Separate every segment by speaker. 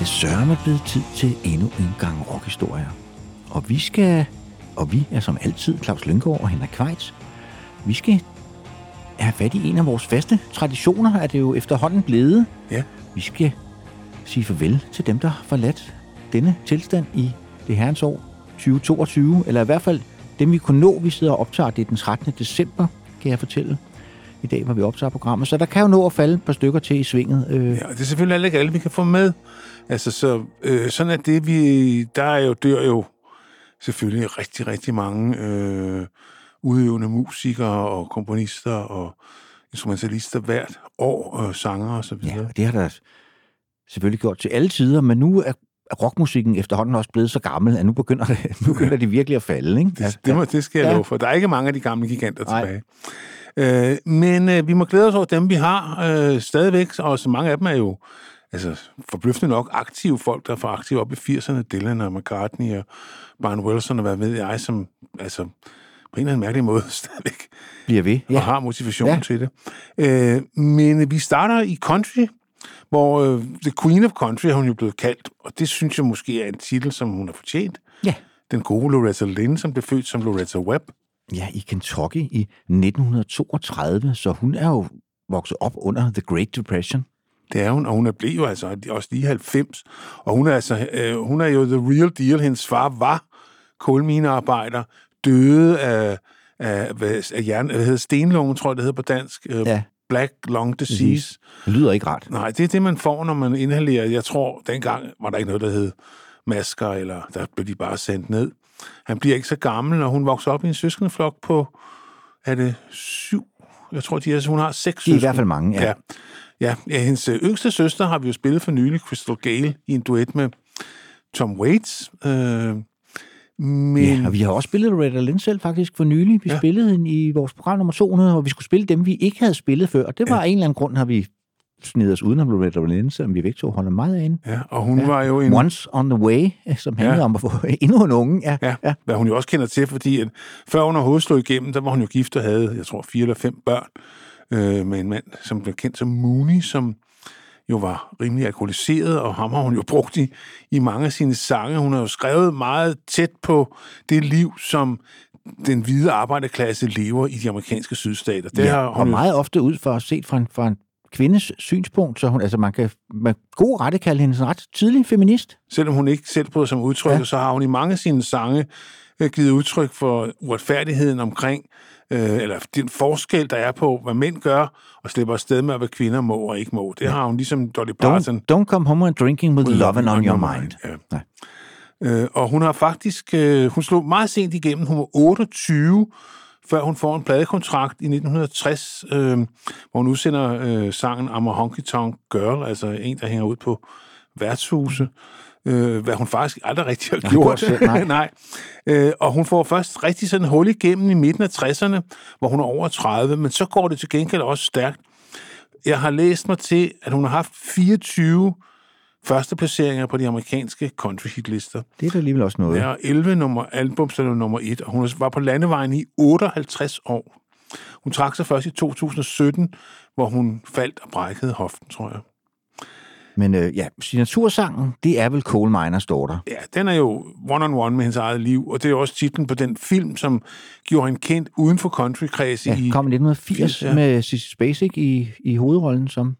Speaker 1: Det sørme blevet tid til endnu en gang rockhistorier. Og vi skal, og vi er som altid Claus Lynggaard og Henrik Kvejts, vi skal have fat i en af vores faste traditioner, er det jo efterhånden blevet.
Speaker 2: Ja.
Speaker 1: Vi skal sige farvel til dem, der har forladt denne tilstand i det herrens år 2022, eller i hvert fald dem, vi kunne nå. Vi sidder og optager det den 13. december, kan jeg fortælle. I dag, hvor vi optager programmet. Så der kan jo nå at falde et par stykker til i svinget. Øh,
Speaker 2: Ja, og det er selvfølgelig heller ikke alle, vi kan få med. Altså, så, øh, sådan er det, vi... Der er jo, dør jo selvfølgelig rigtig, rigtig mange øh, udøvende musikere og komponister og instrumentalister hvert år, øh, sanger og så videre.
Speaker 1: Ja, og det har der selvfølgelig gjort til alle tider, men nu er rockmusikken efterhånden også blevet så gammel, at nu begynder det, nu begynder det virkelig at falde. Ikke?
Speaker 2: Det, det, må, det skal jeg
Speaker 1: Ja.
Speaker 2: love for. Der er ikke mange af de gamle giganter
Speaker 1: Nej.
Speaker 2: tilbage. Øh, men øh, vi må glæde os over dem, vi har øh, stadigvæk, og så mange af dem er jo altså, forbløffende nok aktive folk, der er for aktive op i 80'erne. Dylan og McCartney og Brian Wilson og hvad ved jeg, som altså, på en eller anden mærkelig måde stadigvæk
Speaker 1: Bliver ved.
Speaker 2: ja. og har motivation ja. Til det. Øh, men vi starter i country, hvor øh, The Queen of Country har hun jo blevet kaldt, og det synes jeg måske er en titel, som hun har fortjent.
Speaker 1: Ja.
Speaker 2: Den gode Loretta Lynn, som blev født som Loretta Webb.
Speaker 1: Ja, i Kentucky i 1932, så hun er jo vokset op under The Great Depression.
Speaker 2: Det er hun, og hun er blevet jo altså også lige 90. Og hun er, altså, øh, hun er jo the real deal. Hendes far var kulminearbejder, døde af, af, af hjerne, hvad hedder stenlunge, tror jeg, det hedder på dansk. Øh,
Speaker 1: Ja.
Speaker 2: Black lung disease.
Speaker 1: Det lyder ikke rart.
Speaker 2: Nej, det er det, man får, når man inhalerer. Jeg tror, dengang var der ikke noget, der hed masker, eller der blev de bare sendt ned. Han bliver ikke så gammel, og hun vokser op i en søskendeflok på, er det syv? Jeg tror, de er, hun har seks
Speaker 1: De er i
Speaker 2: søskende.
Speaker 1: hvert fald mange, ja.
Speaker 2: Ja. Ja, ja, hendes øh, yngste søster har vi jo spillet for nylig, Crystal Gale, i en duet med Tom Waits. Øh, men
Speaker 1: Ja, og vi har også spillet Loretta Lynn selv faktisk for nylig. Vi
Speaker 2: Ja.
Speaker 1: spillede hende i vores program nummer 200, og vi skulle spille dem, vi ikke havde spillet før. Og det var ja. en eller anden grund, har vi snedet os udenom Loretta Lynn, selvom vi begge to holder meget af hende.
Speaker 2: ja, og hun
Speaker 1: Ja.
Speaker 2: var jo en...
Speaker 1: Once on the Way, som handler
Speaker 2: Ja.
Speaker 1: om at få endnu en unge. Ja,
Speaker 2: Ja, ja. hvad hun jo også kender til, fordi at før hun overhovedet slog igennem, der var hun jo gift og havde, jeg tror, fire eller fem børn øh, med en mand, som blev kendt som Mooney, som jo var rimelig alkoholiseret, og ham har hun jo brugt i, i mange af sine sange. Hun har jo skrevet meget tæt på det liv, som den hvide arbejderklasse lever i de amerikanske sydstater. Det
Speaker 1: ja
Speaker 2: har
Speaker 1: og
Speaker 2: hun jo-
Speaker 1: meget ofte ud for set fra en, fra en kvindes synspunkt, så hun, altså man kan med god rette kalde hende en ret tidlig feminist.
Speaker 2: selvom hun ikke selv bryder sig om udtryk, ja. Så har hun i mange af sine sange øh, givet udtryk for uretfærdigheden omkring, øh, eller den forskel, der er på, hvad mænd gør, og slipper afsted med, hvad kvinder må og ikke må. Det ja. har hun ligesom Dolly Parton.
Speaker 1: Don't, don't come home and drinking with, with loving on your mind.
Speaker 2: Ja.
Speaker 1: Nej.
Speaker 2: Øh, og hun har faktisk, øh, hun slog meget sent igennem, hun var 28, før hun får en pladekontrakt i 1960, øh, hvor hun udsender øh, sangen I'm a Honky Tonk Girl, altså en, der hænger ud på værtshuse, øh, hvad hun faktisk aldrig rigtig har gjort.
Speaker 1: selv, nej.
Speaker 2: nej. Øh, og hun får først rigtig sådan hul igennem i midten af 60'erne, hvor hun er over 30, men så går det til gengæld også stærkt. Jeg har læst mig til, at hun har haft 24 første placeringer på de amerikanske country hitlister.
Speaker 1: Det er da alligevel også noget.
Speaker 2: Ja, og 11 nummer album, så er nummer 1, og hun var på landevejen i 58 år. Hun trak sig først i 2017, hvor hun faldt og brækkede hoften, tror jeg.
Speaker 1: Men øh, ja, signatursangen, det er vel Coal Miners Daughter.
Speaker 2: Ja, den er jo one-on-one med hendes eget liv, og det er også titlen på den film, som gjorde hende kendt uden for country-kreds
Speaker 1: Ja,
Speaker 2: i...
Speaker 1: kom i 1980
Speaker 2: ja.
Speaker 1: ja. med Sissy Spacek i, i hovedrollen som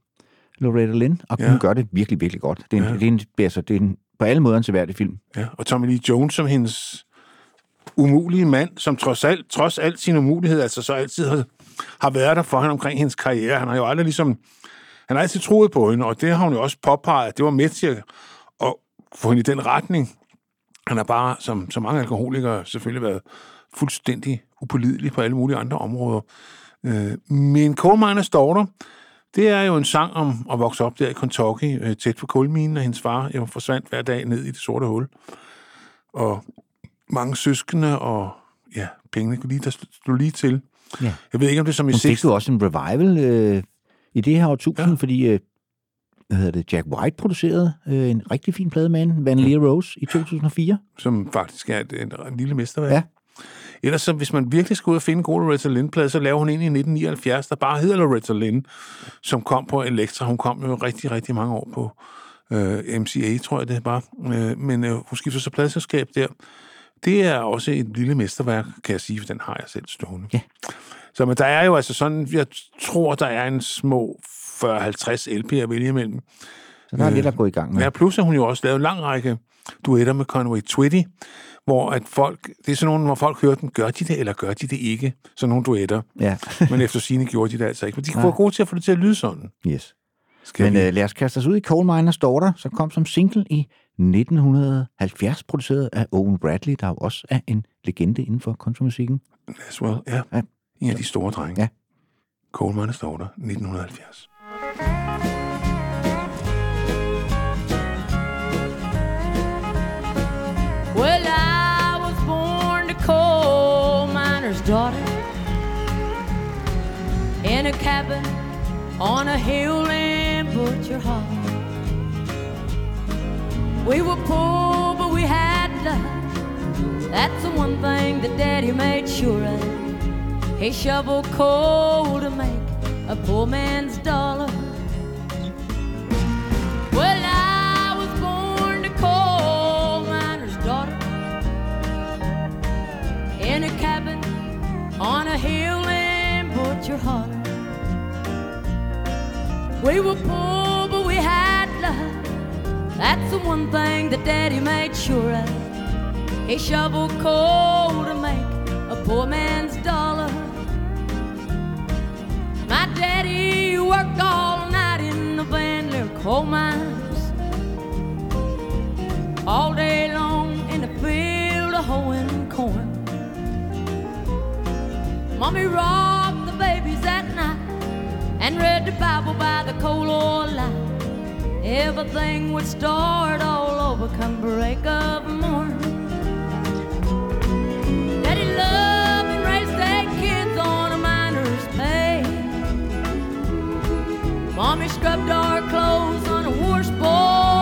Speaker 1: Loretta Lynn, og
Speaker 2: Ja.
Speaker 1: hun gør det virkelig, virkelig godt. Det er en,
Speaker 2: Ja.
Speaker 1: det er en, altså, det er en på alle måder en seværdig film.
Speaker 2: Ja, og Tommy Lee Jones som hendes umulige mand, som trods alt, trods alt sine umuligheder, altså så altid har, har været der for hende omkring hendes karriere. Han har jo aldrig ligesom, han har altid troet på hende, og det har hun jo også påpeget, at det var med til at, at få hende i den retning. Han har bare, som så mange alkoholikere, selvfølgelig været fuldstændig upålidelig på alle mulige andre områder. Øh, men Coal Miners Daughter Det er jo en sang om at vokse op der i Kentucky, øh, tæt på kulminen, og hendes far jo forsvandt hver dag ned i det sorte hul. Og mange søskende, og ja, pengene kunne lige, der stod lige til.
Speaker 1: Ja.
Speaker 2: Jeg ved ikke, om det er som i
Speaker 1: Hun fik
Speaker 2: 60...
Speaker 1: jo også en revival øh, i det her årtusind, ja. fordi øh, hvad hedder det, Jack White producerede øh, en rigtig fin plade med hende, Vanilla Rose, i 2004.
Speaker 2: som faktisk er et, et, et lille mesterværk.
Speaker 1: Ja.
Speaker 2: Ellers, så, hvis man virkelig skal ud og finde en god Loretta Lynn-plade, så laver hun en i 1979, der bare hedder Loretta Lynn, som kom på Elektra. Hun kom jo rigtig, rigtig mange år på øh, MCA, tror jeg det var. Øh, men øh, hun skifter så pladselskab der. Det er også et lille mesterværk, kan jeg sige, for den har jeg selv stående.
Speaker 1: Ja.
Speaker 2: Så men der er jo altså sådan, jeg tror, der er en små 40-50 LP'er at vælge imellem.
Speaker 1: Så der er lidt at gå i gang med.
Speaker 2: Ja, plus at hun jo også lavet en lang række duetter med Conway Twitty, hvor at folk, det er sådan nogle, hvor folk hører den, gør de det, eller gør de det ikke? Sådan nogle duetter.
Speaker 1: Ja,
Speaker 2: Men efter sine gjorde de det altså ikke. Men de var gode til at få det til at lyde sådan.
Speaker 1: yes.
Speaker 2: Skal
Speaker 1: Men
Speaker 2: vi?
Speaker 1: øh, lad os kaste os ud i Coal Miners Daughter, som kom som single i 1970, produceret af Owen Bradley, der jo også er en legende inden for countrymusikken.
Speaker 2: As well. Ja.
Speaker 1: Ja.
Speaker 2: En af de store drenge.
Speaker 1: Ja.
Speaker 2: Coleman står der, 1970.
Speaker 3: Daughter in a cabin on a hill in Butcher Hollow. We were poor, but we had love. That's the one thing that Daddy made sure of. He shoveled coal to make a poor man's dollar. Well, I on a hill in Butcher Hollow. We were poor, but we had love. That's the one thing that Daddy made sure of. He shoveled coal to make a poor man's dollar. My daddy worked all night in the Van coal mines. All day long in the field of hoeing Mommy rocked the babies at night and read the Bible by the coal oil light. Everything would start all over come break of morn. Daddy loved and raised their kids on a miner's pay. Mommy scrubbed our clothes on a washboard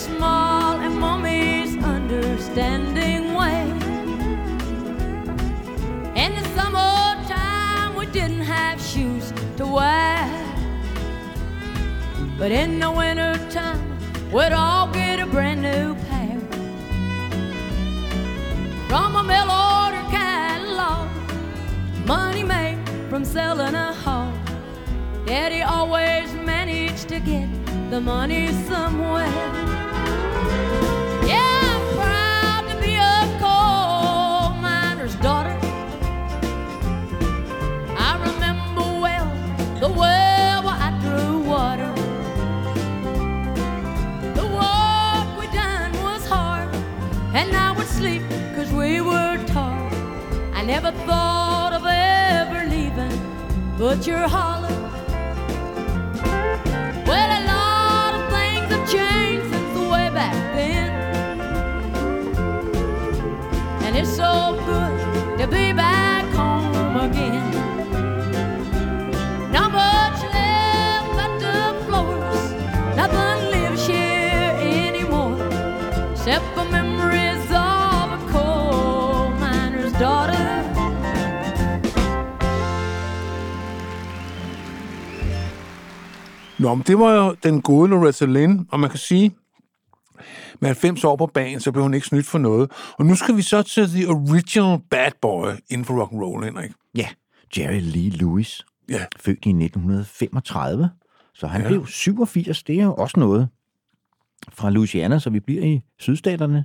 Speaker 3: Smile at Mommy's understanding way. In the summertime, we didn't have shoes to wear. But in the wintertime, we'd all get a brand new pair. From a mail order catalog, money made from selling a hog. Daddy always managed to get the money somewhere. Miner's daughter. I remember well the well where I drew water. The work we done was hard, and I would sleep cause we were tired. I never thought of ever leaving but your Well,
Speaker 2: Nå, men det var jo den gode Loretta Lynn, og man kan sige, med 90 år på banen, så blev hun ikke snydt for noget. Og nu skal vi så til The Original Bad Boy inden for rock and roll, Henrik.
Speaker 1: Ja, Jerry Lee Lewis,
Speaker 2: Ja,
Speaker 1: født i 1935, så han
Speaker 2: Ja.
Speaker 1: blev 87. Det er jo også noget fra Louisiana, så vi bliver i sydstaterne.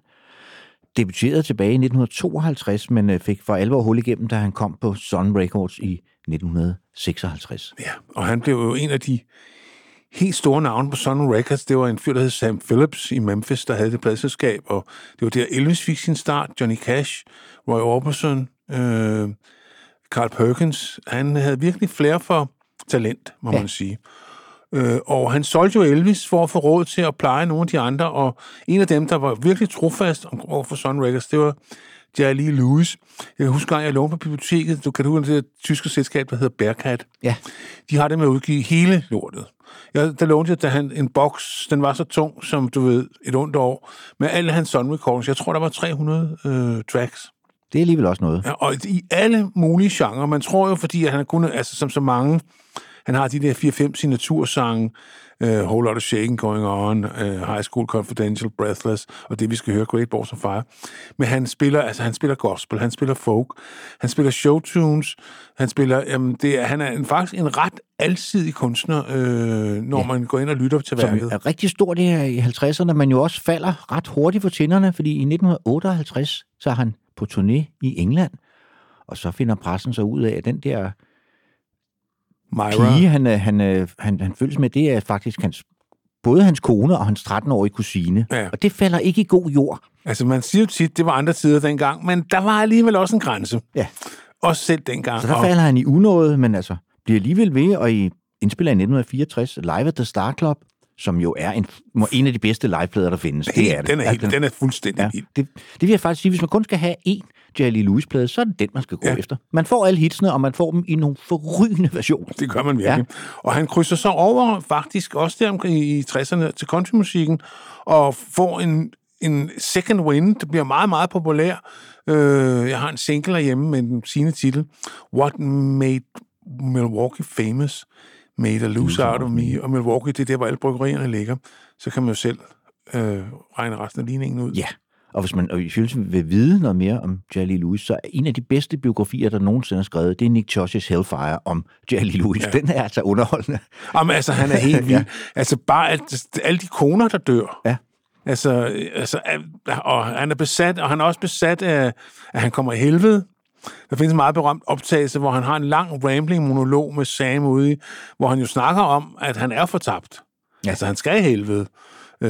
Speaker 1: Debuterede tilbage i 1952, men øh, fik for alvor hul igennem, da han kom på Sun Records i 1956.
Speaker 2: ja. Og han blev jo en af de helt store navne på Sun Records, det var en fyr, der hed Sam Phillips i Memphis, der havde det pladselskab, og det var der Elvis fik sin start, Johnny Cash, Roy Orbison, øh, Carl Perkins. Han havde virkelig flere for talent, må ja. man sige. Øh, og han solgte jo Elvis for at få råd til at pleje nogle af de andre, og en af dem, der var virkelig trofast over for Sun Records, det var Jerry Lee Lewis. Jeg kan huske, at jeg lånte på biblioteket, du kan du det tyske selskab, der hedder Bearcat.
Speaker 1: Ja.
Speaker 2: De har det med at udgive hele lortet. Jeg, der lånte jeg da han en boks, den var så tung, som du ved, et ondt år, med alle hans Sun Records. Jeg tror, der var 300 øh, tracks.
Speaker 1: Det er alligevel også noget.
Speaker 2: Ja, og i alle mulige genrer. Man tror jo, fordi at han har kun, altså som så mange, han har de der 4-5 signatursange, uh, Whole Lot of Shaking Going On, uh, High School Confidential, Breathless, og det vi skal høre, Great Balls of Fire. Men han spiller, altså han spiller gospel, han spiller folk, han spiller showtunes, han spiller, jamen det er, han er en, faktisk en ret alsidig kunstner, øh, når ja. man går ind og lytter til
Speaker 1: Som
Speaker 2: værket.
Speaker 1: er rigtig stor det her i 50'erne, men jo også falder ret hurtigt for tænderne, fordi i 1958, så er han på turné i England, og så finder pressen så ud af, at den der
Speaker 2: Myra.
Speaker 1: pige, han, øh, han, øh, han, han følges med, det er faktisk hans, både hans kone og hans 13-årige kusine.
Speaker 2: Ja.
Speaker 1: Og det falder ikke i god jord.
Speaker 2: Altså man siger jo tit, det var andre tider dengang, men der var alligevel også en grænse.
Speaker 1: Ja.
Speaker 2: Også selv dengang.
Speaker 1: Så der
Speaker 2: Og-
Speaker 1: falder han i unåde, men altså bliver alligevel ved, og i indspiller i 1964 Live at the Star Club, som jo er en, en af de bedste liveplader, der findes. Det er det.
Speaker 2: Den er, helt, den er fuldstændig
Speaker 1: Ja, det, det vil jeg faktisk sige, hvis man kun skal have én Jerry Lewis-plade, så er det den, man skal gå
Speaker 2: Ja.
Speaker 1: efter. Man får alle hitsene, og man får dem i nogle forrygende versioner.
Speaker 2: Det gør man virkelig. Ja. Og han krydser så over faktisk også der i 60'erne til countrymusikken, og får en, en second wind, det bliver meget, meget populær. Øh, jeg har en single herhjemme med den sine titel, What Made Milwaukee Famous, Made a Loose Out of Me, og Milwaukee, det er der, hvor alle bryggerierne ligger. Så kan man jo selv øh, regne resten af ligningen ud.
Speaker 1: Ja, og hvis man og hvis man vil vide noget mere om Jerry Lewis, så er en af de bedste biografier, der nogensinde er skrevet, det er Nick Josh's Hellfire om Jerry Lewis. Ja. Den er altså underholdende.
Speaker 2: Jamen, altså, han er helt vild. ja. Altså, bare alt, alle de koner, der dør.
Speaker 1: Ja.
Speaker 2: Altså, altså, og han er besat, og han er også besat af, at han kommer i helvede. Der findes en meget berømt optagelse, hvor han har en lang rambling monolog med Sam ude hvor han jo snakker om, at han er fortabt. Ja. Altså, han skal i helvede.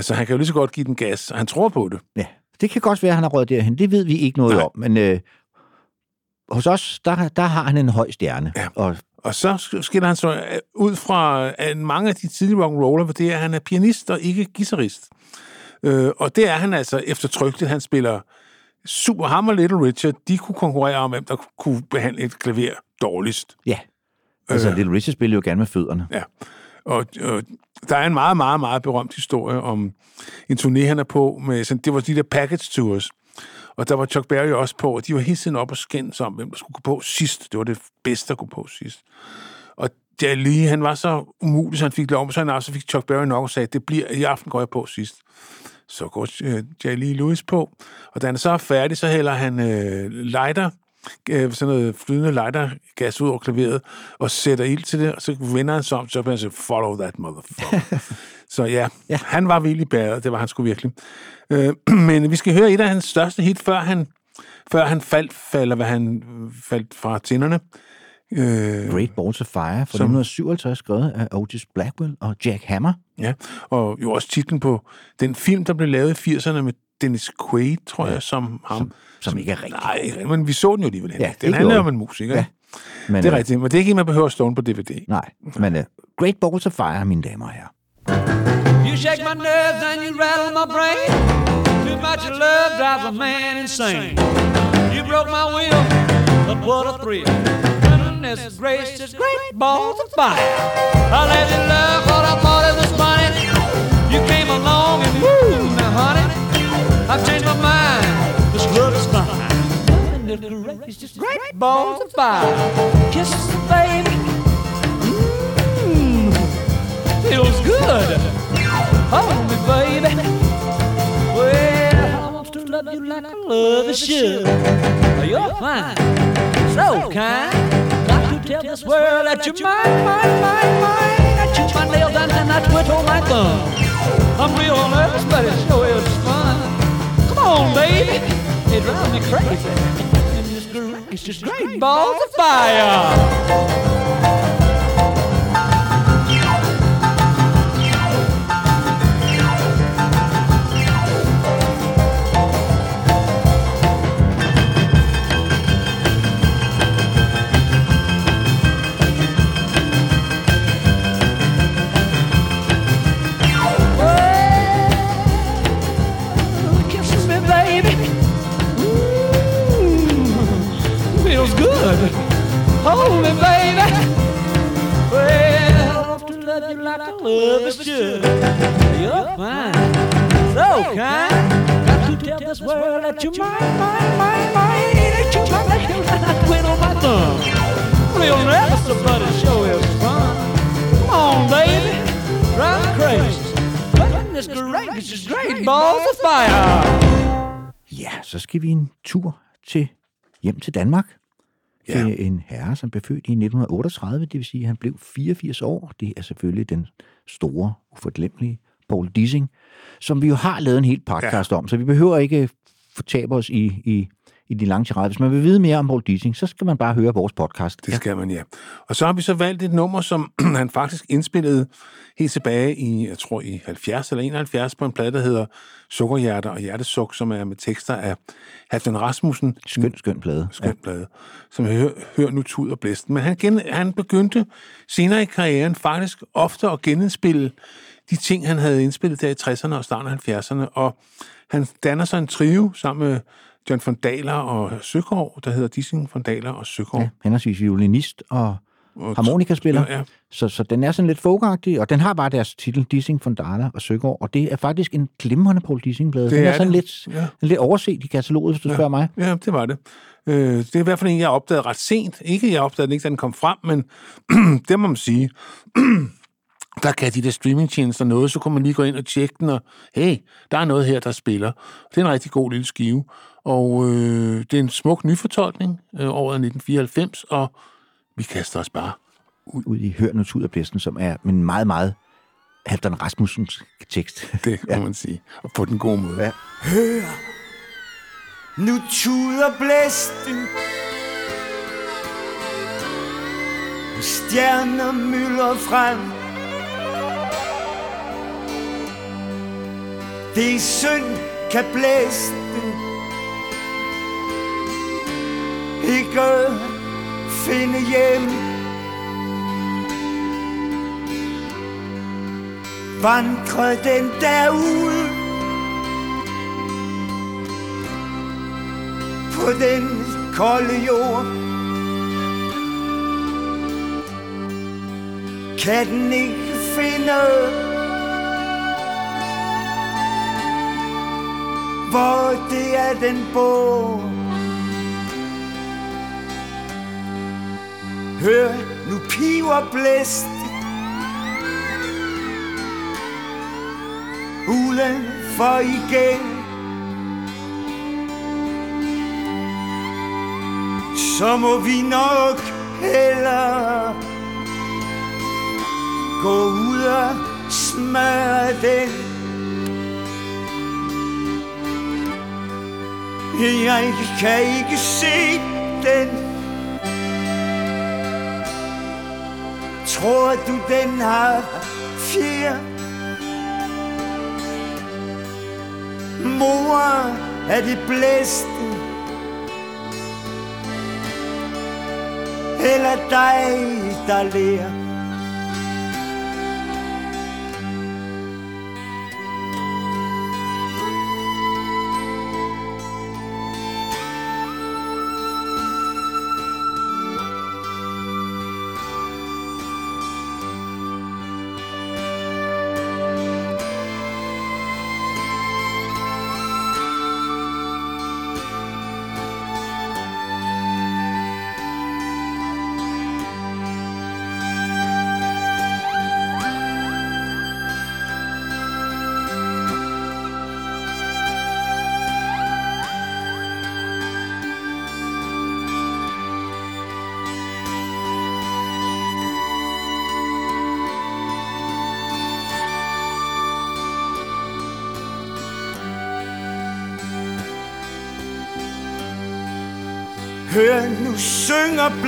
Speaker 2: Så han kan jo lige så godt give den gas, og han tror på det.
Speaker 1: Ja, det kan godt være, at han har røget derhen. Det ved vi ikke noget
Speaker 2: Nej.
Speaker 1: om, men øh, hos os, der, der har han en høj stjerne.
Speaker 2: Ja.
Speaker 1: Og
Speaker 2: Og så sk- skiller han så øh, ud fra at mange af de tidlige rock'n'roller, hvor det er, at han er pianist og ikke guitarist. Øh, og det er han altså eftertrykkeligt. Han spiller super ham og Little Richard. De kunne konkurrere om, hvem der kunne behandle et klaver dårligst.
Speaker 1: ja, altså
Speaker 2: Øh.
Speaker 1: Little Richard spiller jo gerne med fødderne.
Speaker 2: Ja. Og, og der er en meget, meget, meget berømt historie om en turné, han er på. Med, sådan, det var de der package tours. Og der var Chuck Berry også på, og de var hele tiden op og skændes om, hvem der skulle gå på sidst. Det var det bedste at gå på sidst. Og Jerry lige, han var så umulig, så han fik lov, så han også fik Chuck Berry nok og sagde, det bliver, i aften går jeg på sidst. Så går øh, Jerry Lee Lewis på, og da han så er færdig, så hælder han øh, lighter, øh, sådan noget flydende lightergas ud over klaveret, og sætter ild til det, og så vender han sig om, så han siger, follow that motherfucker. så ja, ja, han var vildt bæret, det var han sgu virkelig. Øh, men vi skal høre et af hans største hit, før han, før han faldt, falder, hvad han faldt fra tænderne. Øh,
Speaker 1: Great Balls of Fire fra
Speaker 2: Som-
Speaker 1: 1957, skrevet af Otis Blackwell og Jack Hammer.
Speaker 2: Ja, og jo også titlen på den film, der blev lavet i 80'erne med Dennis Quaid, tror ja, jeg, som ham.
Speaker 1: Som, som ikke er rigtig.
Speaker 2: Nej, men vi så den jo alligevel.
Speaker 1: Ja,
Speaker 2: Ja,
Speaker 1: det
Speaker 2: den handler om en musiker.
Speaker 1: Ja. Men,
Speaker 2: Det er
Speaker 1: øh,
Speaker 2: rigtigt, men det er ikke en, man behøver at stå på DVD.
Speaker 1: Nej, men uh, Great Balls of Fire, mine damer og herrer.
Speaker 4: You shake my nerves and you rattle my brain. Too much love drives a man insane. You broke my will, but what a thrill. Goodness gracious, great balls of fire. I let you love what I thought it was funny. You came along and woo, now honey, I've changed my mind. This love is fine. Goodness gracious, great balls of fire. Kisses, baby. Mmm, feels good. Hold me, baby. Well, I want to love you like I love a should. You're fine, so kind. Tell this world that you're mine, mine, mine, mine. I chew my nails and then I twiddle my thumb. I'm real nervous, but it sure is fun. Come on, baby. It drives me crazy. And this girl, it's just great balls of fire. Hold me, baby. Well, I want to love you like I love is should. You're fine, so kind. Got to tell this world that you're mine, mine, mine, mine. That you're mine, that you're mine. I quit on my thumb. Real never somebody show is fun. Come on, baby, drive crazy. Goodness gracious, great balls of fire.
Speaker 1: Ja, så skal vi en tur til hjem til Danmark.
Speaker 2: Ja.
Speaker 1: Til en herre, som blev født i 1938, det vil sige, at han blev 84 år. Det er selvfølgelig den store, uforglemmelige Paul Dissing, som vi jo har lavet en helt podcast ja. om, så vi behøver ikke fortabe os i, i, i de lange tirader. Hvis man vil vide mere om Paul Dissing, så skal man bare høre vores podcast.
Speaker 2: Det skal man, ja. Og så har vi så valgt et nummer, som han faktisk indspillede helt tilbage i, jeg tror i 70 eller 71, på en plade, der hedder Sukkerhjerter og Hjertesuk, som er med tekster af Halvdan Rasmussen.
Speaker 1: Skøn, skøn plade.
Speaker 2: Skøn ja. plade, som hør, hør nu tud og blæsten. Men han, gen, han begyndte senere i karrieren faktisk ofte at genindspille de ting, han havde indspillet der i 60'erne og starten af 70'erne, og han danner sig en trio sammen med John von Dahler og Søgaard, der hedder Dissing von Dahler og Søgaard.
Speaker 1: Ja, henholdsvis violinist og harmonikaspiller.
Speaker 2: Ja, ja.
Speaker 1: Så, så den er sådan lidt folkagtig, og den har bare deres titel, Dissing von Dahler og Søgaard, og det er faktisk en glimrende Paul Dissing-plade. Den
Speaker 2: Det
Speaker 1: er,
Speaker 2: er
Speaker 1: sådan
Speaker 2: det.
Speaker 1: lidt,
Speaker 2: Ja.
Speaker 1: lidt overset i kataloget, hvis du spørger mig.
Speaker 2: Ja, det var det. Øh, det er i hvert fald en, jeg opdagede ret sent. Ikke, jeg opdagede den ikke, da den kom frem, men det må man sige. der kan de der streamingtjenester noget, så kunne man lige gå ind og tjekke den, og hey, der er noget her, der spiller. Det er en rigtig god lille skive, og øh, det er en smuk nyfortolkning øh, året 1994, og vi kaster os bare.
Speaker 1: Ud i Hør nu tud og blæsten, som er en meget, meget Halvdan Rasmussens tekst.
Speaker 2: Det må ja. man sige. Og på den gode måde.
Speaker 1: Ja.
Speaker 5: Nu tuder blæsten Stjerner myldrer frem Det er synd kan blæsten Ikke finde hjem Vandre den derude på den kolde jord. Kan den ikke finde, hvor det er den bor. Hør, nu piver blæst uden for igen. så må vi nok hellere gå ud og smadre den. Jeg kan ikke se den. Tror du, den har fjer? Mor, er det blæste eller dig, der lærer.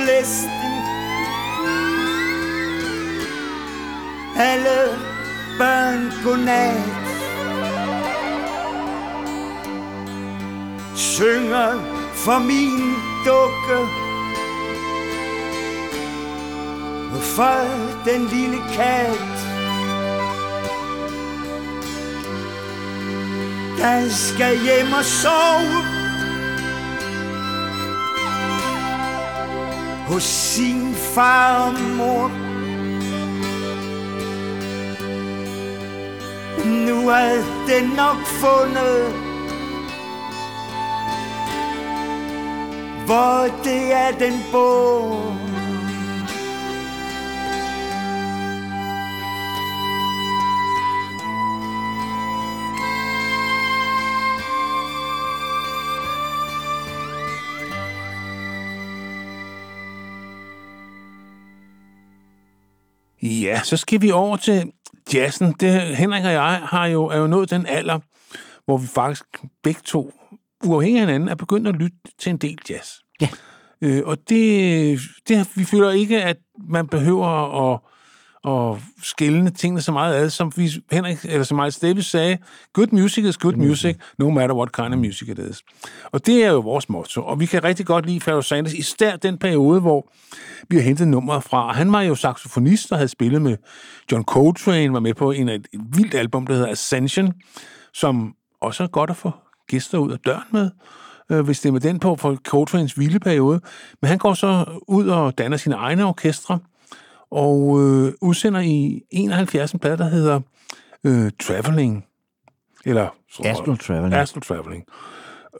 Speaker 5: Synger blæsten. Alle børn godnat. Synger for min dukke. Og for den lille kat. Der skal hjem og sove hos sin far og mor. Nu er den nok fundet, hvor det er den bor.
Speaker 2: Så skal vi over til jazzen. Det, Henrik og jeg har jo, er jo nået den alder, hvor vi faktisk begge to, uafhængig af hinanden, er begyndt at lytte til en del jazz.
Speaker 1: Ja.
Speaker 2: Øh, og det, det, vi føler ikke, at man behøver at, at skille tingene så meget ad, som vi, Henrik, eller som Miles Davis sagde, good music is good music, no matter what kind of music it is. Og det er jo vores motto, og vi kan rigtig godt lide Pharoah Sanders, især den periode, hvor vi har hentet nummeret fra. Og han var jo saxofonist og havde spillet med John Coltrane, var med på en af et, et vildt album, der hedder Ascension, som også er godt at få gæster ud af døren med, øh, hvis det er med den på for Coltranes vilde periode. Men han går så ud og danner sine egne orkestre, og øh, udsender i 71 en plade, der hedder øh, Traveling. Eller...
Speaker 1: Astral Traveling.
Speaker 2: Astral Traveling.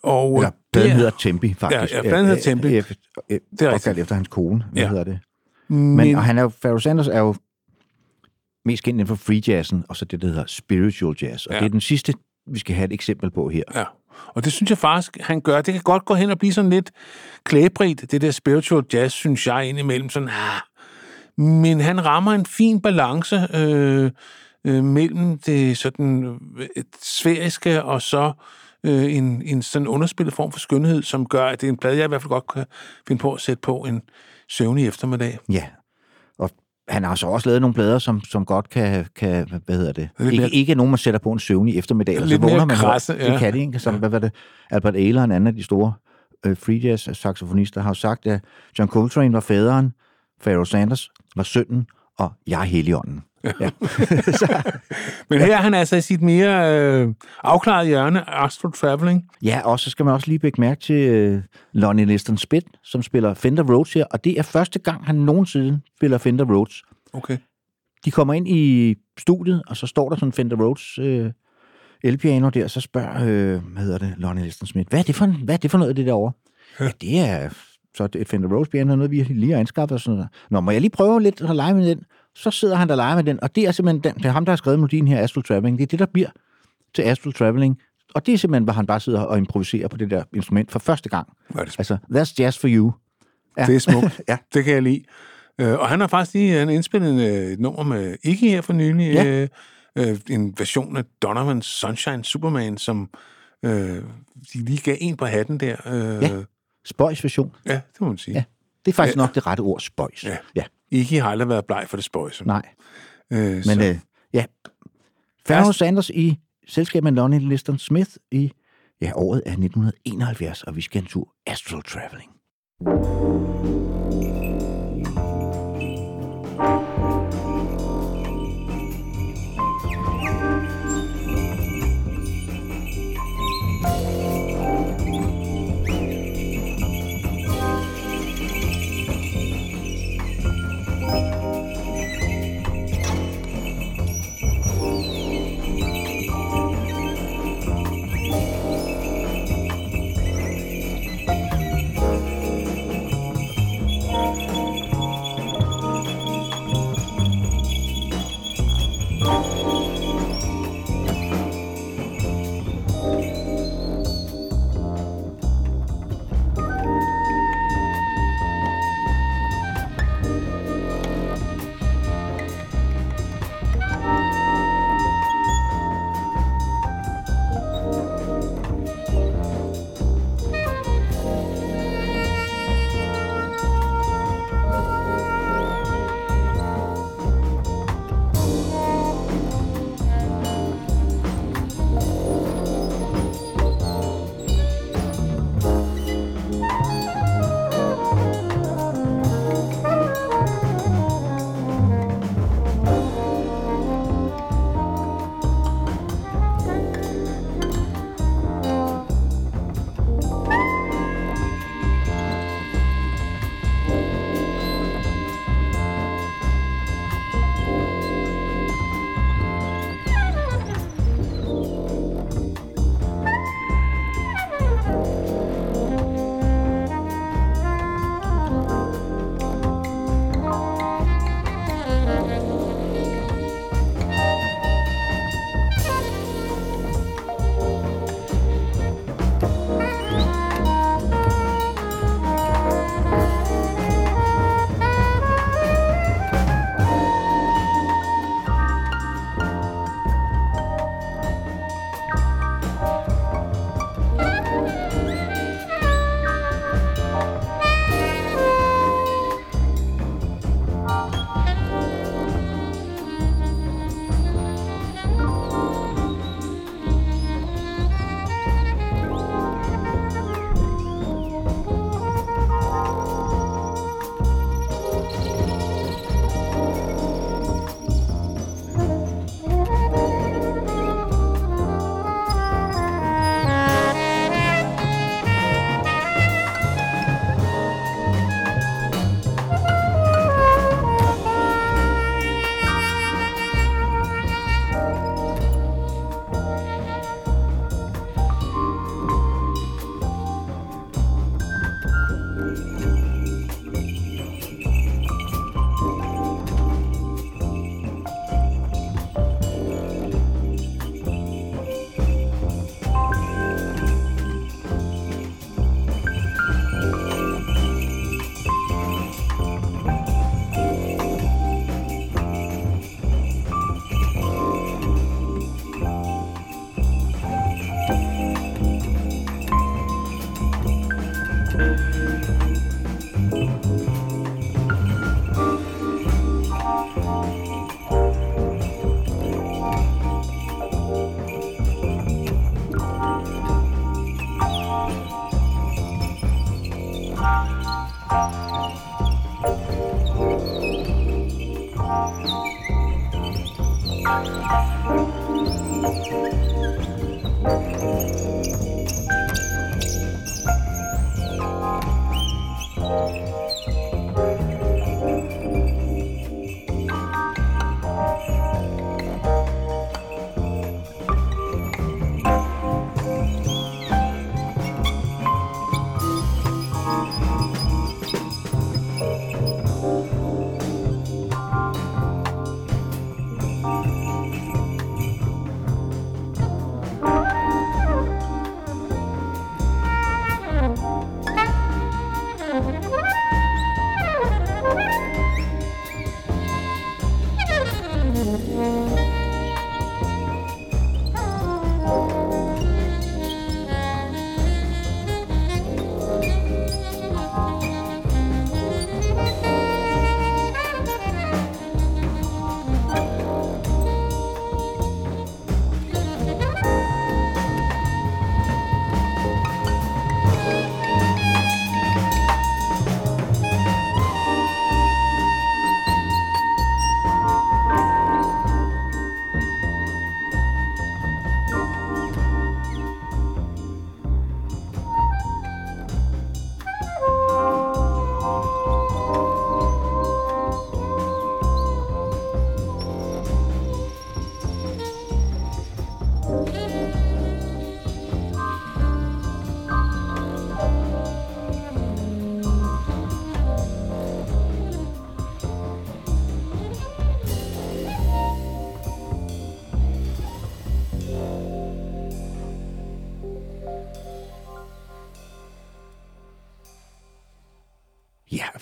Speaker 2: Og
Speaker 1: Eller
Speaker 2: øh,
Speaker 1: pladen
Speaker 2: er-
Speaker 1: hedder Tempi, faktisk.
Speaker 2: Ja, ja, pladen hedder Tempi.
Speaker 1: Det er opkaldt efter hans kone. Hvad
Speaker 2: Ja.
Speaker 1: hedder det?
Speaker 2: Men,
Speaker 1: Men, og han er jo, Pharoah Sanders er jo mest kendt inden for free jazzen, og så det, der hedder spiritual jazz. Og
Speaker 2: Ja.
Speaker 1: ja. det er den sidste, vi skal have et eksempel på her.
Speaker 2: Ja, og det synes jeg faktisk, han gør. Det kan godt gå hen og blive sådan lidt klæbrigt, det der spiritual jazz, synes jeg, indimellem sådan, ah. Men han rammer en fin balance øh, øh, mellem det sådan øh, et sfæriske og så øh, en, en sådan underspillet form for skønhed, som gør, at det er en plade, jeg i hvert fald godt kan finde på at sætte på en søvnig eftermiddag.
Speaker 1: Ja. Og han har så også lavet nogle plader, som, som godt kan, kan hvad hedder det?
Speaker 2: Lidt
Speaker 1: Ikke,
Speaker 2: mere-
Speaker 1: ikke nogen, man sætter på en søvnig eftermiddag, eller så vågner man.
Speaker 2: krasse,
Speaker 1: ja.
Speaker 2: ja.
Speaker 1: Det kan det, ikke? Som, hvad var det? Albert Ehler, en anden af de store øh, free jazz saxofonister, har jo sagt, at John Coltrane var faderen, Pharoah Sanders var sønnen, og jeg er heligånden. Ja.
Speaker 2: Men her er han altså i sit mere øh, afklarede hjørne, Astral Traveling.
Speaker 1: Ja, og så skal man også lige lægge mærke til øh, Lonnie Liston Spitt, som spiller Fender Rhodes her, og det er første gang, han nogensinde spiller Fender Rhodes.
Speaker 2: Okay.
Speaker 1: De kommer ind i studiet, og så står der sådan en Fender Rhodes øh, elpiano der, så spørger, øh, hvad hedder det, Lonnie Liston Smith, hvad er det for, hvad er det for noget, det derovre? Ja det er så er et Fender Rhodes piano, noget vi lige har anskaffet og sådan noget. Nå, må jeg lige prøve lidt at lege med den? Så sidder han der og leger med den, og det er simpelthen den, det er ham, der har skrevet melodien her, Astral Traveling. Det er det, der bliver til Astral Traveling. Og det er simpelthen, hvor han bare sidder og improviserer på det der instrument for første gang.
Speaker 2: Hvor er det
Speaker 1: Altså, that's jazz for you. Ja.
Speaker 2: Det er smukt.
Speaker 1: Ja.
Speaker 2: Det kan jeg lide. Øh, og han har faktisk lige han indspillet øh, et nummer med Iggy her for nylig.
Speaker 1: Ja.
Speaker 2: Øh, øh, en version af Donovan's Sunshine Superman, som øh, de lige gav en på hatten der. Øh,
Speaker 1: Ja. Spøjs version.
Speaker 2: ja, det må man sige.
Speaker 1: Ja. Det er faktisk
Speaker 2: Ja.
Speaker 1: nok det rette ord, spøjs.
Speaker 2: Ja.
Speaker 1: ja.
Speaker 2: Iggy har aldrig været bleg for det spøjse.
Speaker 1: Nej.
Speaker 2: Øh,
Speaker 1: Men
Speaker 2: så,
Speaker 1: øh, ja, Pharoah Sanders i selskab med Lonnie Liston Smith i ja, året er 1971, og vi skal en tur Astral Traveling.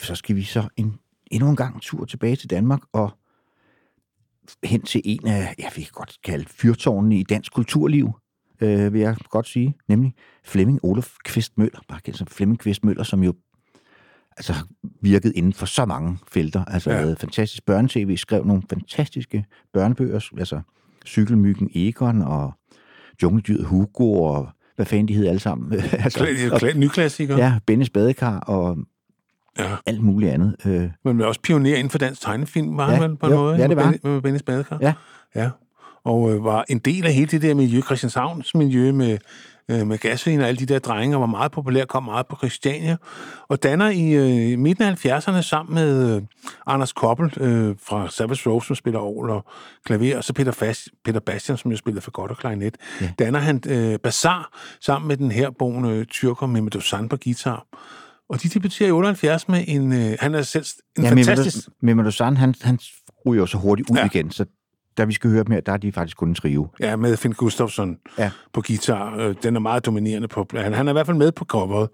Speaker 1: Så skal vi så en, endnu en gang tur tilbage til Danmark og hen til en af, jeg vil godt kalde fyrtårnene i dansk kulturliv, øh, vil jeg godt sige, nemlig Flemming Olof Kvist Møller, bare kendt som Flemming Kvist Møller, som jo altså har virket inden for så mange felter. Altså
Speaker 2: Ja.
Speaker 1: lavet fantastisk børnetv, skrev nogle fantastiske børnebøger, altså Cykelmyggen Egon og Jungledyret Hugo og hvad fanden de hed alle sammen. altså,
Speaker 2: Kla-
Speaker 1: og,
Speaker 2: kla- Nyklassiker.
Speaker 1: ja, Bennes Badekar og
Speaker 2: Ja.
Speaker 1: alt muligt andet. Øh,
Speaker 2: Men også pioner inden for dansk tegnefilm, var
Speaker 1: Ja,
Speaker 2: han vel på en
Speaker 1: jo,
Speaker 2: måde?
Speaker 1: ja, det var
Speaker 2: Med, Benny- Badekar.
Speaker 1: Ja.
Speaker 2: ja. Og øh, var en del af hele det der miljø, Christianshavns miljø med, øh, med gasolin og alle de der drenge, og var meget populær, kom meget på Christiania, og danner i øh, midten af 70'erne sammen med øh, Anders Koppel øh, fra Savage Rose, som spiller orgel og klaver, og så Peter, Fas, Peter Bastian, som jo spiller for godt og klarinet, ja. danner han øh, Bazaar sammen med den her boende tyrker Mehmet Dosan på guitar. Og de debuterer i 78 med en... Øh, han er selv en ja, fantastisk...
Speaker 1: Mehmet Ozan, han, han ryger jo så hurtigt ud
Speaker 2: Ja.
Speaker 1: igen, så da vi skal høre dem her, der er de faktisk kun en trio.
Speaker 2: Ja, med Finn Gustafsson
Speaker 1: Ja.
Speaker 2: på guitar. Øh, Den er meget dominerende på... Han, han er i hvert fald med på coveret.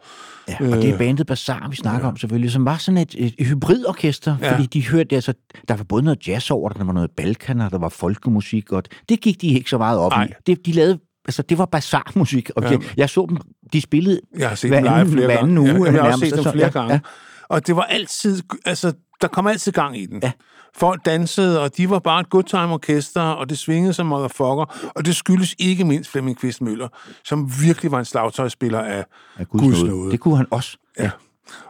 Speaker 1: Ja, og det
Speaker 2: Øh.
Speaker 1: er bandet Bazaar, vi snakker ja. om selvfølgelig, som var sådan et, et, et hybridorkester,
Speaker 2: Ja.
Speaker 1: fordi de hørte, altså, der var både noget jazz over det, der var noget balkan, og der var folkemusik, og det gik de ikke så meget op
Speaker 2: Nej.
Speaker 1: i. Det, de lavede, altså, det var Bazaar-musik, og
Speaker 2: ja.
Speaker 1: jeg så dem, de spillede
Speaker 2: Jeg
Speaker 1: hver
Speaker 2: dem live
Speaker 1: anden,
Speaker 2: flere
Speaker 1: hver anden
Speaker 2: gange.
Speaker 1: uge.
Speaker 2: Ja, jeg har også set dem
Speaker 1: så-
Speaker 2: flere
Speaker 1: ja,
Speaker 2: gange.
Speaker 1: Ja.
Speaker 2: Og det var altid... Altså, der kom altid gang i den.
Speaker 1: Ja.
Speaker 2: Folk dansede, og de var bare et good time orkester, og det svingede som motherfucker. Og det skyldes ikke mindst Flemming Kvist Møller, som virkelig var en slagtøjspiller af
Speaker 1: Ja,
Speaker 2: Guds
Speaker 1: Guds nåde. Det kunne han også.
Speaker 2: Ja.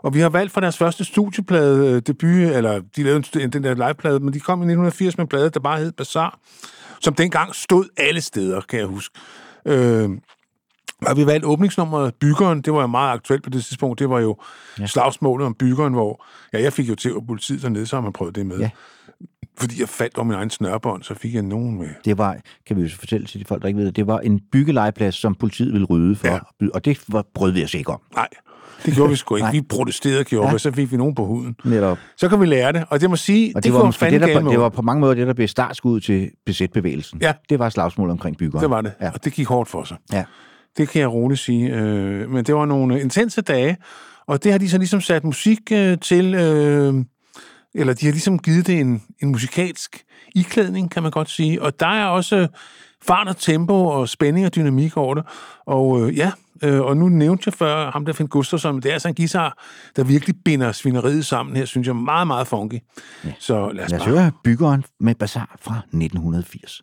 Speaker 2: Og vi har valgt fra deres første studieplade øh, debut, eller de lavede en- den der liveplade, men de kom i 1980 med en plade, der bare hed Bazaar, som dengang stod alle steder, kan jeg huske. Øh, og vi valgte åbningsnummeret Byggeren, det var jo meget aktuelt på det tidspunkt, det var jo ja. slagsmålet om Byggeren, hvor ja, jeg fik jo til at politiet dernede, så har man prøvet det med.
Speaker 1: Ja.
Speaker 2: Fordi jeg faldt over min egen snørbånd, så fik jeg nogen med.
Speaker 1: Det var, kan vi jo fortælle til de folk, der ikke ved det, det var en byggelegeplads, som politiet ville rydde for.
Speaker 2: Ja.
Speaker 1: Og det var, brød vi os ikke om.
Speaker 2: Nej, det gjorde vi sgu ikke. Vi protesterede, gjorde ja. Vi, så fik vi nogen på huden.
Speaker 1: Netop.
Speaker 2: Så kan vi lære det, og det må sige,
Speaker 1: Og det,
Speaker 2: det,
Speaker 1: var det, der,
Speaker 2: med
Speaker 1: det var på mange måder det, der blev startskud til BZ-bevægelsen.
Speaker 2: Ja.
Speaker 1: Det var slagsmål omkring byggeren.
Speaker 2: Det var det. Ja. og det gik hårdt for sig.
Speaker 1: ja.
Speaker 2: Det kan jeg roligt sige. Øh, men det var nogle intense dage, og det har de så ligesom sat musik øh, til, øh, eller de har ligesom givet det en, en musikalsk iklædning, kan man godt sige. Og der er også fart og tempo og spænding og dynamik over det. Og øh, ja, øh, og nu nævnte jeg før ham der Finn Gustafsson, det er altså en guitar, der virkelig binder svineriet sammen her, synes jeg, meget, meget funky. Ja. Så lad os,
Speaker 1: Lad os
Speaker 2: bare...
Speaker 1: høre byggeren med Bazaar fra 1980.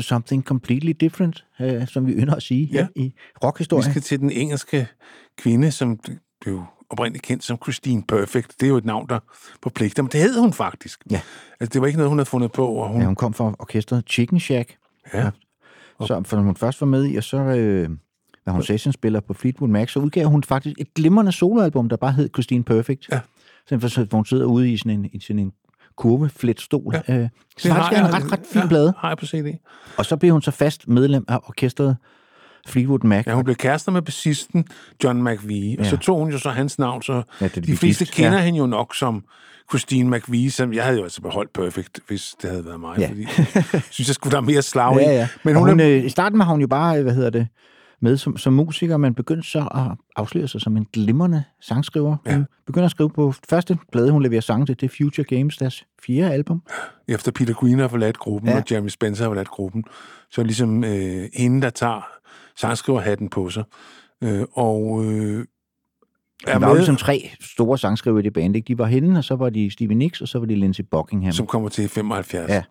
Speaker 1: to something completely different, uh, som vi ynder at sige ja. I
Speaker 2: Vi
Speaker 1: rockhistorien.
Speaker 2: skal til den engelske kvinde, som blev oprindeligt kendt som Christine Perfect. Det er jo et navn, der forpligter, men det hed hun faktisk.
Speaker 1: Ja.
Speaker 2: Altså, det var ikke noget, hun havde fundet på, og hun...
Speaker 1: Ja, hun kom fra orkestret Chicken Shack,
Speaker 2: Ja.
Speaker 1: så, for hun først var med i, og så øh, var hun sessionspiller på Fleetwood Mac, så udgav hun faktisk et glimrende soloalbum, der bare hed Christine Perfect.
Speaker 2: Ja.
Speaker 1: Så hvor hun sidder ude i sådan en, i sådan en kurvefletstol. Ja. Øh, så
Speaker 2: har
Speaker 1: faktisk er en ret, ret fin
Speaker 2: ja,
Speaker 1: plade.
Speaker 2: har jeg på CD.
Speaker 1: Og så blev hun så fast medlem af orkestret Fleetwood Mac.
Speaker 2: Ja, hun blev kærester med bassisten John McVie, og
Speaker 1: Ja.
Speaker 2: så tog hun jo så hans navn, så
Speaker 1: Ja, det
Speaker 2: de fleste
Speaker 1: gift,
Speaker 2: kender
Speaker 1: ja.
Speaker 2: hende jo nok som Christine McVie, som jeg havde jo altså beholdt Perfect, hvis det havde været mig,
Speaker 1: Ja.
Speaker 2: fordi jeg synes, jeg skulle der er mere slag.
Speaker 1: Ja, ja.
Speaker 2: Men
Speaker 1: og
Speaker 2: hun,
Speaker 1: hun,
Speaker 2: er,
Speaker 1: øh, I starten var hun jo bare, øh, hvad hedder det, med som, som musiker, men begyndte så at afsløre sig som en glimrende sangskriver.
Speaker 2: Ja.
Speaker 1: Hun begynder at skrive på første plade, hun leverer sang til, det er Future Games, deres fjerde album.
Speaker 2: efter Peter Green har forladt gruppen,
Speaker 1: ja.
Speaker 2: og Jeremy Spencer har forladt gruppen, så er det ligesom øh, hende, der tager sangskriverhatten på sig. Øh, og øh,
Speaker 1: Der
Speaker 2: er
Speaker 1: var jo
Speaker 2: med,
Speaker 1: ligesom tre store sangskriver i det band. Ikke? De var hende, og så var de Stevie Nicks, og så var de Lindsey Buckingham.
Speaker 2: som kommer til 75.
Speaker 1: Ja.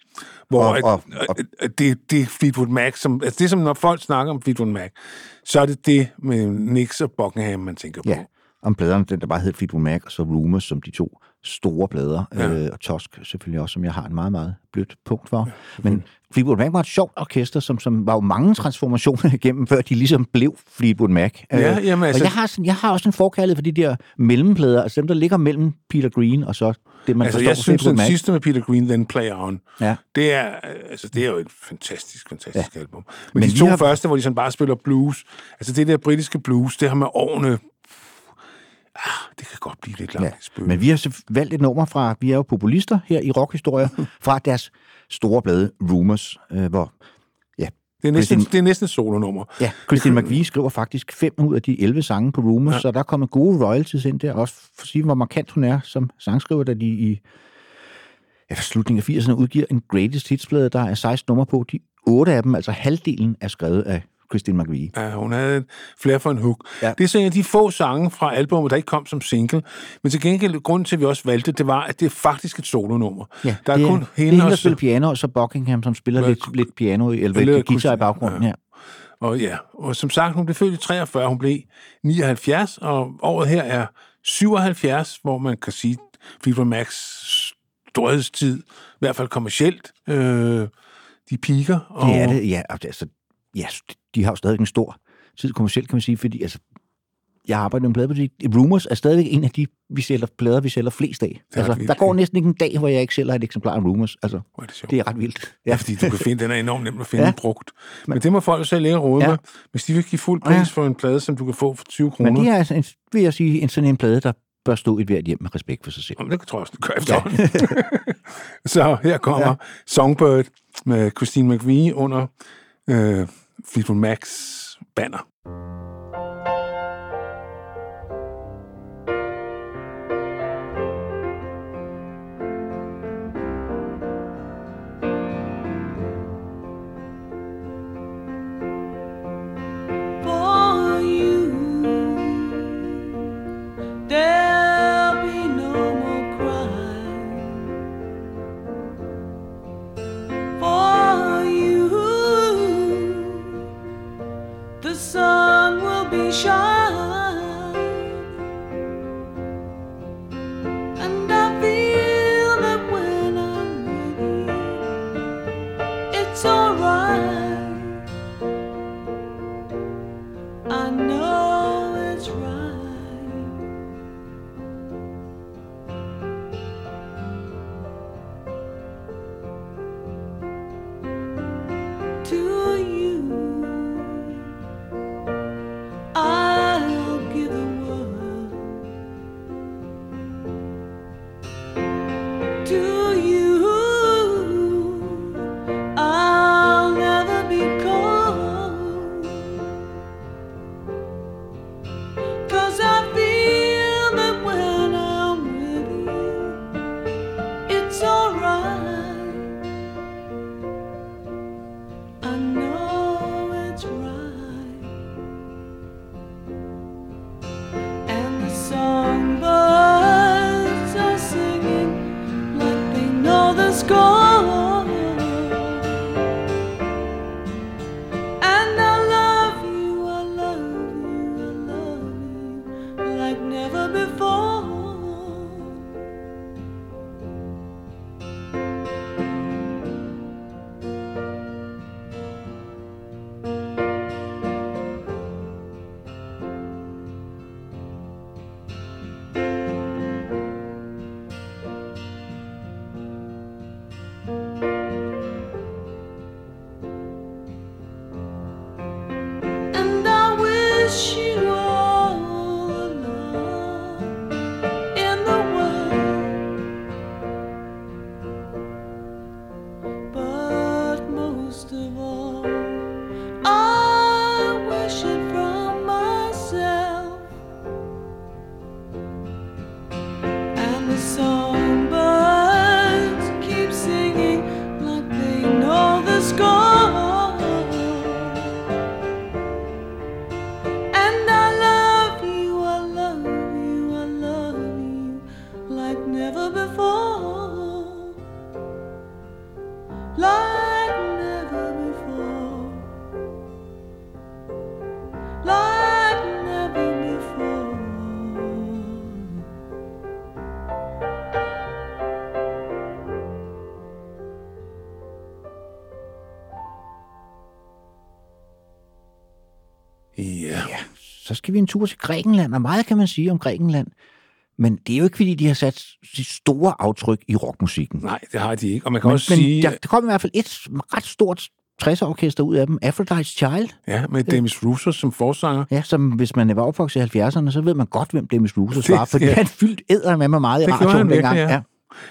Speaker 2: Hvor
Speaker 1: Og-
Speaker 2: og,
Speaker 1: og-
Speaker 2: det, det er Fleetwood Mac, som, altså det er som når folk snakker om Fleetwood Mac, så er det det med Nix og Buckingham, man tænker på.
Speaker 1: Ja, om pladerne, den der bare hed Fleetwood Mac, og så Rumors, som de to store plader, ja.
Speaker 2: Ja.
Speaker 1: øh, og Tosk selvfølgelig også, som jeg har en meget, meget blødt punkt for. Ja, Men Fleetwood Mac var et sjovt orkester, som, som var jo mange transformationer igennem, før de ligesom blev Fleetwood Mac.
Speaker 2: Ja,
Speaker 1: Øh,
Speaker 2: jamen, altså-
Speaker 1: og jeg har, sådan, jeg har også en forkærlighed for de der mellemplader, altså dem, der ligger mellem Peter Green og så det, man
Speaker 2: Altså,
Speaker 1: forstår
Speaker 2: jeg synes,
Speaker 1: Fleetwood
Speaker 2: den
Speaker 1: Mac.
Speaker 2: sidste med Peter Green, Then Play On,
Speaker 1: Ja.
Speaker 2: det er, altså, det er jo et fantastisk, fantastisk ja. album. Men,
Speaker 1: Men
Speaker 2: de to
Speaker 1: har...
Speaker 2: første, hvor de sådan bare spiller blues, altså det der britiske blues, det har med årene... Ah, det kan godt blive lidt langt
Speaker 1: Ja, men vi har så valgt et nummer fra, vi er jo populister her i rockhistorie, fra deres store blade Rumors, øh, hvor ja,
Speaker 2: det, er næsten,
Speaker 1: Christine-
Speaker 2: det er næsten et solonummer.
Speaker 1: ja, Christine McVie skriver faktisk fem ud af de 11 sange på Rumors, ja. så der kommer gode royalties ind der, også for at sige, hvor markant hun er som sangskriver, da de i ja, slutningen af 80'erne udgiver en greatest hitsplade, der er 16 numre på. De otte af dem, altså halvdelen, er skrevet af Christine McVie.
Speaker 2: Ja, hun havde flere for en hook.
Speaker 1: Ja.
Speaker 2: Det er så en af de få sange fra albumet, der ikke kom som single. Men til gengæld, grunden til, at vi også valgte det, var, at det er faktisk et solonummer.
Speaker 1: Ja,
Speaker 2: der er,
Speaker 1: det
Speaker 2: kun
Speaker 1: det er
Speaker 2: hende
Speaker 1: hende, der
Speaker 2: og,
Speaker 1: spiller piano, og så Buckingham, som spiller
Speaker 2: Eller
Speaker 1: lidt, lidt piano, eller
Speaker 2: eller
Speaker 1: guitar i baggrunden. Ja.
Speaker 2: ja. og ja, og som sagt, hun blev født i 43, hun blev 79, og året her er 77, hvor man kan sige, Fleetwood Macs storhedstid, i hvert fald kommercielt, øh, de piker. Og,
Speaker 1: Det er det, ja. Altså, ja, de har jo stadig en stor tid kommercielt, kan man sige, fordi altså, jeg arbejder i en pladebutik. Rumors er stadigvæk en af de vi sælger, plader, vi sælger flest af.
Speaker 2: er
Speaker 1: Altså, der går næsten ikke en dag, hvor jeg ikke sælger et eksemplar af Rumors. Altså,
Speaker 2: er det sjovt.
Speaker 1: det er ret vildt.
Speaker 2: Ja, fordi du kan finde, den er enormt nem at finde
Speaker 1: Ja.
Speaker 2: ja. brugt. Men det må folk selv at råde
Speaker 1: Ja.
Speaker 2: ja. med. Hvis de vil give fuld pris
Speaker 1: Ja.
Speaker 2: ja. for en plade, som du kan få for 20 kroner.
Speaker 1: Men det er, altså en, vil jeg sige, en sådan en plade, der bør stå et hvert hjem med respekt for sig selv.
Speaker 2: Jamen, det tror jeg også, det gør efterhånden. Så her kommer ja. Songbird med Christine McVie under øh, Fleetwood Macs banner.
Speaker 6: Will
Speaker 1: skal vi en tur til Grækenland, og meget kan man sige om Grækenland. Men det er jo ikke, fordi de har sat de store aftryk i rockmusikken.
Speaker 2: Nej, det har de ikke. Og man kan
Speaker 1: Men,
Speaker 2: også
Speaker 1: men
Speaker 2: sige,
Speaker 1: der, der kom i hvert fald et ret stort 60-orkester ud af dem, Aphrodite's Child,
Speaker 2: ja, med Demis Roussos som forsanger,
Speaker 1: ja, som hvis man var opvokset i 70'erne, så ved man godt, hvem Demis Roussos var, fordi
Speaker 2: ja.
Speaker 1: han fyldt æder med mig meget i radioen dengang.
Speaker 2: ja.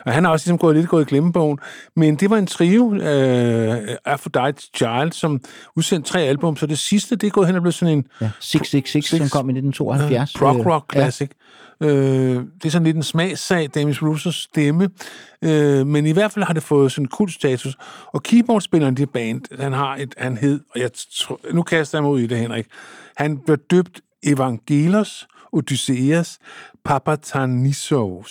Speaker 2: Og han har også ligesom gået lidt gået i glemmebogen. Men det var en trio, øh, Aphrodite's Child, som udsendte tre album. Så det sidste, det er gået hen og blevet sådan en
Speaker 1: Ja, 666, som kom i 1972.
Speaker 2: prog
Speaker 1: Øh,
Speaker 2: rock classic. Ja. Øh, det er sådan lidt en smagssag, Damis Russos stemme. Øh, men i hvert fald har det fået sådan en kultstatus. Og keyboardspilleren i det band, han har et, han hed, og jeg nu kaster jeg mig ud i det, Henrik. Han blev døbt Evangelos Odysseus Papatanissou.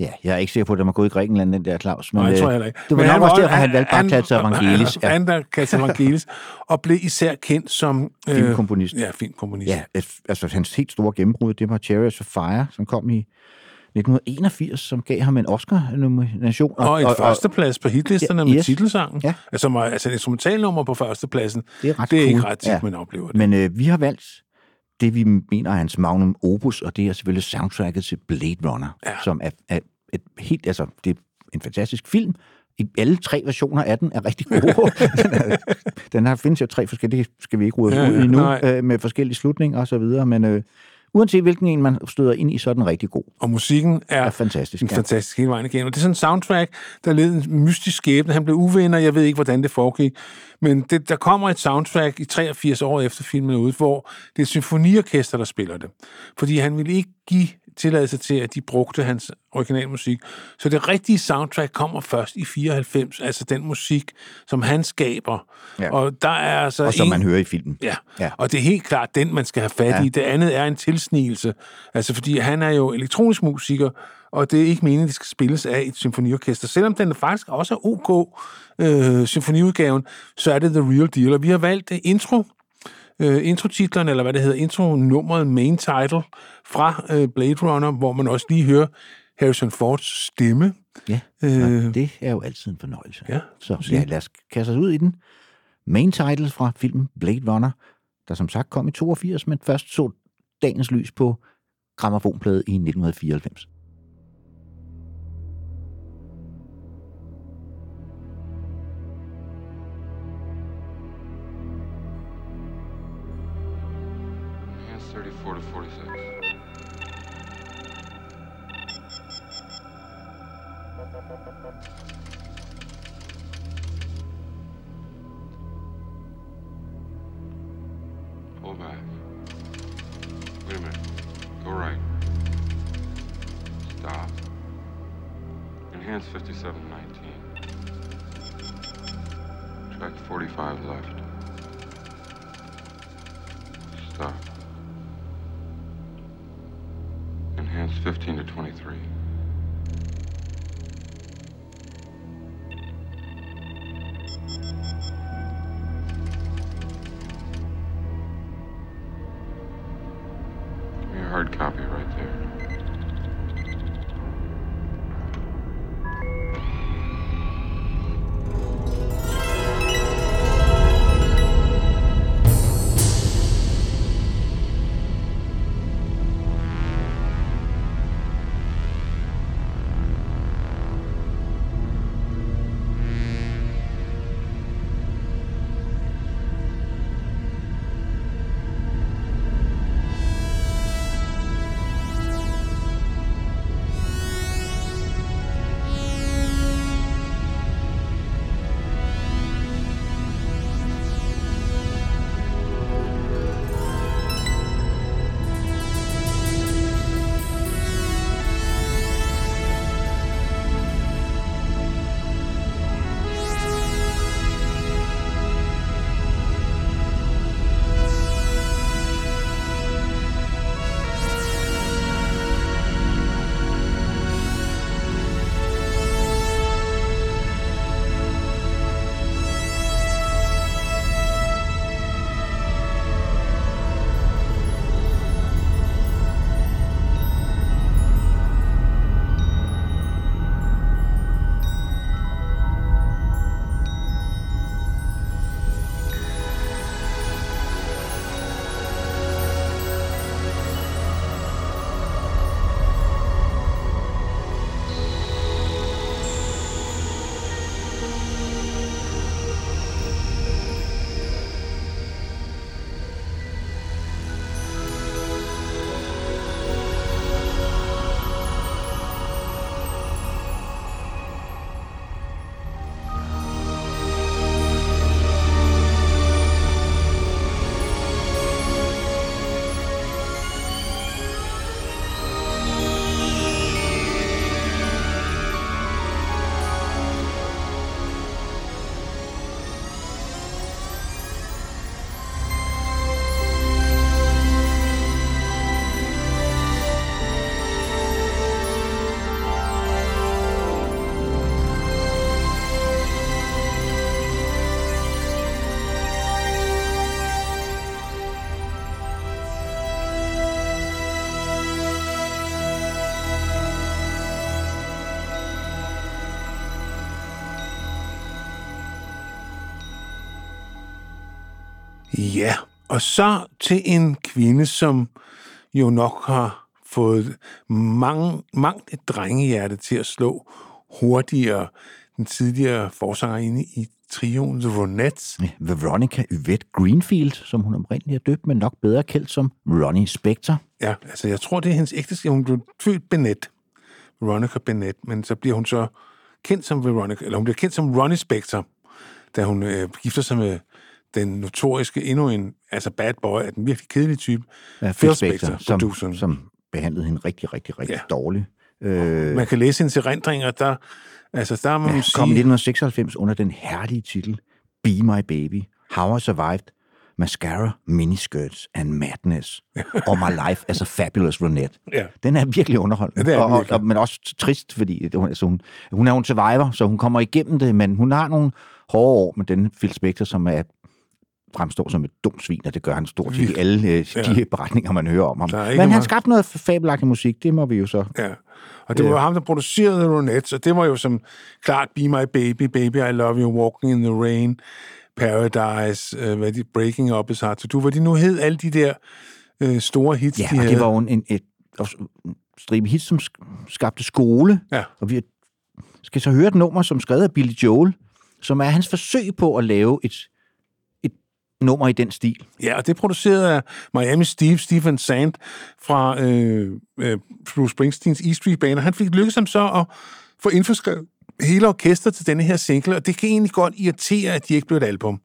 Speaker 1: Ja, jeg er ikke sikker på, at der må gå i Grækenland, den der Claus. Men,
Speaker 2: Nej, jeg tror
Speaker 1: øh,
Speaker 2: heller ikke.
Speaker 1: Det var
Speaker 2: Men
Speaker 1: nok
Speaker 2: var
Speaker 1: også derfor, han valgte bare sig evangelis. Ja,
Speaker 2: Han, sig evangelis, og blev især kendt som... øh,
Speaker 1: Filmkomponist.
Speaker 2: Ja, filmkomponist.
Speaker 1: ja, altså hans helt store gennembrud, det var Chariots of Fire, som kom i 1981, som gav ham en Oscar-nomination.
Speaker 2: Og en førsteplads på hitlisterne
Speaker 1: Ja,
Speaker 2: med
Speaker 1: yes.
Speaker 2: titelsangen.
Speaker 1: Ja.
Speaker 2: Altså, altså et instrumentalnummer på førstepladsen.
Speaker 1: Det er ret
Speaker 2: det er ikke
Speaker 1: cool.
Speaker 2: ret tit,
Speaker 1: Ja.
Speaker 2: man oplever det.
Speaker 1: Men øh, vi har valgt det, vi mener er hans magnum opus, og det er selvfølgelig soundtracket til Blade Runner,
Speaker 2: Ja.
Speaker 1: som er, er et helt, altså, det er en fantastisk film. I alle tre versioner af den er rigtig gode. den, er, den har, findes jo tre forskellige, det skal vi ikke rode
Speaker 2: Ja,
Speaker 1: ud i nu,
Speaker 2: nej.
Speaker 1: øh, med forskellige slutninger og så videre, men øh, uanset hvilken en man støder ind i, så er den rigtig god.
Speaker 2: Og musikken er,
Speaker 1: Er fantastisk.
Speaker 2: en
Speaker 1: Ja.
Speaker 2: fantastisk hele vejen igennem. Og det er sådan en soundtrack, der led en mystisk skæbne. Han blev uvenner, jeg ved ikke, hvordan det foregik. Men det, der kommer et soundtrack i 83 år efter filmen er ude, hvor det er et symfoniorkester, der spiller det. Fordi han ville ikke give tilladelse til, at de brugte hans originalmusik. Så det rigtige soundtrack kommer først i 94, altså den musik, som han skaber.
Speaker 1: Ja.
Speaker 2: Og der er altså
Speaker 1: Og som
Speaker 2: en-
Speaker 1: man hører i filmen.
Speaker 2: Ja.
Speaker 1: Ja.
Speaker 2: og det er helt klart den, man skal have fat
Speaker 1: Ja.
Speaker 2: i. Det andet er en tilsnigelse. Altså, fordi han er jo elektronisk musiker, og det er ikke meningen, at det skal spilles af et symfoniorkester. Selvom den faktisk også er OK, øh, symfoniudgaven, så er det the real deal. Og vi har valgt øh, intro, øh, introtitlen, eller hvad det hedder, intronummeret, main title, fra øh, Blade Runner, hvor man også lige hører Harrison Fords stemme.
Speaker 1: Ja,
Speaker 2: Øh.
Speaker 1: det er jo altid en fornøjelse.
Speaker 2: Ja,
Speaker 1: Så ja, lad os kaste os ud i den. Main title fra filmen Blade Runner, der som sagt kom i 82, men først så dagens lys på gramofonplade i 1994.
Speaker 2: Ja, og så til en kvinde, som jo nok har fået mange, mange et drengehjerte til at slå hurtigere den tidligere forsangerinde i trioen The Ronettes.
Speaker 1: Ja, Veronica Yvette Greenfield, som hun oprindeligt er døbt, men nok bedre kendt som Ronnie Spector.
Speaker 2: Ja, altså jeg tror, det er hendes ægteskab. Hun blev født Bennett. Veronica Bennett, men så bliver hun så kendt som Veronica, eller hun bliver kendt som Ronnie Spector, da hun øh, gifter sig med den notoriske, endnu en, altså bad boy, af den virkelig kedelige type,
Speaker 1: Ja,
Speaker 2: Phil Spector,
Speaker 1: som,
Speaker 2: produceren.
Speaker 1: som behandlede hende rigtig, rigtig, rigtig
Speaker 2: Ja.
Speaker 1: dårligt. Øh,
Speaker 2: Man kan læse hendes erindringer, der, altså der må man
Speaker 1: ja,
Speaker 2: sige...
Speaker 1: kom i 1996 under den herlige titel Be My Baby, How I Survived, Mascara, Miniskirts and Madness, og My Life as a Fabulous Brunette.
Speaker 2: Ja.
Speaker 1: Den er virkelig underholdende,
Speaker 2: Ja, det er
Speaker 1: og, og,
Speaker 2: virkelig.
Speaker 1: og, men også trist, fordi hun, altså hun, hun er jo en survivor, så hun kommer igennem det, men hun har nogle hårde år med den Phil Spector, som er fremstår som et dumt svin, og det gør han stort set i alle øh, de
Speaker 2: Ja.
Speaker 1: beretninger, man hører om ham. Men han skabte noget fabelagtig musik, det må vi jo så...
Speaker 2: Ja. Og det var jo ham, der producerede Ronettes, og det var jo som klart Be My Baby, Baby I Love You, Walking in the Rain, Paradise, øh, hvad de, Breaking Up is Hard to Do, hvad de nu hed, alle de der øh, store hits,
Speaker 1: Ja,
Speaker 2: de
Speaker 1: og
Speaker 2: havde.
Speaker 1: det var jo en, en, et, en stribe hits, som sk- skabte skole.
Speaker 2: Ja.
Speaker 1: Og vi skal så høre et nummer, som skrevet af Billy Joel, som er hans forsøg på at lave et nummer i den stil.
Speaker 2: Ja, og det er produceret af Miami Steve, Stephen Sand fra øh, øh, Bruce Springsteens E Street Band, og han fik lykkedes ham så at få indforskrevet hele orkestret til denne her single, og det kan egentlig godt irritere, at de ikke blev et album.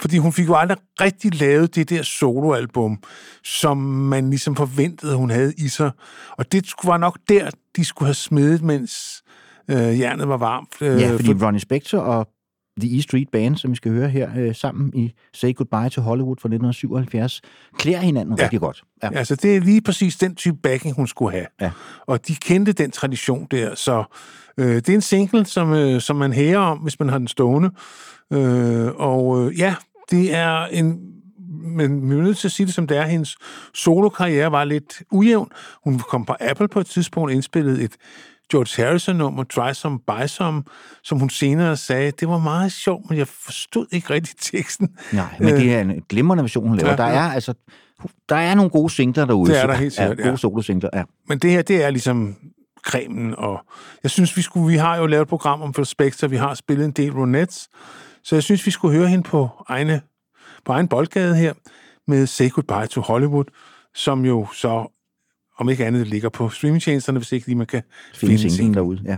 Speaker 2: Fordi hun fik jo aldrig rigtig lavet det der soloalbum, som man ligesom forventede, hun havde i sig. Og det var nok der, de skulle have smedet, mens øh, jernet var varmt. Øh,
Speaker 1: Ja, fordi Ronnie Spector og The E Street Band, som vi skal høre her øh, sammen i Say Goodbye to Hollywood fra 1977, klæder hinanden
Speaker 2: Ja.
Speaker 1: rigtig godt. Ja.
Speaker 2: Altså, det er lige præcis den type backing, hun skulle have.
Speaker 1: Ja.
Speaker 2: Og de kendte den tradition der, så øh, det er en single, som, øh, som man hærer om, hvis man har den stående. Øh, og øh, ja, det er en... Men vi er nødt til at sige det, som det er. Hendes solokarriere var lidt ujævn. Hun kom på Apple på et tidspunkt og indspillede et George Harrison-nummer, Try Some, Buy Some, som hun senere sagde, det var meget sjovt, men jeg forstod ikke rigtig teksten.
Speaker 1: Nej, men det er en glimrende version, hun laver.
Speaker 2: Øh. ja,
Speaker 1: Der er altså der er nogle gode singler derude.
Speaker 2: Det er der helt sikkert,
Speaker 1: ja. Gode solosingler, ja.
Speaker 2: Men det her, det er ligesom cremen, og jeg synes, vi skulle, vi har jo lavet et program om Phil Spector, vi har spillet en del Ronettes, så jeg synes, vi skulle høre hende på, egne, på egen boldgade her, med Say Goodbye to Hollywood, som jo så, om ikke andet, ligger på streamingtjenesterne, hvis ikke lige man kan
Speaker 1: Finde
Speaker 2: finde
Speaker 1: singlen derude, ja.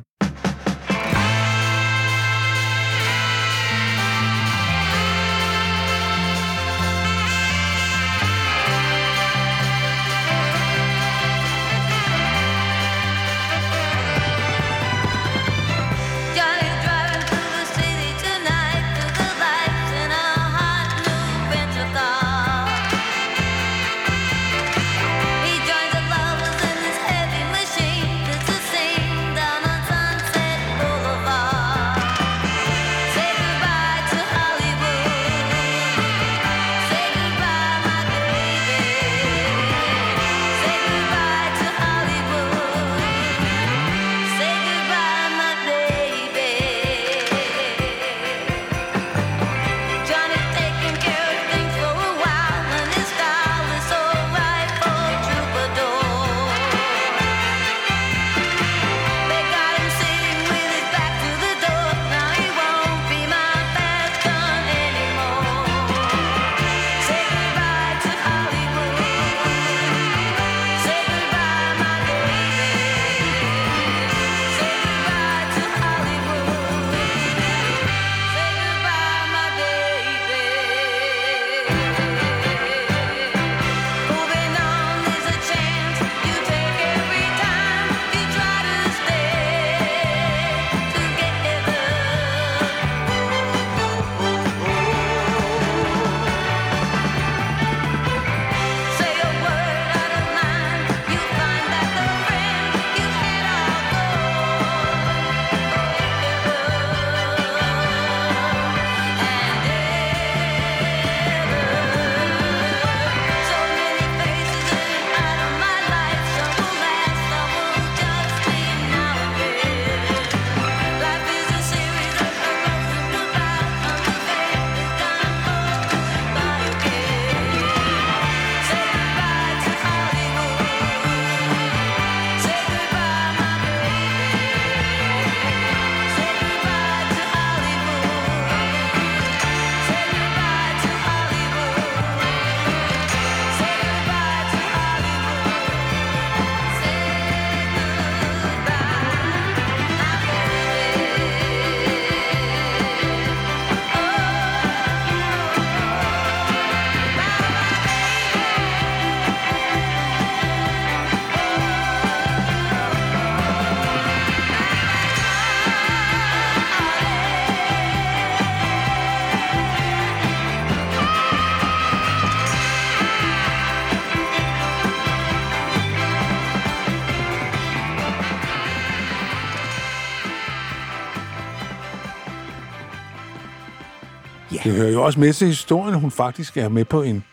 Speaker 2: Hører jo også med til historien, hun faktisk er med på en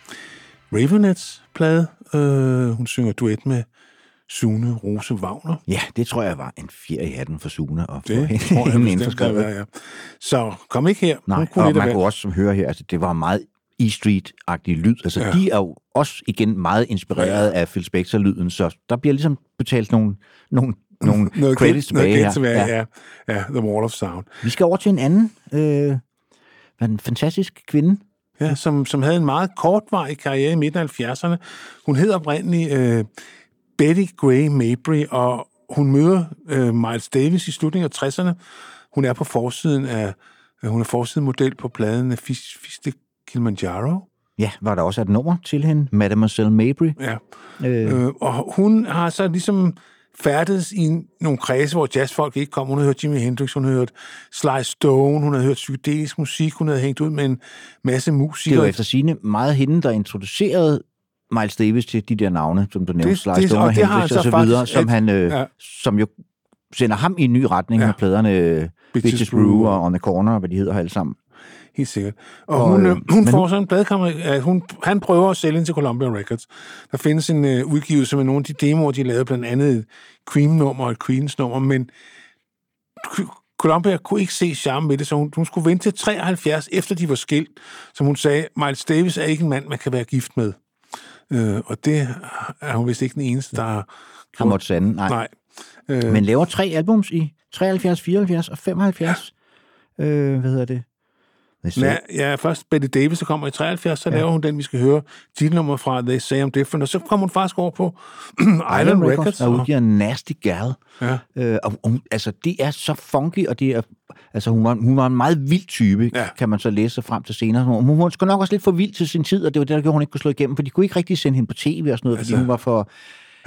Speaker 2: Ravenets-plade. Øh, hun synger duet med Sune Rose Wagner.
Speaker 1: Ja, det tror jeg var en fjer i hatten for Sune og for
Speaker 2: Det
Speaker 1: hende,
Speaker 2: tror jeg
Speaker 1: hende indforskrevet.
Speaker 2: ja. Så kom ikke her.
Speaker 1: Nej,
Speaker 2: kunne
Speaker 1: og man kunne også som høre her, altså det var meget E-Street-agtig lyd. Altså
Speaker 2: Ja.
Speaker 1: ja. de er jo også igen meget inspireret af Phil Spector-lyden, så der bliver ligesom betalt nogle, nogle, nogle
Speaker 2: noget
Speaker 1: credits
Speaker 2: noget
Speaker 1: tilbage
Speaker 2: gæld
Speaker 1: her.
Speaker 2: tilbage,
Speaker 1: Ja.
Speaker 2: ja. ja. The Wall of Sound.
Speaker 1: Vi skal over til en anden, øh, hvad er en fantastisk kvinde.
Speaker 2: Ja, som, som havde en meget kortvarig karriere i midten af 70'erne. Hun hed oprindeligt øh, Betty Gray Mabry, og hun møder øh, Miles Davis i slutningen af 60'erne. Hun er på forsiden af, øh, hun er forsidemodel på pladen af Fis- Fiste Kilimanjaro.
Speaker 1: Ja, var der også et nummer til hende, Mademoiselle Mabry.
Speaker 2: Ja.
Speaker 1: Øh,
Speaker 2: Øh, og hun har så ligesom færdedes i nogle kredse, hvor jazzfolk ikke kom. Hun havde hørt Jimi Hendrix, hun havde hørt Sly Stone, hun havde hørt psykedelisk musik, hun havde hængt ud med en masse
Speaker 1: det
Speaker 2: musikere.
Speaker 1: var efter sine meget hende, der introducerede Miles Davis til de der navne, som du nævnte,
Speaker 2: Det-
Speaker 1: Sly
Speaker 2: det-
Speaker 1: Stone
Speaker 2: og
Speaker 1: og
Speaker 2: det har
Speaker 1: Hendrix
Speaker 2: han
Speaker 1: og
Speaker 2: så
Speaker 1: videre, som, han, øh,
Speaker 2: Ja.
Speaker 1: som jo sender ham i en ny retning
Speaker 2: Ja.
Speaker 1: med pladerne øh,
Speaker 2: Bitches
Speaker 1: Bitches
Speaker 2: Brew
Speaker 1: og On The Corner, og hvad de hedder alle sammen.
Speaker 2: Helt sikkert. Og,
Speaker 1: Og,
Speaker 2: hun,
Speaker 1: øh,
Speaker 2: øh, hun
Speaker 1: men
Speaker 2: får
Speaker 1: nu-
Speaker 2: så en bladkammer, at hun, han prøver at sælge ind til Columbia Records. Der findes en øh, udgivelse med nogle af de demoer, de lavede, blandt andet et Cream-nummer og et Queens-nummer, men Columbia kunne ikke se charme med det, så hun, hun skulle vente til 73, efter de var skilt, som hun sagde, Miles Davis er ikke en mand, man kan være gift med. Øh, og det er hun vist ikke den eneste, der har
Speaker 1: Har måttet sande, nej.
Speaker 2: Nej. Øh,
Speaker 1: Men laver tre albums i 73, 74 og 75. Øh, hvad hedder det?
Speaker 2: Ja, ja, først Betty Davis, der kommer i 73, så ja. Laver hun den, vi skal høre, titelnummer fra They Say I'm Different, og så kommer hun faktisk over på Island Records.
Speaker 1: der udgiver Nasty Gal.
Speaker 2: Ja.
Speaker 1: Øh, og, og, altså, det er så funky, og det er, altså, hun var, hun var en meget vild type,
Speaker 2: Ja.
Speaker 1: kan man så læse sig frem til senere. Hun, hun var nok også lidt for vild til sin tid, og det var det, der gjorde, hun ikke kunne slå igennem, for de kunne ikke rigtig sende hende på tv og sådan noget, Altså, fordi hun var for...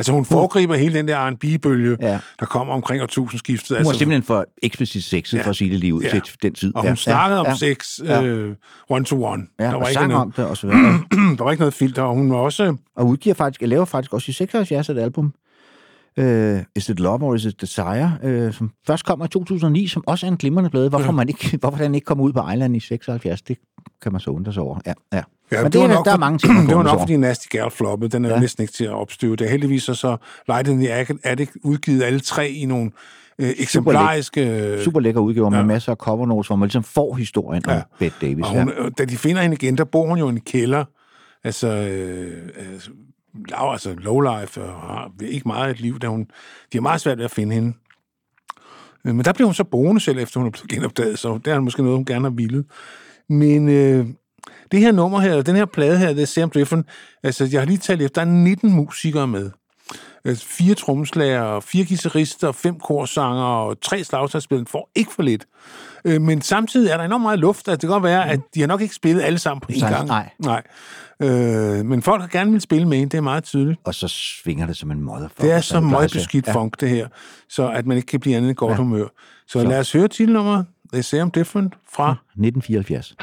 Speaker 2: Altså hun foregriber hele den der R&B-bølge, ja. Der kommer omkring årtusindskiftet.
Speaker 1: Hun
Speaker 2: Altså,
Speaker 1: var simpelthen for eksplicit sexet,
Speaker 2: Ja.
Speaker 1: for at sige det lige ud
Speaker 2: Ja.
Speaker 1: til den tid.
Speaker 2: og hun
Speaker 1: ja.
Speaker 2: snakkede
Speaker 1: ja.
Speaker 2: om sex
Speaker 1: Ja.
Speaker 2: øh, one-to-one.
Speaker 1: Ja,
Speaker 2: der, var
Speaker 1: og
Speaker 2: ikke
Speaker 1: sang
Speaker 2: noget,
Speaker 1: om det og så videre.
Speaker 2: der var ikke noget filter, og hun var også...
Speaker 1: og udgiver faktisk, jeg laver faktisk også i 76 et album, uh, Is It Love or Is It Desire, uh, som først kommer i 2009, som også er en glimrende plade. Hvorfor, man ikke, hvorfor den ikke kom ud på Island i 76, det kan man så undre sig over. Ja, ja.
Speaker 2: Ja,
Speaker 1: Men det,
Speaker 2: var
Speaker 1: er,
Speaker 2: nok
Speaker 1: der er mange ting,
Speaker 2: Det var nok,
Speaker 1: over.
Speaker 2: fordi Nasty Gal floppede. Den er ja. Næsten ikke til at opstøve. Det er heldigvis så, så Light in the Attic udgivet alle tre i nogle øh, eksemplariske...
Speaker 1: Super lækker udgaver
Speaker 2: Ja.
Speaker 1: med masser af cover notes, hvor man ligesom får historien ja. Om Bette Davis.
Speaker 2: Og hun, ja. da de finder hende igen, der bor hun jo i en kælder. Altså, øh, altså, lav, altså lowlife, og har ikke meget et liv. Der hun, de har meget svært ved at finde hende. Øh, men der blev hun så boende selv, efter hun er blevet genopdaget, så det er altså måske noget, hun gerne har ville. Men øh, det her nummer her, den her plade her, det er Sam Different, altså jeg har lige talt efter, der er 19 musikere med. Altså, fire trommeslager, fire guitarister, fem korsanger og tre slagsagsspillere får ikke for lidt. Øh, men samtidig er der enormt meget luft. Altså, det kan godt være, at de har nok ikke spillet alle sammen på en
Speaker 1: Nej,
Speaker 2: gang.
Speaker 1: nej.
Speaker 2: nej. Øh, men folk har gerne vil spille med en, det er meget tydeligt.
Speaker 1: Og så svinger det som en motherfucker.
Speaker 2: Det er så meget beskidt
Speaker 1: Ja.
Speaker 2: funk, det her, så at man ikke kan blive andet end godt
Speaker 1: Ja.
Speaker 2: humør. Så,
Speaker 1: Så.
Speaker 2: lad os høre titelnummeret. They Say I'm Different fra
Speaker 1: 1974.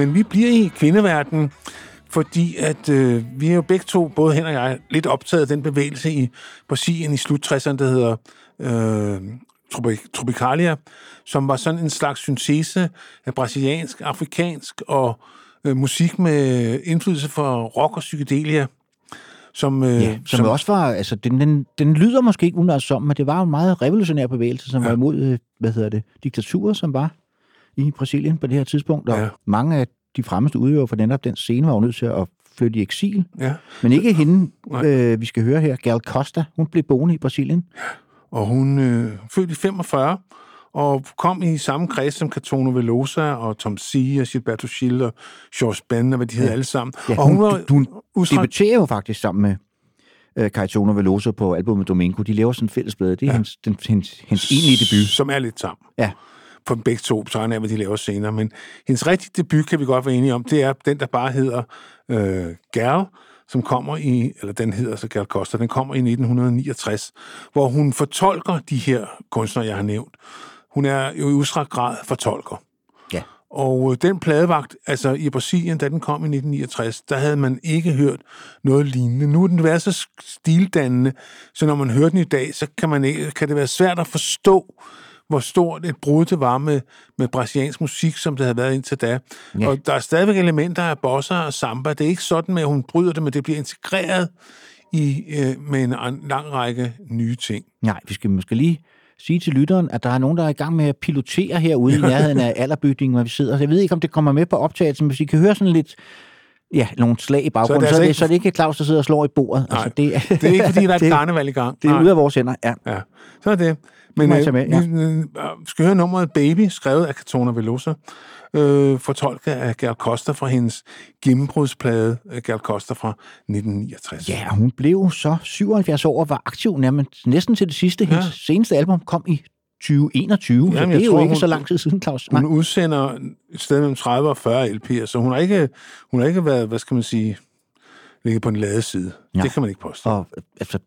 Speaker 2: men vi bliver i kvindeverdenen, fordi at øh, vi er jo begge to, både hen og jeg, lidt optaget af den bevægelse i Brasilien i slut 60'erne, der hedder øh, Tropi- Tropicalia, som var sådan en slags syntese af brasiliansk, afrikansk og øh, musik med indflydelse fra rock og psykedelia. Som, øh,
Speaker 1: Ja, som, som også var, altså, den, den, den lyder måske ikke umiddelbart som, men det var en meget revolutionær bevægelse, som ja. var imod, øh, hvad hedder det, diktaturer, som var i Brasilien på det her tidspunkt, og
Speaker 2: Ja.
Speaker 1: mange af de fremmeste udøvere for netop den scene var jo nødt til at flytte i eksil.
Speaker 2: Ja.
Speaker 1: Men ikke hende,
Speaker 2: Nej.
Speaker 1: øh, vi skal høre her, Gal Costa, hun blev boende i Brasilien.
Speaker 2: Og hun øh, født i 45, og kom i samme kreds som Catone Velosa og Tom C. og Gilberto Gil og George Ben og hvad de hed
Speaker 1: Ja.
Speaker 2: alle sammen.
Speaker 1: Ja,
Speaker 2: og
Speaker 1: hun,
Speaker 2: hun var
Speaker 1: hun
Speaker 2: udstrakt-
Speaker 1: debuterer jo faktisk sammen med øh, Caetano Veloso på albumet Domingo. De laver sådan en fællesblad. Det er ja. hendes, den, hendes, hendes egentlige debut.
Speaker 2: Som er lidt tam.
Speaker 1: Ja.
Speaker 2: For dem begge to, så af, hvad de laver senere. Men hendes rigtige debut, kan vi godt være enige om, det er den, der bare hedder øh, Gal, som kommer i, eller den hedder så Gal Costa, den kommer i 1969, hvor hun fortolker de her kunstnere, jeg har nævnt. Hun er jo i udstrakt grad fortolker.
Speaker 1: Ja.
Speaker 2: Og øh, den pladevagt, altså i Brasilien, da den kom i 1969, der havde man ikke hørt noget lignende. Nu er den været så sildannende, så når man hører den i dag, så kan, man ikke, kan det være svært at forstå, hvor stort et brud det var med, med brasiliansk musik, som det havde været indtil da. Ja. Og der er stadigvæk elementer af bossa og samba. Det er ikke sådan med, at hun bryder det, men det bliver integreret i, øh, med en an- lang række nye ting.
Speaker 1: Nej, vi skal måske lige sige til lytteren, at der er nogen, der er i gang med at pilotere herude i nærheden af alderbygningen, hvor vi sidder. Så jeg ved ikke, om det kommer med på optagelsen, men hvis I kan høre sådan lidt ja, nogle slag i baggrunden, så,
Speaker 2: altså
Speaker 1: så, er, det,
Speaker 2: ikke-
Speaker 1: så er det ikke Claus, der sidder og slår i bordet.
Speaker 2: Nej,
Speaker 1: altså, det,
Speaker 2: Det er ikke, fordi der er et
Speaker 1: det-
Speaker 2: karneval i gang.
Speaker 1: Det er
Speaker 2: Nej.
Speaker 1: ude af vores hænder, ja.
Speaker 2: Ja, så er det. Men øh,
Speaker 1: med, ja.
Speaker 2: vi øh, skal høre nummeret Baby, skrevet af Catona Velosa, øh, fortolket af Gal Costa fra hendes gennembrudsplade, øh, Gal Costa fra 1969.
Speaker 1: Ja, hun blev så 77 år og var aktiv nærmest næsten til det sidste. Hendes ja. seneste album kom i 2021, Jamen, så det
Speaker 2: jeg
Speaker 1: er jo
Speaker 2: tror,
Speaker 1: ikke
Speaker 2: hun-
Speaker 1: så lang tid siden, Claus.
Speaker 2: Hun udsender et sted mellem 30 og 40 LP'er, så hun har ikke, hun har ikke været, hvad skal man sige, ligget på en ladeside.
Speaker 1: Nej.
Speaker 2: Det kan man ikke påstå.
Speaker 1: Og altså,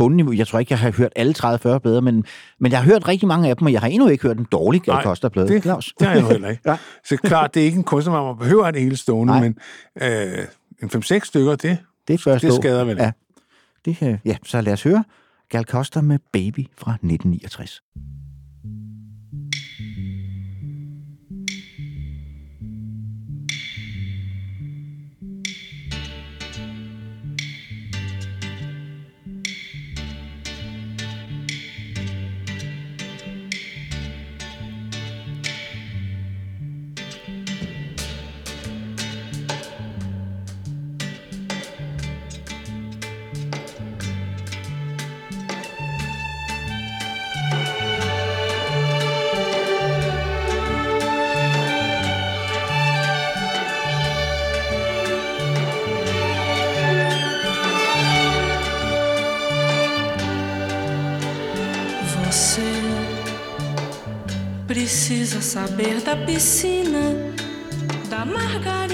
Speaker 1: bundniveau, jeg tror ikke, jeg har hørt alle 30-40 plader, men, men jeg har hørt rigtig mange af dem, og jeg har endnu ikke hørt en dårlig Gal
Speaker 2: Nej,
Speaker 1: Costa-plade.
Speaker 2: det,
Speaker 1: Claus.
Speaker 2: det har jeg jo heller ikke.
Speaker 1: Ja.
Speaker 2: Så klart, det er ikke en kunstner, man behøver det hele stående,
Speaker 1: Nej.
Speaker 2: men øh, en 5-6 stykker, det,
Speaker 1: Det er
Speaker 2: det skader vel.
Speaker 1: Ja. Det, øh, ja, så lad os høre Gal Costa med Baby fra 1969.
Speaker 7: Saber da piscina, da margarina,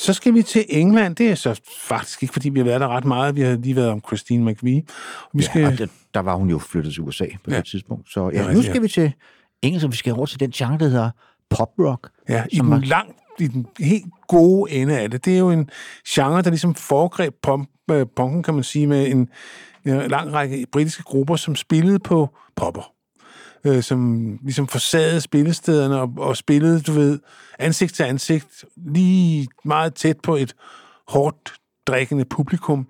Speaker 2: så skal vi til England. Det er så faktisk ikke, fordi vi har været der ret meget. Vi har lige været om Christine McVie. Og vi skal...
Speaker 1: Ja, og der, der var hun jo flyttet til USA på ja. Det tidspunkt. Så ja, nu skal
Speaker 2: ja.
Speaker 1: vi til engelsk, og vi skal over til den genre, der hedder pop-rock.
Speaker 2: Ja, i den
Speaker 1: var-
Speaker 2: lang, i den helt gode ende af det. Det er jo en genre, der ligesom foregreb øh, punken, kan man sige, med en, en lang række britiske grupper, som spillede på popper. Øh, som ligesom forsagede spillestederne og, og spillede, du ved, ansigt til ansigt, lige meget tæt på et hårdt drikkende publikum,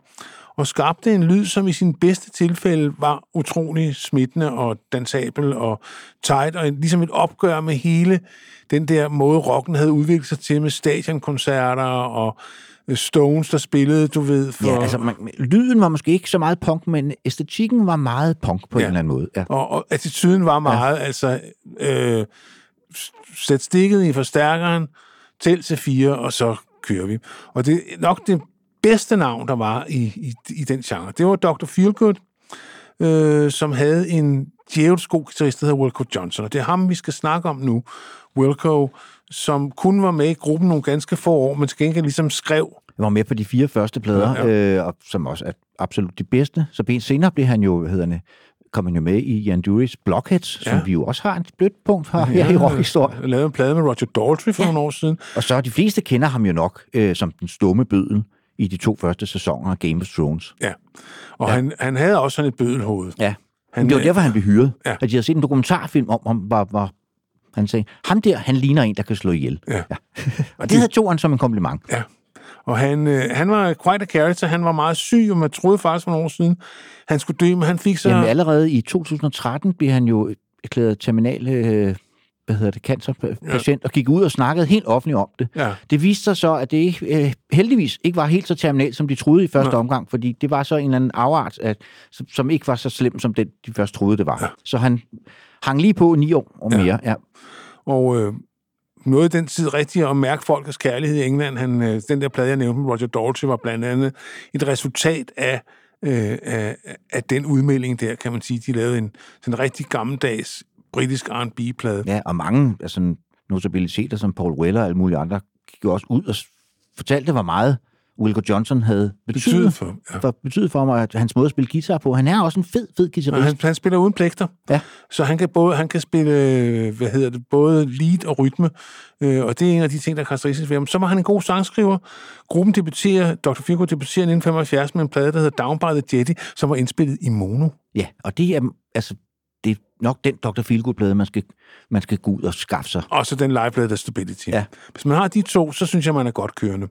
Speaker 2: og skabte en lyd, som i sin bedste tilfælde var utrolig smittende og dansabel og tight, og ligesom et opgør med hele den der måde, rocken havde udviklet sig til med stadionkoncerter og Stones, der spillede, du ved, for...
Speaker 1: Ja, altså, man, lyden var måske ikke så meget punk, men æstetikken var meget punk på ja. En eller anden måde. Ja.
Speaker 2: Og, og attituden var meget, ja. altså, øh, sæt stikket i forstærkeren, tæl til fire, og så kører vi. Og det er nok det bedste navn, der var i, i, i den genre. Det var Dr. Feelgood, øh, som havde en djævelsk god guitarist, der hedder Wilco Johnson. Og det er ham, vi skal snakke om nu. Wilco, som kun var med i gruppen nogle ganske få år, men til gengæld ligesom skrev
Speaker 1: var med på de fire første plader,
Speaker 2: Ja,
Speaker 1: ja,
Speaker 2: ja.
Speaker 1: ja. Øh, og som også er absolut de bedste. Så ben senere blev han jo, hedder det, kom han jo med i Jan Duris Blockheads, ja.
Speaker 2: Ja.
Speaker 1: som vi jo også har et blødt punkt her, her i rockhistorie.
Speaker 2: lavede en plade med Roger Daltrey for ja. nogle år siden.
Speaker 1: Og så de fleste kender ham jo nok øh, som den stumme bødel i de to første sæsoner af Game of Thrones.
Speaker 2: Ja. Og ja. Han, han havde også sådan et bødelhoved.
Speaker 1: Ja,
Speaker 2: Han,
Speaker 1: det var derfor, han blev hyret.
Speaker 2: Ja.
Speaker 1: Ja. At de havde set en dokumentarfilm om ham, var, var han sagde, ham der, han ligner en, der kan slå ihjel.
Speaker 2: Ja.
Speaker 1: ja. og det havde tog han som en kompliment.
Speaker 2: Ja. Og han, øh, han var quite a character. Han var meget syg, og man troede faktisk for nogle år siden, han skulle dø, men han fik så...
Speaker 1: Jamen, allerede i 2013 blev han jo erklæret terminal øh, hvad hedder det, cancerpatient, ja. og gik ud og snakkede helt offentligt om det.
Speaker 2: Ja.
Speaker 1: Det viste sig så, at det ikke, øh, heldigvis ikke var helt så terminalt, som de troede i første
Speaker 2: Nej.
Speaker 1: omgang, fordi det var så en eller anden afart, at, som, som ikke var så slem, som den, de først troede, det var.
Speaker 2: Ja.
Speaker 1: Så han hang lige på ni år og
Speaker 2: Ja.
Speaker 1: mere. Ja.
Speaker 2: Og øh, noget i den tid rigtigt at mærke folkets kærlighed i England. Han, øh, den der plade, jeg nævnte med Roger Daltrey, var blandt andet et resultat af, øh, af, af den udmelding der, kan man sige. De lavede en sådan rigtig gammeldags britisk R&B-plade.
Speaker 1: ja, og mange altså, notabiliteter som Paul Weller og alle mulige andre gik også ud og fortalte, hvor meget Wilco Johnson havde betydet,
Speaker 2: Betydet for, ja.
Speaker 1: for, betydet for mig, at hans måde at spille guitar på. Han er også en fed, fed guitarist.
Speaker 2: han, han spiller uden pligter.
Speaker 1: Ja.
Speaker 2: Så han kan, både, han kan spille, hvad hedder det, både lead og rytme, øh, og det er en af de ting, der er karakteristisk ved ham. Så var han en god sangskriver. Gruppen debuterer, Dr. Figo debuterer i 1975 med en plade, der hedder Down by the Jetty, som var indspillet i mono.
Speaker 1: Ja, og det er, altså, det er nok den Dr. Feelgood-plade, man skal, man skal gå ud og skaffe sig.
Speaker 2: Og så den liveplade, der Stability.
Speaker 1: Ja.
Speaker 2: Hvis man har de to, så synes jeg, man er godt kørende.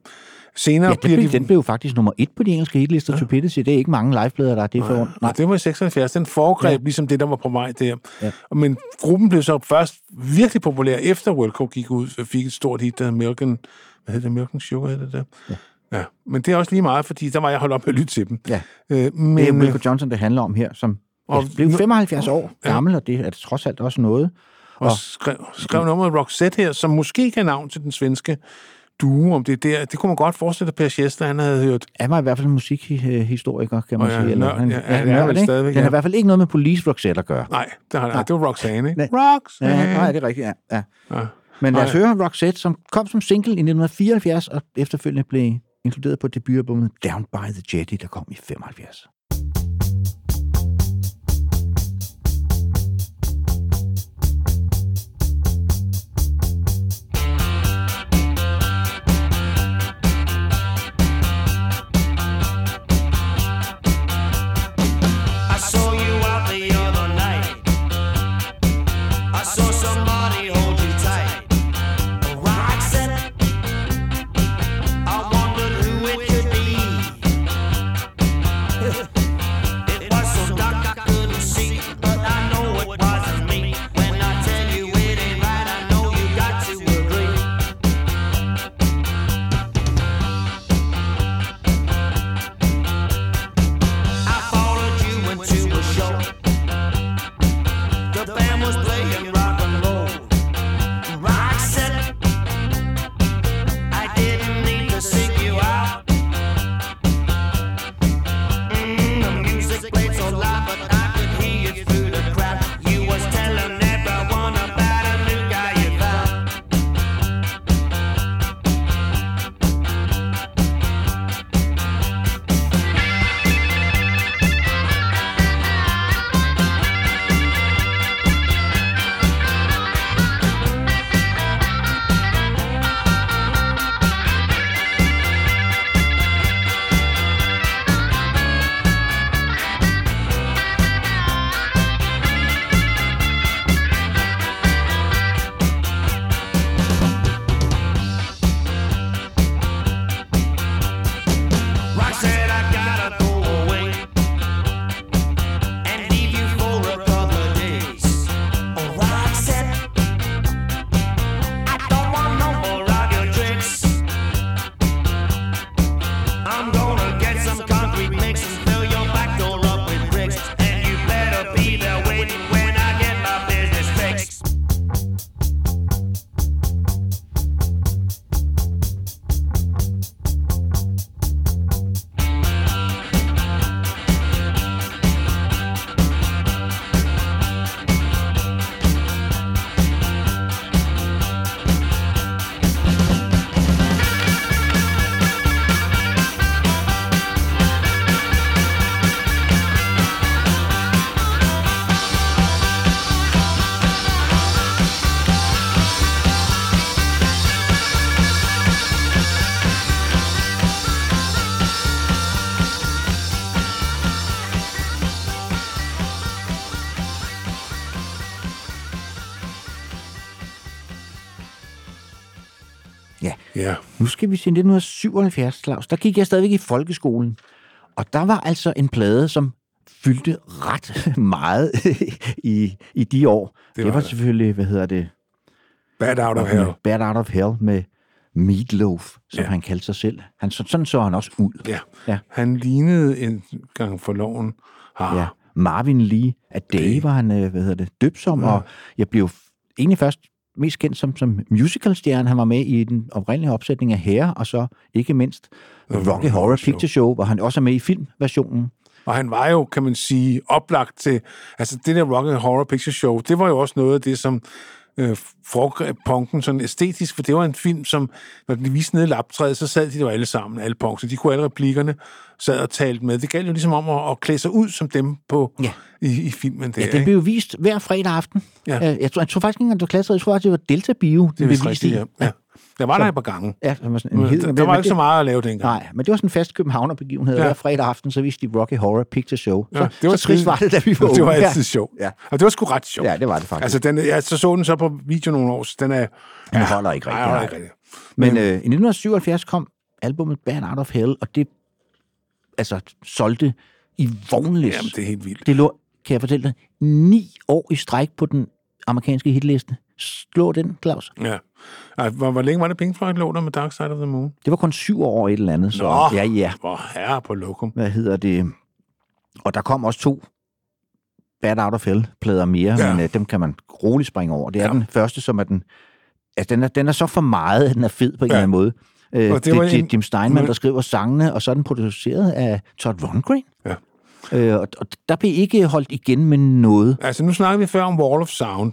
Speaker 2: Senere
Speaker 1: Ja, den
Speaker 2: bliver
Speaker 1: blev,
Speaker 2: de...
Speaker 1: den blev jo faktisk nummer et på de engelske hitlister, ja. Det er ikke mange liveplader, der er det for.
Speaker 2: Nej, det var i 76. Den foregreb ja. ligesom det, der var på vej der.
Speaker 1: Ja.
Speaker 2: Men gruppen blev så først virkelig populær, efter Wilco gik ud og fik et stort hit, der hed Milk and, hvad hedder det, Milk and Sugar, hedder det der? Ja. ja. Men det er også lige meget, fordi der var jeg holdt op med at lytte til dem.
Speaker 1: Ja.
Speaker 2: Øh, men,
Speaker 1: Det er Wilco Johnson, det handler om her, som
Speaker 2: Og
Speaker 1: og blev
Speaker 2: nu-
Speaker 1: 75 år
Speaker 2: Ja.
Speaker 1: gammel, og det er trods alt også noget.
Speaker 2: og skrev, skrev nummeret Roxette her, som måske kan navn til den svenske duo, om det er der. Det kunne man godt forestille sig, Per Schester, han havde hørt.
Speaker 1: Han var i hvert fald en musikhistoriker, kan man
Speaker 2: Og ja,
Speaker 1: sige.
Speaker 2: nørd,
Speaker 1: han,
Speaker 2: ja, ja, er
Speaker 1: nørd,
Speaker 2: vel
Speaker 1: ikke?
Speaker 2: stadigvæk,
Speaker 1: Den har
Speaker 2: ja.
Speaker 1: i hvert fald ikke noget med Police Roxette at gøre.
Speaker 2: Nej, det, har, nej, det var Roxanne, ikke?
Speaker 1: Nej.
Speaker 2: Roxanne.
Speaker 1: Ja, nej, det er rigtigt, ja. ja.
Speaker 2: Ja.
Speaker 1: Men lad os høre Roxette, som kom som single i 1974, og efterfølgende blev inkluderet på debutalbummet Down by the Jetty, der kom i 75. skal vi til 1977, Claus. Der gik jeg stadigvæk i folkeskolen. Og der var altså en plade, som fyldte ret meget i, i de år. Det
Speaker 2: var
Speaker 1: det var selvfølgelig, hvad hedder det?
Speaker 2: Bad Out of Hell.
Speaker 1: Bad Out of Hell med Meatloaf, som
Speaker 2: Ja.
Speaker 1: ja. han kaldte sig selv. Han, så- sådan så han også ud.
Speaker 2: Ja.
Speaker 1: Ja.
Speaker 2: Han lignede en gang for loven. Har.
Speaker 1: Ja. Marvin Lee, at Day var han, øh, hvad hedder det, døbt som, og jeg blev egentlig først mest kendt som, som musicalstjerne. Han var med i den oprindelige opsætning af Hair, og så ikke mindst Rocky Horror Picture Show, hvor han også er med i filmversionen.
Speaker 2: Og han var jo, kan man sige, oplagt til... Altså, det der Rock Horror Picture Show, det var jo også noget af det, som øh, foregreb punken sådan æstetisk, for det var en film, som, når de viste nede i laptræet, så sad de jo alle sammen, alle punks, så de kunne alle replikkerne, sad og talte med. Det galt jo ligesom om at, at klæde sig ud som dem på,
Speaker 1: Ja.
Speaker 2: i, i filmen der,
Speaker 1: Ja, den blev jo vist hver fredag aften.
Speaker 2: Ja.
Speaker 1: Øh, Jeg, tror, jeg tror faktisk ikke engang, var klasser. Jeg tror faktisk, det var Delta Bio,
Speaker 2: Det
Speaker 1: den
Speaker 2: vist
Speaker 1: blev vist i.
Speaker 2: rigtigt, ja. ja. Jeg var der et par gange.
Speaker 1: Ja, det var sådan en
Speaker 2: Men
Speaker 1: hed,
Speaker 2: der, der var ikke så meget at lave dengang.
Speaker 1: Nej, men det var sådan en fast københavnerbegivenhed.
Speaker 2: Ja.
Speaker 1: Ja. Hver fredag aften, så viste de Rocky Horror Picture Show.
Speaker 2: Ja,
Speaker 1: så,
Speaker 2: det var
Speaker 1: så trist var det, da vi var
Speaker 2: Det var altid sjovt.
Speaker 1: Ja.
Speaker 2: Og det var sgu ret sjovt.
Speaker 1: Ja, det var det faktisk.
Speaker 2: Altså, den, jeg så, så den så på video nogle år, så den er...
Speaker 1: Den holder ikke
Speaker 2: Nej,
Speaker 1: rigtigt,
Speaker 2: holder
Speaker 1: nej.
Speaker 2: ikke rigtigt.
Speaker 1: Men øh, i 1977 kom albumet Bad Out of Hell, og det altså solgte i vognlæs.
Speaker 2: Jamen, det er helt vildt.
Speaker 1: Det lå, kan jeg fortælle dig, ni år i stræk på den amerikanske hitliste. Slå den, Claus.
Speaker 2: Ja. Ej, hvor, hvor længe var det Pink Floyd lå der med Dark Side of the Moon?
Speaker 1: Det var kun syv år et eller andet. Så,
Speaker 2: Nå.
Speaker 1: ja, ja.
Speaker 2: Hvor herre på lokum.
Speaker 1: Hvad hedder det? Og der kom også to Bad Out of Hell-plader mere,
Speaker 2: Ja.
Speaker 1: men øh, dem kan man roligt springe over. Det er
Speaker 2: Ja.
Speaker 1: den første, som er den... Altså, den er, den er så for meget, at den er fed på en
Speaker 2: Ja.
Speaker 1: eller anden måde. Øh,
Speaker 2: Og
Speaker 1: det,
Speaker 2: det en-
Speaker 1: er Jim Steinman, der skriver sangene, og så er den produceret af Todd Rundgren.
Speaker 2: Ja.
Speaker 1: Øh, og, og der blev ikke holdt igen med noget.
Speaker 2: Altså, nu snakker vi før om Wall of Sound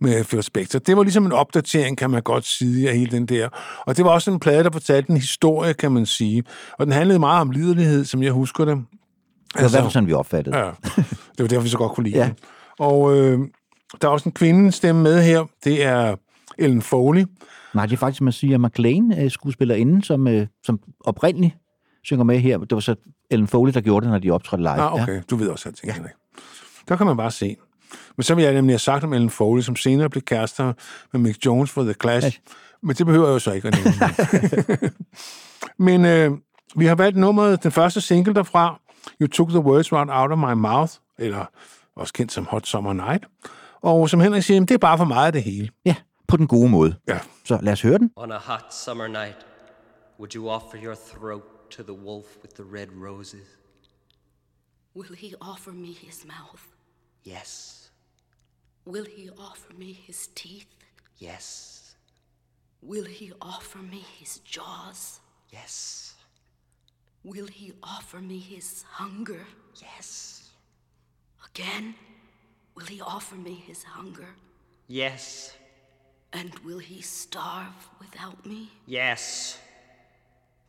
Speaker 2: med Phil Spector. Det var ligesom en opdatering, kan man godt sige, af hele den der. Og det var også en plade, der fortalte en historie, kan man sige. Og den handlede meget om liderlighed, som jeg husker det.
Speaker 1: Det var hvert fald sådan, vi opfattede.
Speaker 2: Ja, det var derfor, vi så godt kunne lide ja. Den. Og øh, der er også en kvindestemme med her. Det er Ellen Foley.
Speaker 1: Nej, det er faktisk Marcia McLean, øh, skuespillerinde, som, øh, som oprindeligt synger med her. Det var så Ellen Foley, der gjorde det, når de optrådte live.
Speaker 2: Ah, okay. Ja. Du ved også alting, ja. Henrik. Der kan man bare se. Men så vil jeg nemlig have sagt om Ellen Foley, som senere blev kærester med Mick Jones for The Clash. Ja. Men det behøver jeg jo så ikke at nævne. Men øh, vi har valgt nummeret, den første single derfra, You Took the Words Right Out of My Mouth, eller også kendt som Hot Summer Night. Og som Henrik siger, det er bare for meget af det hele.
Speaker 1: Ja, på den gode måde.
Speaker 2: Ja.
Speaker 1: Så lad os høre den.
Speaker 8: On a hot summer night, would you offer your throat to the wolf with the red roses?
Speaker 9: Will he offer me his mouth?
Speaker 8: Yes,
Speaker 9: Will he offer me his teeth?
Speaker 8: yes,
Speaker 9: Will he offer me his jaws?
Speaker 8: yes,
Speaker 9: Will he offer me his hunger?
Speaker 8: yes,
Speaker 9: Again? Will he offer me his hunger?
Speaker 8: yes,
Speaker 9: And will he starve without me?
Speaker 8: yes,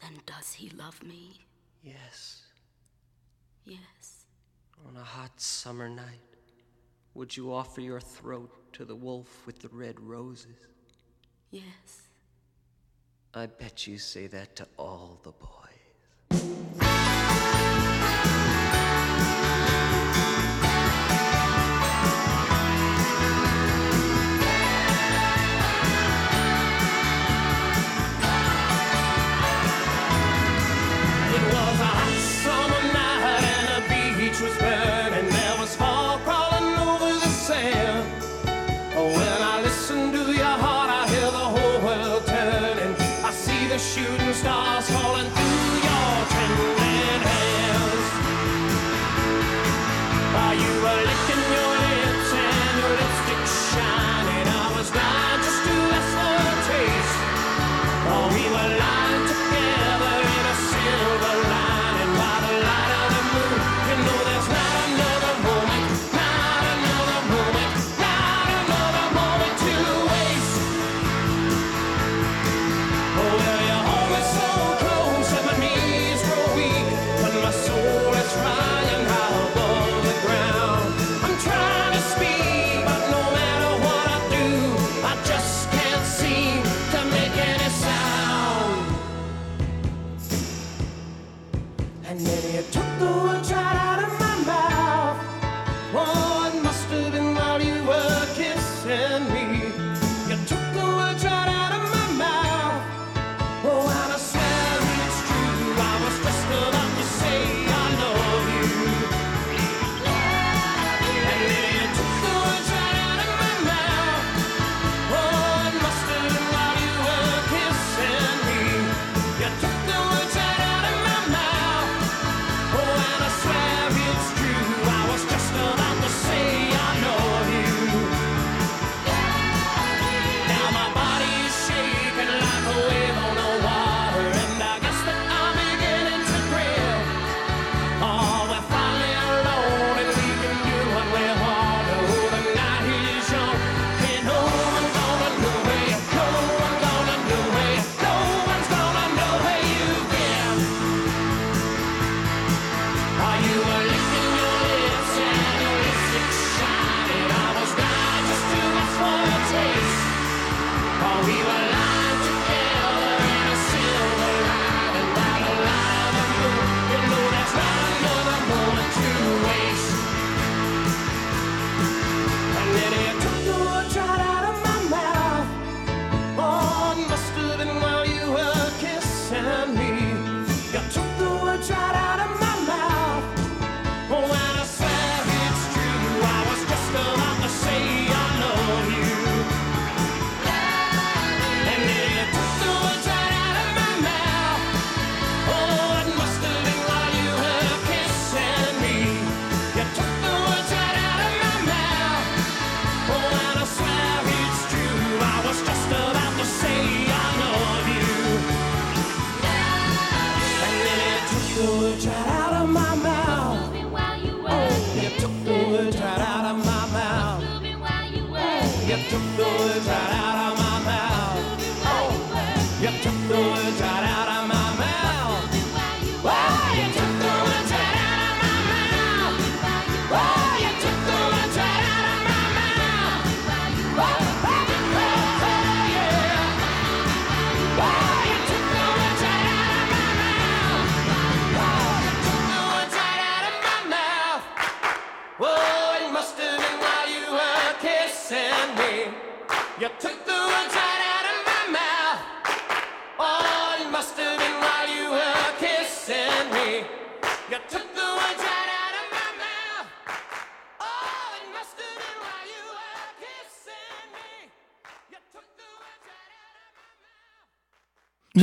Speaker 9: Then does he love me?
Speaker 8: yes.
Speaker 9: Yes.
Speaker 8: On a hot summer night, would you offer your throat to the wolf with the red roses?
Speaker 9: Yes.
Speaker 8: I bet you say that to all the boys.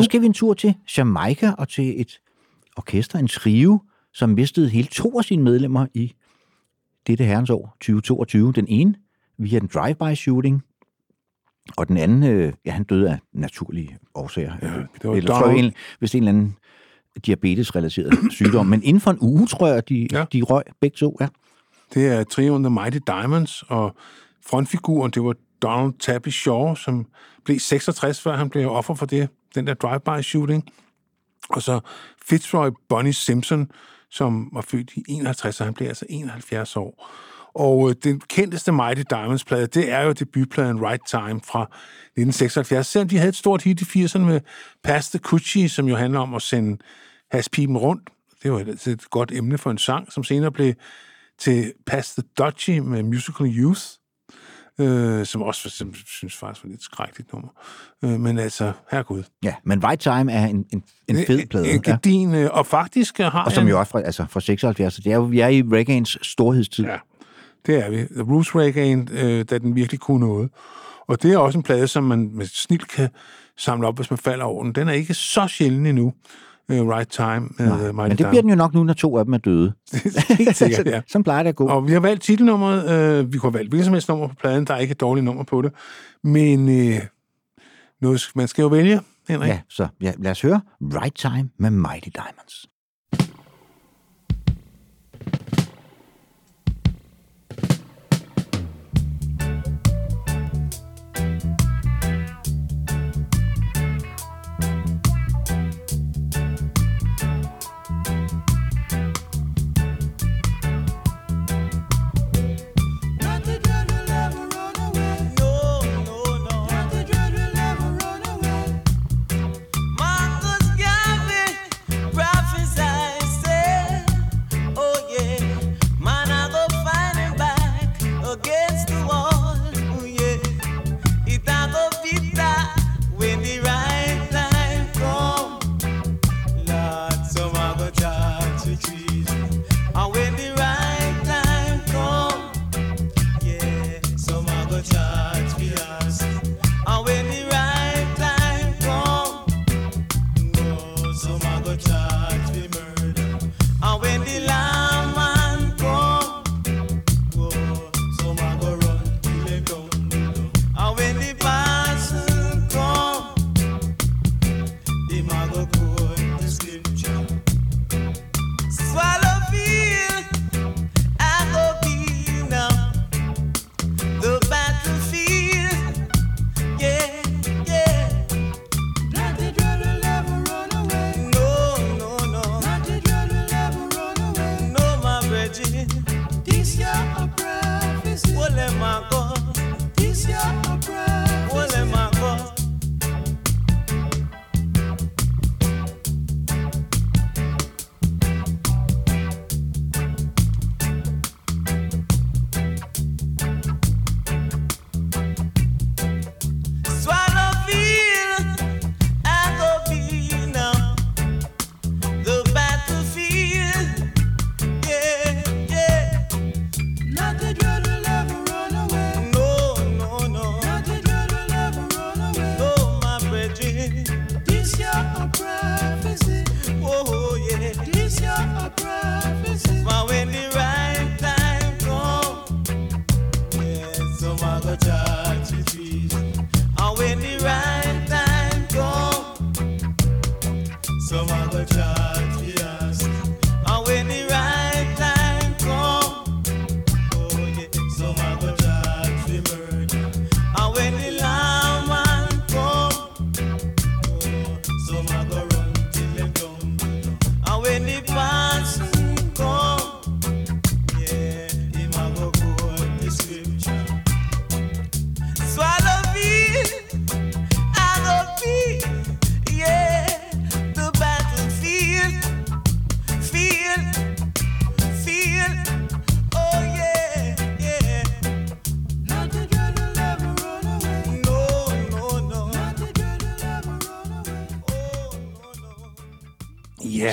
Speaker 10: Så skal vi en tur til Jamaica og til et orkester, en trio, som mistede hele to af sine medlemmer i dette herrens år, 2022. Den ene via en drive-by shooting, og den anden, øh, ja, han døde af naturlige årsager. Ja,
Speaker 2: det var
Speaker 10: Eller tror jeg, en, hvis en eller anden diabetes-relateret sygdom. Men inden for en uge, tror jeg, de, ja. de røg begge to. Ja.
Speaker 2: Det er trioen The Mighty Diamonds, og frontfiguren, det var Donald Tappy Shaw, som blev 66, før han blev offer for det, den der drive-by shooting. Og så Fitzroy Bonnie Simpson, som var født i 51, og han blev altså 71 år. Og øh, den kendteste Mighty Diamonds-plade, det er jo debutpladen Right Time fra 1976. Selvom de havde et stort hit i 80'erne med Pass the Coochie, som jo handler om at sende haspipen rundt. Det var et, et godt emne for en sang, som senere blev til Pass the Dodgy med Musical Youth, øh, som også som, synes faktisk var lidt skrækkeligt nummer. Øh, men altså, herregud.
Speaker 10: ja, men Right Time er en, en, en fed plade.
Speaker 2: En
Speaker 10: ja.
Speaker 2: gedin, øh, og faktisk øh, har
Speaker 10: Og som
Speaker 2: han-
Speaker 10: jo også fra, altså fra 76, så det er jo, vi er i reggaeens storhedstid.
Speaker 2: Ja, det er vi. The Roots Reggae, øh, da den virkelig kunne noget. Og det er også en plade, som man med snil kan samle op, hvis man falder over den. Den er ikke så sjælden endnu, Right Time med
Speaker 10: Nej,
Speaker 2: øh, Mighty
Speaker 10: men det bliver den jo nok nu, når to af dem er døde.
Speaker 2: Helt sikkert, ja.
Speaker 10: Sådan plejer det at gå.
Speaker 2: Og vi har valgt titelnummeret. Øh, vi kunne have valgt hvilket som helst nummer på pladen. Der er ikke et dårligt nummer på det. Men øh, noget, man skal jo vælge, Henrik.
Speaker 10: Ja, så ja, lad os høre Right Time med Mighty Diamonds.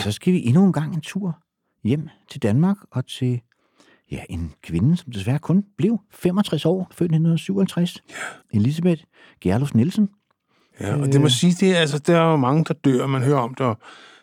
Speaker 2: Ja.
Speaker 10: Så skal vi endnu en gang en tur hjem til Danmark og til ja, en kvinde, som desværre kun blev 65 år, født i 1957. Elisabeth Gerlus Nielsen.
Speaker 2: Ja, og det må sige, det er, altså, der er jo mange, der dør, og man hører om det, og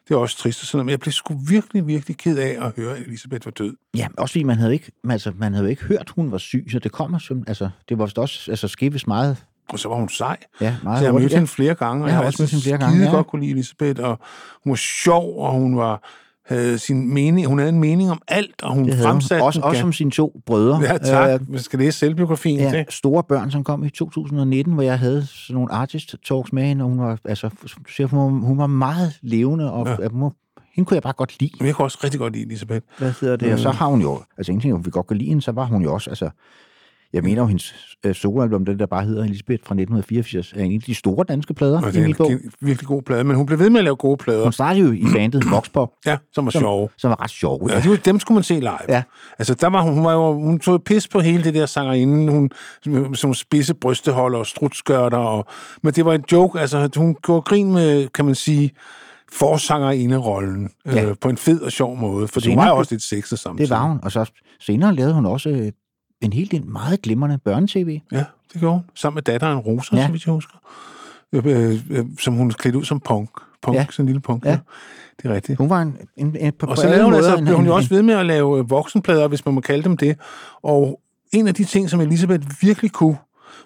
Speaker 2: det er også trist og sådan noget, men jeg blev sgu virkelig, virkelig ked af at høre, at Elisabeth var død.
Speaker 1: Ja, også fordi man havde ikke, altså, man havde ikke hørt, hun var syg, så det kommer som, altså, det var også, altså, vist meget.
Speaker 2: Og så var hun sej.
Speaker 1: Ja, meget
Speaker 2: så jeg har
Speaker 1: hurtigt,
Speaker 2: mødt
Speaker 1: ja.
Speaker 2: hende flere gange, og
Speaker 1: Jeg har også mødt hende flere gange, ja.
Speaker 2: godt kunne lide Elisabeth, og hun var sjov, og hun var havde sin mening, hun havde en mening om alt, og hun
Speaker 1: Det havde hun.
Speaker 2: fremsatte...
Speaker 1: Også, også som sine to brødre.
Speaker 2: Ja, tak.
Speaker 1: Øh,
Speaker 2: Man skal læse selvbiografien.
Speaker 1: ja,
Speaker 2: det.
Speaker 1: store børn, som kom i 2019, hvor jeg havde sådan nogle artist talks med hende, og hun var, altså, hun var, hun var meget levende, og ja. hun, hende kunne jeg bare godt lide.
Speaker 2: Jeg kunne også rigtig godt lide Elisabeth.
Speaker 1: Hvad hedder det? Og så
Speaker 2: Mm.
Speaker 1: har hun jo, altså en ting, vi godt kan lide hende, så var hun jo også, altså, jeg mener jo, hendes øh, soloalbum, den der bare hedder Elisabeth fra 1984, er en af de store danske plader
Speaker 2: Og det er en
Speaker 1: bog.
Speaker 2: gen- virkelig god plade, men hun blev ved med at lave gode plader.
Speaker 1: Hun startede jo i bandet Voxpop.
Speaker 2: Ja, som var
Speaker 1: som,
Speaker 2: sjove.
Speaker 1: Som var ret sjove.
Speaker 2: Ja, de, var- dem skulle man se live.
Speaker 1: Ja.
Speaker 2: Altså, der var hun, hun, var jo, hun tog pis på hele det der sangerinde, hun, som, som spidse brysteholder og strutskørter, og, men det var en joke, altså, hun gjorde grin med, kan man sige, forsangerinde-rollen,
Speaker 1: Ja.
Speaker 2: øh, på en fed og sjov måde, for det var jo også lidt sexet samtidig.
Speaker 1: Det var hun. Og så senere lavede hun også øh, en helt del meget glimrende børnetv.
Speaker 2: Ja, det gjorde hun. Sammen med datteren Rosa,
Speaker 1: Ja.
Speaker 2: så vidt jeg husker. Øh, øh, øh, som hun klædte ud som punk. Punk,
Speaker 1: Ja.
Speaker 2: sådan en lille punk.
Speaker 1: Ja.
Speaker 2: Ja. Det er rigtigt.
Speaker 1: Hun var en, en, en på,
Speaker 2: Og så lavede hun, altså, blev hun jo også ved med at lave øh, voksenplader, hvis man må kalde dem det. Og en af de ting, som Elisabeth virkelig kunne,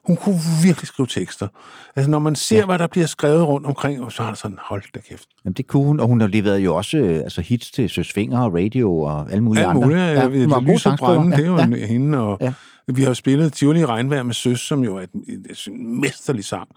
Speaker 2: hun kunne virkelig skrive tekster. Altså, når man ser, ja. hvad der bliver skrevet rundt omkring, så har der sådan, hold da kæft.
Speaker 1: Jamen, det kunne hun, og hun har leveret jo også øh, altså hits til Søs Finger og Radio og alle mulige
Speaker 2: Alt
Speaker 1: andre.
Speaker 2: muligt. Ja, ja,
Speaker 1: en god
Speaker 2: Lys og. Brænde, det er jo
Speaker 1: ja,
Speaker 2: ja.
Speaker 1: ja.
Speaker 2: hende. Og
Speaker 1: Ja.
Speaker 2: ja. Vi har jo spillet Tivoli i Regnvejr med Søs, som jo er en, en, en mesterlig sang,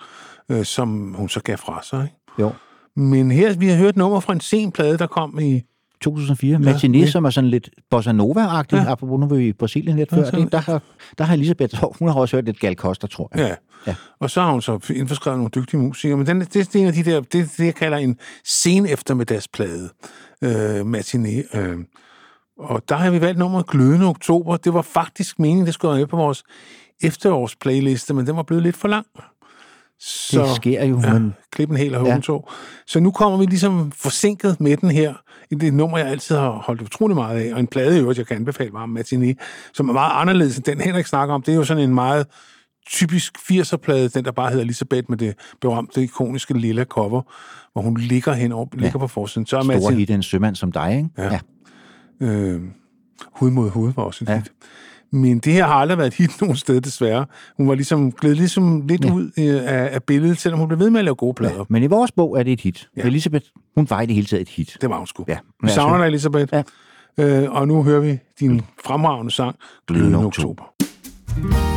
Speaker 2: øh, som hun så gav fra sig. Ikke?
Speaker 1: Jo.
Speaker 2: Men her, vi har hørt nummer fra en sen plade, der kom i
Speaker 1: 2004,
Speaker 2: Ja,
Speaker 1: Matiné,
Speaker 2: ja.
Speaker 1: som er sådan lidt bossa nova-agtig, ja. Apropos nu var vi i Brasilien lidt
Speaker 2: Ja,
Speaker 1: før,
Speaker 2: sådan.
Speaker 1: det, der, har, der har Elisabeth, hun har også hørt lidt Gal Costa, tror jeg.
Speaker 2: Ja.
Speaker 1: Ja.
Speaker 2: Og så har hun så indforskrevet nogle dygtige musikere. Men den, det, det er en af de der, det, det jeg kalder en sen eftermiddagsplade, øh, matiné. Øh. Og der har vi valgt nummeret Glødende Oktober. Det var faktisk meningen, det skulle være på vores efterårsplayliste, men den var blevet lidt for lang. Så,
Speaker 1: Det sker jo,
Speaker 2: ja,
Speaker 1: men-
Speaker 2: Klip en hel og
Speaker 1: Ja.
Speaker 2: ja. Så nu kommer vi ligesom forsinket med den her. Det er et nummer, jeg altid har holdt utrolig meget af, og en plade i øvrigt, jeg kan anbefale varm Matiné, som er meget anderledes end den Henrik snakker om. Det er jo sådan en meget typisk 80'er-plade, den der bare hedder Elisabeth med det berømte, ikoniske lille cover, hvor hun ligger hen over, ja. ligger på forsiden. Så er Martin,
Speaker 1: hit, en sømand som dig, ikke?
Speaker 2: Ja. øh, hud mod hud var også
Speaker 1: Ja.
Speaker 2: ja. hit. Men det her har aldrig været et hit nogen sted, desværre. Hun var ligesom glædet ligesom lidt
Speaker 1: Ja.
Speaker 2: ud øh, af, af billedet, selvom hun blev ved med at lave gode plader.
Speaker 1: Ja. Men i vores bog er det et hit. Ja. Elisabeth, hun var i det hele taget et hit.
Speaker 2: Det var hun sgu.
Speaker 1: Ja.
Speaker 2: Vi savner dig, Elisabeth.
Speaker 1: Ja.
Speaker 2: Øh, og nu hører vi din fremragende sang,
Speaker 1: Glødende Oktober.
Speaker 2: Oktober.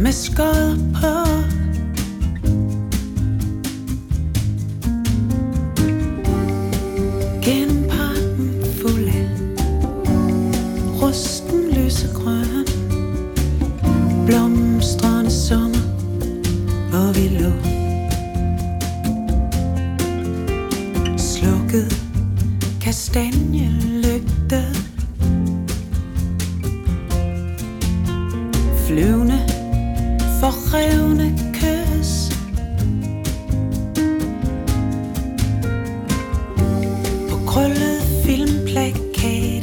Speaker 7: Med skod på. Gennem parken fuld af rusten lysegrøn. Blomstrende sommer, hvor vi lå. Slukket
Speaker 11: kastanje
Speaker 1: vacation.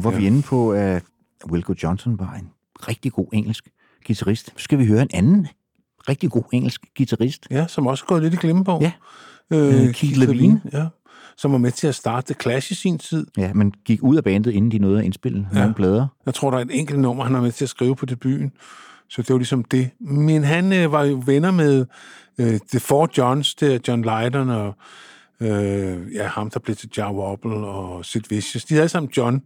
Speaker 1: Nu var ja. vi inde på, at Wilco Johnson var en rigtig god engelsk guitarist. Så skal vi høre en anden rigtig god engelsk guitarist.
Speaker 2: Ja, som også er gået lidt i glemmebogen.
Speaker 1: Ja.
Speaker 2: Øh,
Speaker 1: Keith
Speaker 2: Keith
Speaker 1: Levine.
Speaker 2: Levine. Ja. Som var med til at starte The Clash i sin tid.
Speaker 1: Ja, men gik ud af bandet, inden de nåede at indspille ja. nogle plader.
Speaker 2: Jeg tror, der er et enkelt nummer, han har med til at skrive på debuten. Så det var ligesom det. Men han øh, var jo venner med øh, The Four Johns, det er John Lydon og øh, ja, ham, der blev til Jar Wobble og Sid Vicious. De havde alle sammen John. Øh,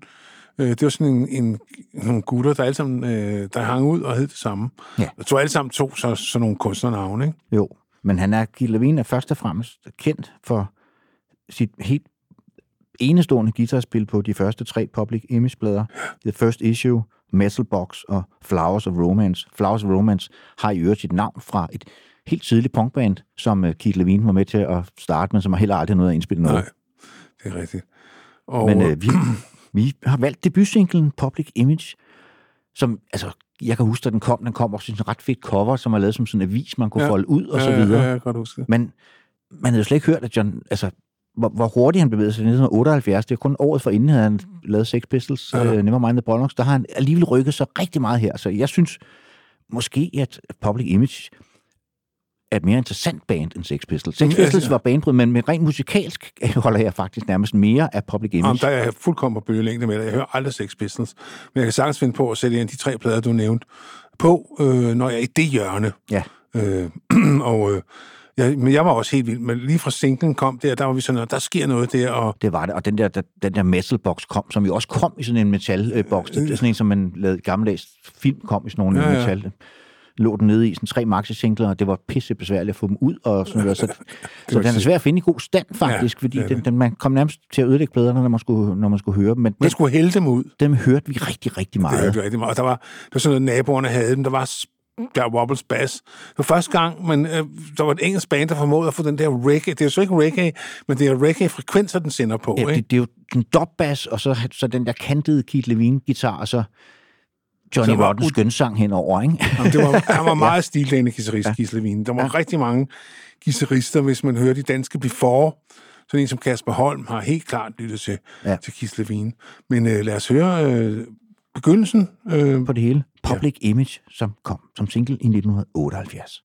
Speaker 2: det var sådan en, en, nogle gutter, der alle sammen øh, der hang ud og hed det samme.
Speaker 1: Ja.
Speaker 2: Jeg tror alle sammen tog så, sådan nogle kunstnernavne, ikke?
Speaker 1: Jo, men han er, Keith Levine er først og fremmest kendt for sit helt enestående guitarspil på de første tre Public Image-plader. The First Issue, Metal Box og Flowers of Romance. Flowers of Romance har i øvrigt sit navn fra et helt tidligt punkband, som øh, Keith Levine var med til at starte, men som har heller aldrig noget at indspille noget.
Speaker 2: Nej, det er rigtigt. Og,
Speaker 1: Men øh, vi, vi har valgt debutsinglen Public Image, som, altså, jeg kan huske, at den kom, den kom også i sådan en ret fedt cover, som var lavet som sådan en avis, man kunne
Speaker 2: Ja.
Speaker 1: ja. folde ud og så
Speaker 2: Ja,
Speaker 1: videre.
Speaker 2: ja, jeg kan godt huske det.
Speaker 1: Men man havde jo slet ikke hørt, at John, altså, hvor, hvor hurtigt han bevægede sig i 1978. Det er kun året for inden, havde han lavet Sex Pistols,
Speaker 2: Ja.
Speaker 1: ja. uh, Nevermind the Bollocks. Der har han alligevel rykket sig rigtig meget her. Så jeg synes måske, at Public Image er et mere interessant band end Sex Pistols. Sex
Speaker 2: Ja,
Speaker 1: Pistols
Speaker 2: ja.
Speaker 1: var banebryd, men med rent musikalsk holder jeg faktisk nærmest mere af Public Image.
Speaker 2: Jamen, der er jeg fuldkommen på bølgelængde med det. Jeg hører aldrig Sex Pistols. Men jeg kan sagtens finde på at sætte en af de tre plader, du nævnte, på, øh, når jeg er i det hjørne.
Speaker 1: Ja.
Speaker 2: Øh, og, øh, jeg, men jeg var også helt vild. Men lige fra singlen kom der, der var vi sådan, at der sker noget der. Og,
Speaker 1: Det var det, og den der, der, den der metalbox kom, som jo også kom i sådan en metalbox. Det er sådan en, som man lavede gammeldags film, kom i sådan nogle
Speaker 2: Ja,
Speaker 1: ja,
Speaker 2: ja.
Speaker 1: Lå den nede i sådan tre maxi-singler, og det var pisse besværligt at få dem ud. Og sådan noget. Så, så
Speaker 2: var
Speaker 1: den er svær at finde i god stand, faktisk,
Speaker 2: Ja,
Speaker 1: fordi
Speaker 2: det
Speaker 1: den,
Speaker 2: det.
Speaker 1: den, man kom nærmest til at ødelægge pladerne, når man skulle, når man skulle høre dem. Men
Speaker 2: man skulle hælde dem ud.
Speaker 1: dem hørte vi rigtig, rigtig
Speaker 2: Det
Speaker 1: meget.
Speaker 2: hørte vi rigtig meget. Og der var, der var sådan noget, naboerne havde dem. Der var der Wobbles Bass. Det var første gang, men øh, der var et engelsk band, der formåede at få den der reggae. Det er jo så ikke reggae, men det er reggae-frekvenser, den sender på.
Speaker 1: Ja,
Speaker 2: ikke?
Speaker 1: det, det er jo den dopbass, og så, så den der kantede Keith Levine-guitar, og så Johnny
Speaker 2: ud-
Speaker 1: skønsang henover, ikke?
Speaker 2: Jamen, det var, han var meget stillægende guitarist, ja. Levine. Der var ja. rigtig mange guitarister, hvis man hører de danske Before. Sådan en som Kasper Holm har helt klart lyttet til, ja.
Speaker 1: Ja.
Speaker 2: til Levine. Men øh, lad os høre øh, begyndelsen. Øh,
Speaker 1: på det hele. Public ja. Image, som kom som single i 1978.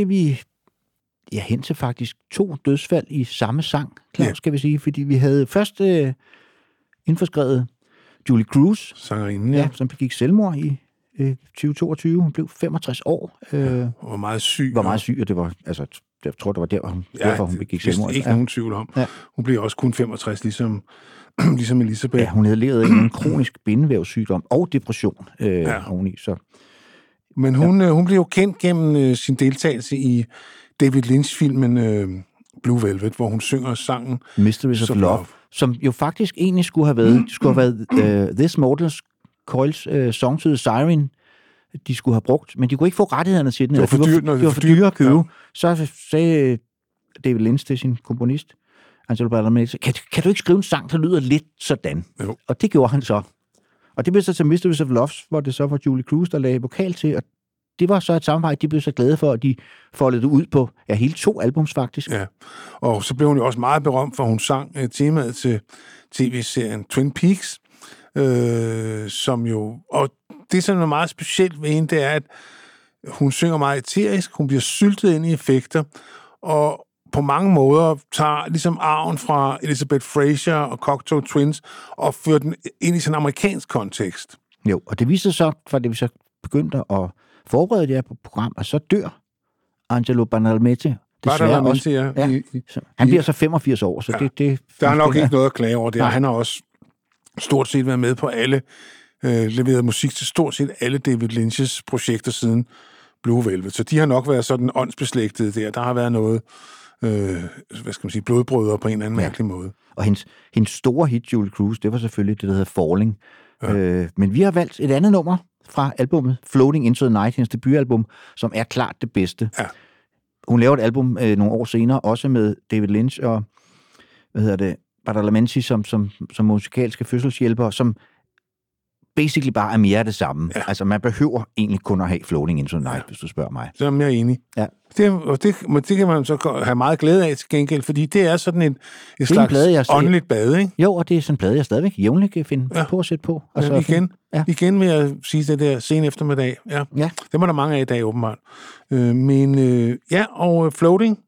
Speaker 1: skal vi ja, hen til faktisk to dødsfald i samme sang, Claus,
Speaker 2: Ja.
Speaker 1: skal vi sige. Fordi vi havde først øh, indforskrevet Julie Cruz,
Speaker 2: Sangerinden,
Speaker 1: ja.
Speaker 2: ja.
Speaker 1: som begik selvmord i øh, 2022. Hun blev 65 år. Øh,
Speaker 2: Hun var meget syg.
Speaker 1: var meget syg, og det var, altså, jeg tror, det var der, hun, ja, derfor, hun begik selvmord.
Speaker 2: ikke
Speaker 1: ja.
Speaker 2: nogen tvivl om.
Speaker 1: Ja.
Speaker 2: Hun blev også kun 65, ligesom, ligesom Elisabeth.
Speaker 1: Ja, hun havde levet en kronisk bindevævssygdom og depression øh, ja.
Speaker 2: Ja.
Speaker 1: oveni. Så
Speaker 2: Men hun, ja. hun blev jo kendt gennem øh, sin deltagelse i David Lynch-filmen øh, Blue Velvet, hvor hun synger sangen
Speaker 1: Mysteries of Love,
Speaker 2: Love.
Speaker 1: som jo faktisk egentlig skulle have været, det skulle have været uh, This Mortals Coils uh, Song to the Siren, de skulle have brugt, men de kunne ikke få rettighederne til den.
Speaker 2: Det var for dyrt,
Speaker 1: var,
Speaker 2: det
Speaker 1: de
Speaker 2: var for
Speaker 1: dyre at købe.
Speaker 2: dyrt,
Speaker 1: Så sagde David Lynch til sin komponist, Angelo Badalamenti, kan, kan du ikke skrive en sang, der lyder lidt sådan?
Speaker 2: Jo.
Speaker 1: Og det gjorde han så. Og det blev så til Mysteries of Loves, hvor det så var Julie Cruz, der lagde vokal til, og det var så et samarbejde, de blev så glade for, at de foldede det ud på ja, hele to albums faktisk.
Speaker 2: Ja, og så blev hun jo også meget berømt, for hun sang uh, temaet til tv-serien Twin Peaks, øh, som jo... Og det, som er meget specielt ved hende, det er, at hun synger meget eterisk, hun bliver syltet ind i effekter, og på mange måder tager ligesom arven fra Elizabeth Fraser og Cocteau Twins og fører den ind i sådan en amerikansk kontekst.
Speaker 1: Jo, og det viste sig så, fra det vi så begyndte at forberede det her på program, og så dør Angelo Banalmette.
Speaker 2: Badalamenti, ja,
Speaker 1: ja.
Speaker 2: i- i-
Speaker 1: Så Han bliver så 85 år, så
Speaker 2: Ja.
Speaker 1: det, det...
Speaker 2: Der er nok
Speaker 1: det
Speaker 2: ikke noget at klage over det, han har også stort set været med på alle, øh, leveret musik til stort set alle David Lynch's projekter siden Blue Velvet. Så de har nok været sådan åndsbeslægtede der. Der har været noget, øh, hvad skal man sige, blodbrødre på en eller anden
Speaker 1: Ja.
Speaker 2: mærkelig måde.
Speaker 1: Og hendes, hendes store hit, Julie Cruz, det var selvfølgelig det, der hedder Falling. Ja. Øh, men vi har valgt et andet nummer fra albummet, Floating Into the Night, hendes debutalbum, som er klart det bedste.
Speaker 2: Ja.
Speaker 1: Hun laver et album øh, nogle år senere, også med David Lynch og, hvad hedder det, Badalamenti som, som, som musikalske fødselshjælper, som basically bare er mere af det samme. Ja. Altså, man behøver egentlig kun at have Floating Into the Night, ja. hvis du spørger mig.
Speaker 2: Så er jeg enig.
Speaker 1: Ja.
Speaker 2: Det, og det, det kan man så have meget glæde af til gengæld, fordi det er sådan et, et
Speaker 1: en
Speaker 2: slags
Speaker 1: plade, jeg-
Speaker 2: åndeligt bad, ikke?
Speaker 1: Jo, og det er sådan en plade, jeg stadigvæk jævnligt kan finde ja. på at sætte på.
Speaker 2: Altså,
Speaker 1: Altså,
Speaker 2: igen,
Speaker 1: Ja.
Speaker 2: ja. igen vil jeg sige det der sen eftermiddag. Ja.
Speaker 1: Ja.
Speaker 2: Dem er der mange af i dag, åbenbart. Øh, men øh, ja, og øh, Floating,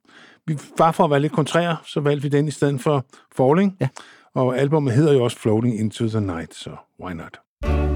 Speaker 2: vi, bare for at være lidt kontrære, så valgte vi den i stedet for Falling.
Speaker 1: Ja.
Speaker 2: Og albumet hedder jo også Floating Into the Night, så why not?
Speaker 7: thank you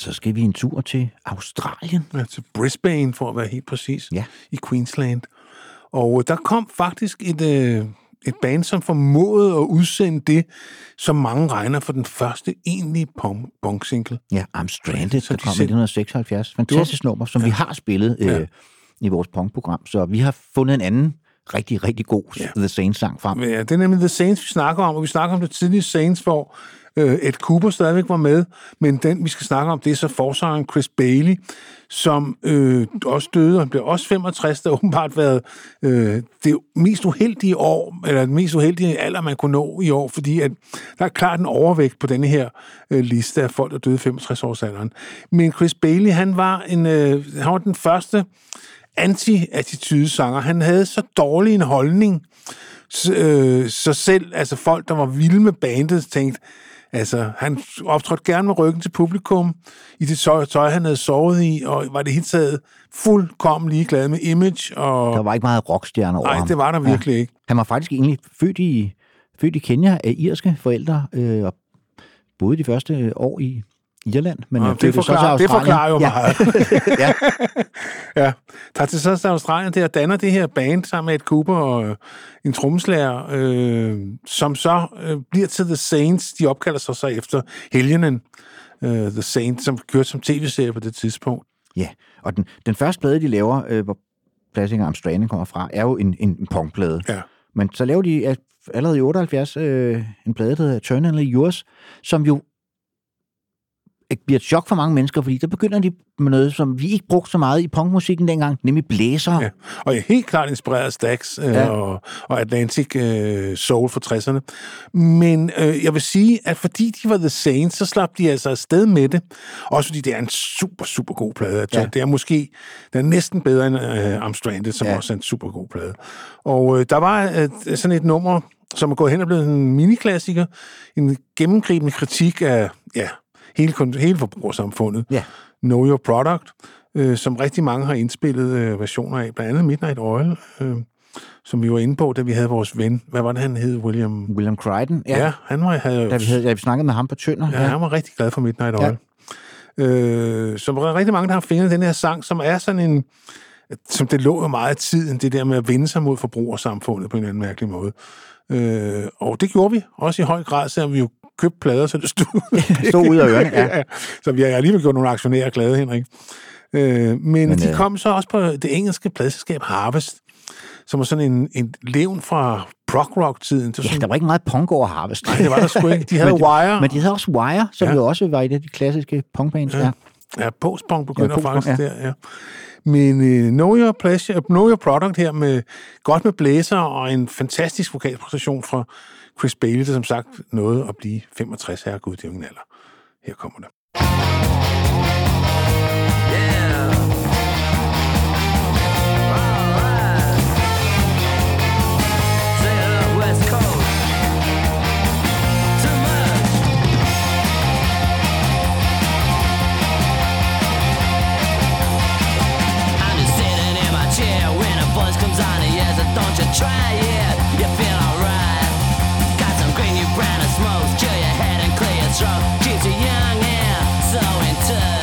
Speaker 1: så skal vi en tur til Australien.
Speaker 2: Ja, til Brisbane, for at være helt præcis,
Speaker 1: ja.
Speaker 2: i Queensland. Og øh, der kom faktisk et, øh, et band, som formåede at udsende det, som mange regner for den første egentlige punk- punk-single.
Speaker 1: Ja, I'm Stranded,
Speaker 2: Så
Speaker 1: der
Speaker 2: de
Speaker 1: kom i
Speaker 2: selv-
Speaker 1: 1976. Fantastisk nummer, som ja. vi har spillet øh,
Speaker 2: Ja.
Speaker 1: i vores punkprogram. Så vi har fundet en anden rigtig, rigtig god ja. The Saints-sang frem.
Speaker 2: Ja, det er nemlig The Saints, vi snakker om, og vi snakker om det tidlige Saints, hvor øh, Ed Cooper stadigvæk var med, men den, vi skal snakke om, det er så forsangeren Chris Bailey, som øh, også døde, han blev også 65, der åbenbart været øh, det mest uheldige år, eller den mest uheldige alder, man kunne nå i år, fordi at der er klart en overvægt på denne her øh, liste af folk, der døde 65 års alderen. Men Chris Bailey, han var, en, øh, han var den første anti-attitude-sanger. Han havde så dårlig en holdning, så, øh, så selv altså folk, der var vilde med bandet, tænkte, altså, han optrådte gerne med ryggen til publikum, i det tøj, tøj han havde sovet i, og var det hele taget fuldkommen ligeglad med image. Og...
Speaker 1: Der var ikke meget rockstjerne over
Speaker 2: Nej,
Speaker 1: ham.
Speaker 2: det var der virkelig ikke.
Speaker 1: Han var faktisk egentlig født i, født i Kenya af irske forældre, øh, og boede de første år i Irland. Men
Speaker 2: Nå,
Speaker 1: øh,
Speaker 2: det, forklarer, det forklarer jo
Speaker 1: ja.
Speaker 2: meget.
Speaker 1: ja.
Speaker 2: ja. Tager til så til Australien der og danner det her band sammen med et Cooper og øh, en trommeslager, øh, som så øh, bliver til The Saints. De opkalder sig så efter helgenen. Øh, The Saints, som kørte som tv-serie på det tidspunkt.
Speaker 1: Ja, og den, den første plade, de laver, øh, hvor Plastic Arm Stranding kommer fra, er jo en, en, en punkplade.
Speaker 2: Ja.
Speaker 1: Men så laver de allerede i 78 øh, en plade, der hedder Eternally Yours, som jo bliver et chok for mange mennesker, fordi der begynder de med noget, som vi ikke brugte så meget i punkmusikken dengang, nemlig blæser.
Speaker 2: Ja. Og jeg er helt klart inspireret af Stax øh,
Speaker 1: Ja.
Speaker 2: og, og Atlantic øh, Soul fra 60'erne. Men øh, jeg vil sige, at fordi de var The Saints, så slap de altså afsted med det. Også fordi det er en super, super god plade. Ja. Det er måske den er næsten bedre end øh, I'm Stranded, som. Ja. også er en super god plade. Og øh, der var øh, sådan et nummer, som er gået hen og blevet en miniklassiker. En gennemgribende kritik af ja, hele, hele forbrugersamfundet.
Speaker 1: Ja.
Speaker 2: Know Your Product, øh, som rigtig mange har indspillet øh, versioner af, blandt andet Midnight Oil, øh, som vi var inde på, da vi havde vores ven, hvad var det, han hed, William?
Speaker 1: William Crichton.
Speaker 2: Ja, ja han var, havde,
Speaker 1: Da vi, havde, da vi snakkede med ham på Tønder.
Speaker 2: ja, han var rigtig glad for Midnight Oil. Ja. Øh, så der er rigtig mange, der har fundet den her sang, som er sådan en, som det lå jo meget af tiden, det der med at vende sig mod forbrugersamfundet på en eller anden mærkelig måde. Øh, og det gjorde vi også i høj grad, selvom vi jo købte plader, så det stod,
Speaker 1: Stod ud af ørerne, ja.
Speaker 2: Så vi har alligevel gjort nogle aktionærer glade, Henrik. Øh, men, men de
Speaker 1: øh,
Speaker 2: kom så også på det engelske pladselskab Harvest, som var sådan en, en levn fra prog rock-tiden. Det var
Speaker 1: Ja,
Speaker 2: sådan,
Speaker 1: der var ikke meget punk over Harvest.
Speaker 2: Nej, det var der sgu ikke. De havde
Speaker 1: men,
Speaker 2: Wire.
Speaker 1: Men de havde også Wire, som
Speaker 2: Ja.
Speaker 1: ja. jo også var et af de klassiske punkbands. Ja.
Speaker 2: Ja. Ja, postpunk begynder
Speaker 1: Ja,
Speaker 2: ja, faktisk ja. der, ja. Men uh, know, your pleasure, know Your Product her med godt med blæser og en fantastisk vokalpræstation fra Chris Bailey, der som sagt nåede at blive 65 her. Gud, det er jo ingen alder. Her kommer det.
Speaker 12: West Coast. smoke, chill your head and clear your throat. Keeps you young and so in touch.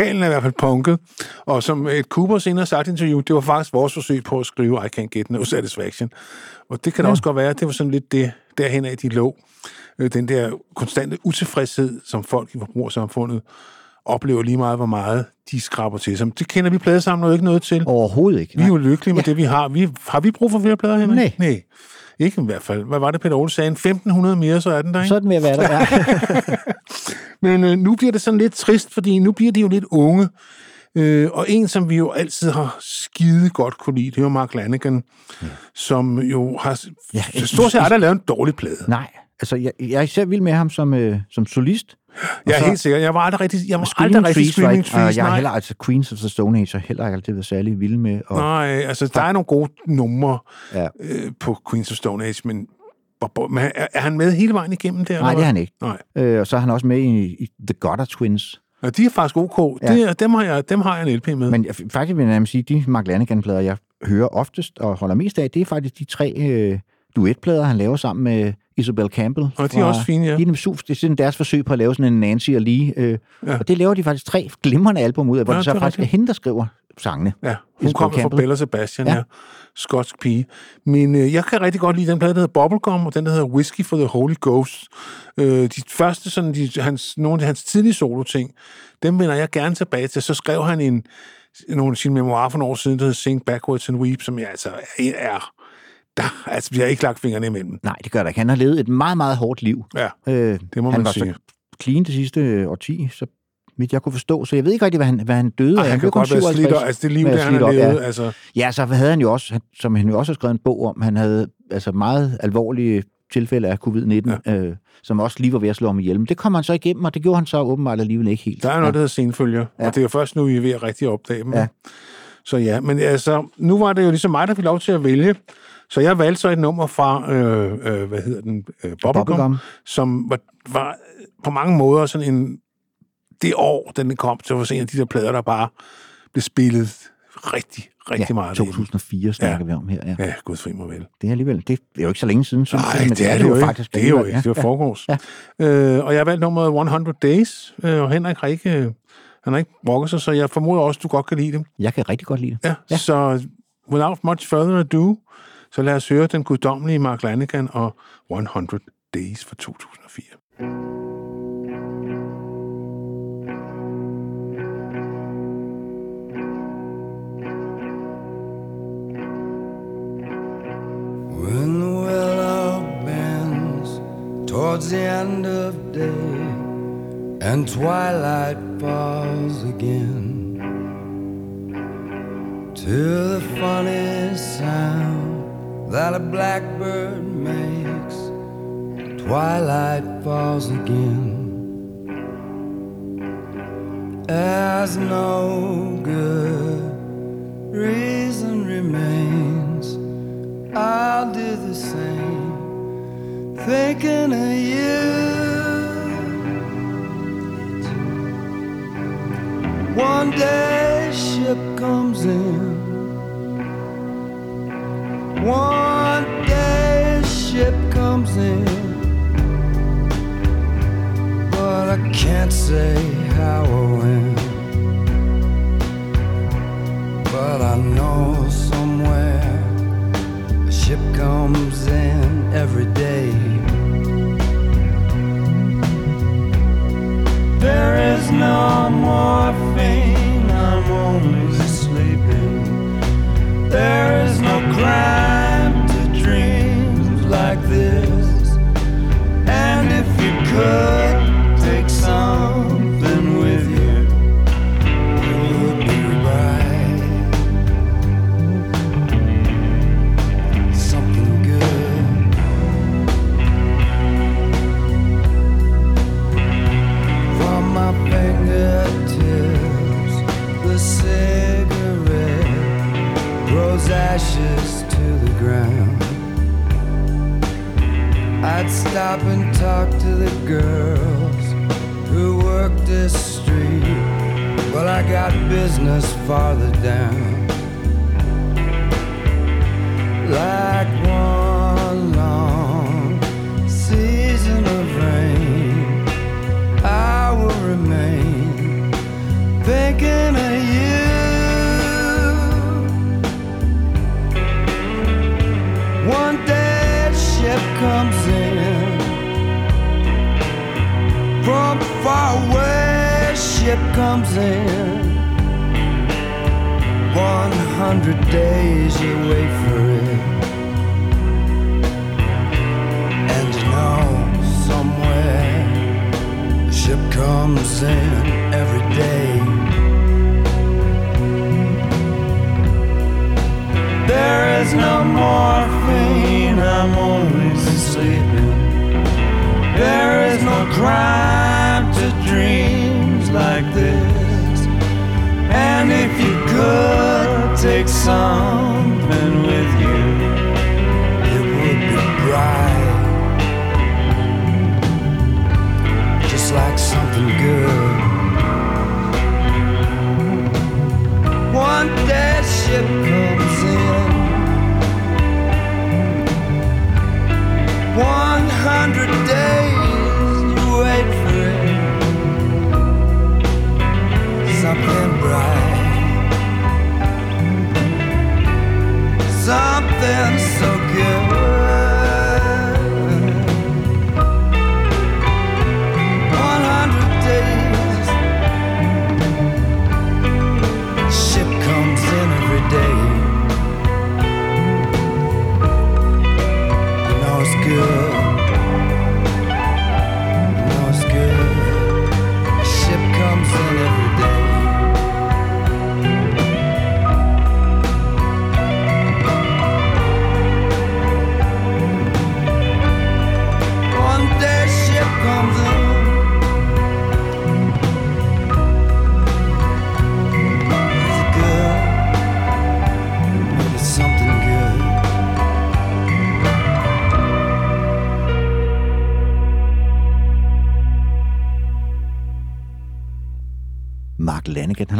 Speaker 2: Vokalen er i hvert fald punket, og som et Cooper senere sagt i interview, det var faktisk vores forsøg på at skrive I Can't Get No Satisfaction. Og det kan da
Speaker 1: Ja.
Speaker 2: også godt være, at det var sådan lidt det, derhen af de lå. Øh, Den der konstante utilfredshed, som folk i forbrugersamfundet oplever lige meget, hvor meget de skraber til sig. Det kender vi pladesamler jo ikke noget til.
Speaker 1: Overhovedet ikke.
Speaker 2: Vi er jo lykkelige med ja. det, vi har. Vi, har vi brug for flere plader, Henrik?
Speaker 1: Nej.
Speaker 2: Nej. Ikke i hvert fald. Hvad var det, Peter Ole sagde? En 1500 mere, så er den der, ikke?
Speaker 1: Sådan vil jeg være der. Ja.
Speaker 2: Men øh, nu bliver det sådan lidt trist, fordi nu bliver de jo lidt unge. Øh, og en, som vi jo altid har skide godt kunne lide, det var Mark Lanigan, ja. som jo har ja, stort set aldrig lavet en dårlig plade.
Speaker 1: Nej, altså jeg, jeg er især vild med ham som, øh, som solist.
Speaker 2: Jeg er
Speaker 1: så-
Speaker 2: helt sikker. Jeg var aldrig rigtig, jeg var aldrig rigtig
Speaker 1: Trees,
Speaker 2: Screaming
Speaker 1: right? Og jeg er heller, altså Queens of the Stone Age, har heller ikke altid været særlig vild med. Og,
Speaker 2: Nej, altså der er nogle gode numre
Speaker 1: Ja.
Speaker 2: øh, på Queens of Stone Age, men er, han med hele vejen igennem der?
Speaker 1: Nej, det er han ikke.
Speaker 2: Nej.
Speaker 1: Øh, og så er han også med i, i The Goddard Twins.
Speaker 2: Og de er faktisk ok.
Speaker 1: Ja.
Speaker 2: Det, dem, har jeg, dem har jeg en LP med.
Speaker 1: Men jeg, faktisk vil jeg nærmest sige, de Mark Lanigan-plader, jeg hører oftest og holder mest af, det er faktisk de tre øh, duetplader, han laver sammen med Isabel Campbell.
Speaker 2: Og de er
Speaker 1: fra-
Speaker 2: også fine, ja.
Speaker 1: De er, super, det er sådan deres forsøg på at lave sådan en Nancy og Lee. Øh,
Speaker 2: Ja.
Speaker 1: Og det laver de faktisk tre glimrende album ud af, hvor
Speaker 2: Ja,
Speaker 1: det så
Speaker 2: det
Speaker 1: faktisk er hende, der skriver sangene.
Speaker 2: Ja, hun kommer fra. Bella Sebastian, ja.
Speaker 1: Ja.
Speaker 2: Skotsk pige. Men øh, jeg kan rigtig godt lide den plade, der hedder Bubblegum, og den, der hedder Whiskey for the Holy Ghost. Øh, de første, sådan, de, hans, nogle af hans tidlige solo-ting, dem vender jeg gerne tilbage til. Så skrev han en, nogle af sine memoirer for nogle år siden, der hedder Sing Backwards and Weep, som jeg altså er, er der, altså, vi har ikke lagt fingrene imellem.
Speaker 1: Nej, det gør der ikke. Han har levet et meget, meget hårdt liv.
Speaker 2: Ja,
Speaker 1: øh,
Speaker 2: det må
Speaker 1: han
Speaker 2: man
Speaker 1: var
Speaker 2: sige.
Speaker 1: så clean det sidste årti, så vidt jeg kunne forstå. Så jeg ved ikke rigtig, hvad han, hvad han døde
Speaker 2: Ej,
Speaker 1: af.
Speaker 2: han kan
Speaker 1: blev kun
Speaker 2: godt være
Speaker 1: 57
Speaker 2: slidt op. Altså, det liv, der han har levet,
Speaker 1: ja.
Speaker 2: altså...
Speaker 1: Ja, så havde han jo også, han- som han jo også har skrevet en bog om, han havde altså meget alvorlige tilfælde af covid-19, ja. øh, som også lige var ved at slå om ihjel. Men det kom han så igennem, og det gjorde han så åbenbart alligevel ikke helt.
Speaker 2: Der er noget, der hedder senfølger, ja. og det er jo først nu, vi er ved at rigtig opdage dem.
Speaker 1: Ja.
Speaker 2: Så ja, men altså, nu var det jo ligesom mig, der fik lov til at vælge. Så jeg valgte så et nummer fra, øh, øh, hvad hedder den, øh, Bubblegum,
Speaker 1: Bubblegum.
Speaker 2: som var, var på mange måder sådan en, det år, den kom, så var sådan en af de der plader, der bare blev spillet rigtig, rigtig
Speaker 1: ja,
Speaker 2: meget.
Speaker 1: 2004 snakker
Speaker 2: Ja.
Speaker 1: vi om her. Ja.
Speaker 2: Ja, gud fri mig vel.
Speaker 1: Det er alligevel, det er jo ikke så længe siden.
Speaker 2: Nej,
Speaker 1: men
Speaker 2: det, er det, jo ikke.
Speaker 1: faktisk
Speaker 2: Det er jo ikke. Det var
Speaker 1: Ja,
Speaker 2: forgårs.
Speaker 1: Ja.
Speaker 2: Øh, og jeg valgte nummeret 100 Days, øh, og Henrik har ikke, øh, han har ikke brokket sig, så jeg formoder også, du godt kan lide dem.
Speaker 1: Jeg kan rigtig godt lide det.
Speaker 2: Ja, ja. så without much further ado, så lad os høre den guddommelige Mark Lanigan og 100 Days fra 2004.
Speaker 5: When the willow bends towards the end of day and twilight falls again to the funny sound that a blackbird makes, twilight falls again. As no good reason remains, I'll do the same, thinking of you. One day ship comes in. One day ship comes in. But I can't say how or when. But I know somewhere comes in every day. There is no morphine, I'm only sleeping. There is no crime to dreams like this. And if you could ashes to the ground. I'd stop and talk to the girls who work this street, but I got business farther down. Like one long season of rain, I will remain thinking from far away. Ship comes in. One hundred days you wait for it, and you know somewhere the ship comes in every day. There is no morphine, I'm only sleeping. There is no crime to dreams like this. And if you could take something with you, it would be bright, just like something good. One day ship comes in.
Speaker 1: 100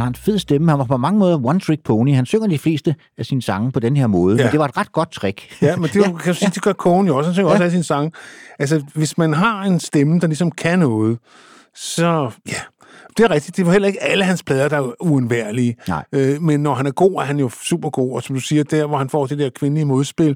Speaker 1: har en fed stemme. Han var på mange måder one-trick pony. Han synger de fleste af sine sange på den her måde, ja.
Speaker 2: Ja.
Speaker 1: men det var et ret godt trick.
Speaker 2: Ja, men det jo, kan du sige, det gør Cohen jo også. Han synger ja. også af sin sang. Altså, hvis man har en stemme, der ligesom kan noget, så ja, det er rigtigt. Det var heller ikke alle hans plader, der er uundværlige.
Speaker 1: Nej.
Speaker 2: Øh, men når han er god, er han jo super god. Og som du siger, der hvor han får det der kvindelige modspil,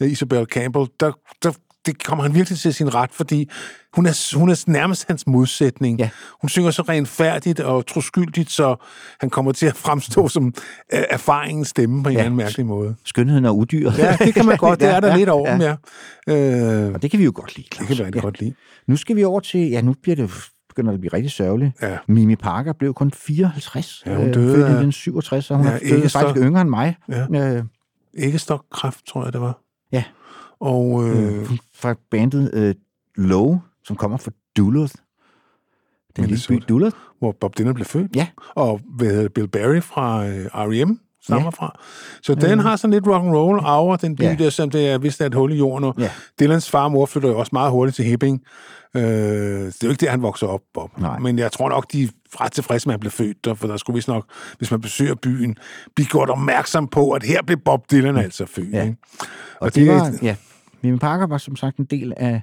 Speaker 2: øh, Isabel Campbell, der, der det kommer han virkelig til sin ret, fordi hun er, hun er nærmest hans modsætning.
Speaker 1: Ja.
Speaker 2: Hun synger så renfærdigt og troskyldigt, så han kommer til at fremstå som øh, erfaringens stemme på en
Speaker 1: Ja.
Speaker 2: anden mærkelig måde.
Speaker 1: Skønheden er udyr.
Speaker 2: Ja, det kan man godt. Det er der
Speaker 1: Ja,
Speaker 2: lidt over
Speaker 1: ja.
Speaker 2: ja. Øh,
Speaker 1: Og det kan vi jo godt lide,
Speaker 2: det
Speaker 1: Claus.
Speaker 2: kan vi rigtig godt lide.
Speaker 1: Nu skal vi over til, ja, nu bliver det, begynder det at blive rigtig sørgeligt.
Speaker 2: Ja.
Speaker 1: Mimi Parker blev kun 54.
Speaker 2: Ja, hun
Speaker 1: øh,
Speaker 2: døde
Speaker 1: i
Speaker 2: af-
Speaker 1: 1967, så hun
Speaker 2: Ja,
Speaker 1: er
Speaker 2: ikke
Speaker 1: døde faktisk yngre end mig.
Speaker 2: Ja.
Speaker 1: Øh,
Speaker 2: Æggestokkræft, tror jeg, det var.
Speaker 1: Ja.
Speaker 2: Og øh,
Speaker 1: øh, fra bandet øh, Low, som kommer fra Duluth. Den lille by. Duluth.
Speaker 2: hvor Bob Dylan blev født.
Speaker 1: Ja.
Speaker 2: Og hvad hedder Bill Berry fra øh, R.E.M. stammer
Speaker 1: Ja.
Speaker 2: fra. Så den
Speaker 1: Øh.
Speaker 2: har sådan lidt rock and roll over den by
Speaker 1: Ja.
Speaker 2: der, som det er, hvis der er et hul i jorden. Og
Speaker 1: Ja.
Speaker 2: Dylans far og mor flytter jo også meget hurtigt til Hibbing. Øh, det er jo ikke der, han vokser op, Bob.
Speaker 1: Nej.
Speaker 2: Men jeg tror nok, de er ret tilfredse med, at han blev født der, for der skulle vist nok, hvis man besøger byen, blive gjort opmærksom på, at her blev Bob Dylan altså født.
Speaker 1: Ja.
Speaker 2: Ikke?
Speaker 1: Og, og det, det var, ja, Mimi Parker var som sagt en del af,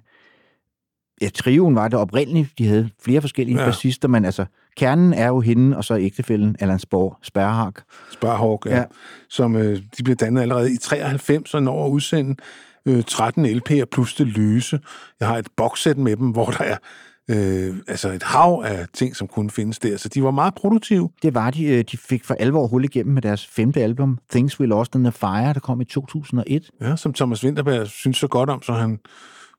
Speaker 1: ja, trioen var det oprindeligt. De havde flere forskellige
Speaker 2: Ja.
Speaker 1: bassister, men altså, kernen er jo hende, og så ægtefælden Allan Spor, Sperrehak.
Speaker 2: Sparhawk, ja. ja. Som øh, de blev dannet allerede i 93, og når at udsende øh, 13 LP'er plus det løse. Jeg har et boxsæt med dem, hvor der er øh, altså et hav af ting, som kunne findes der. Så de var meget produktive.
Speaker 1: Det var de. øh, De fik for alvor hul igennem med deres femte album, Things We Lost in the Fire, der kom i 2001.
Speaker 2: Ja, som Thomas Winterberg synes så godt om, så han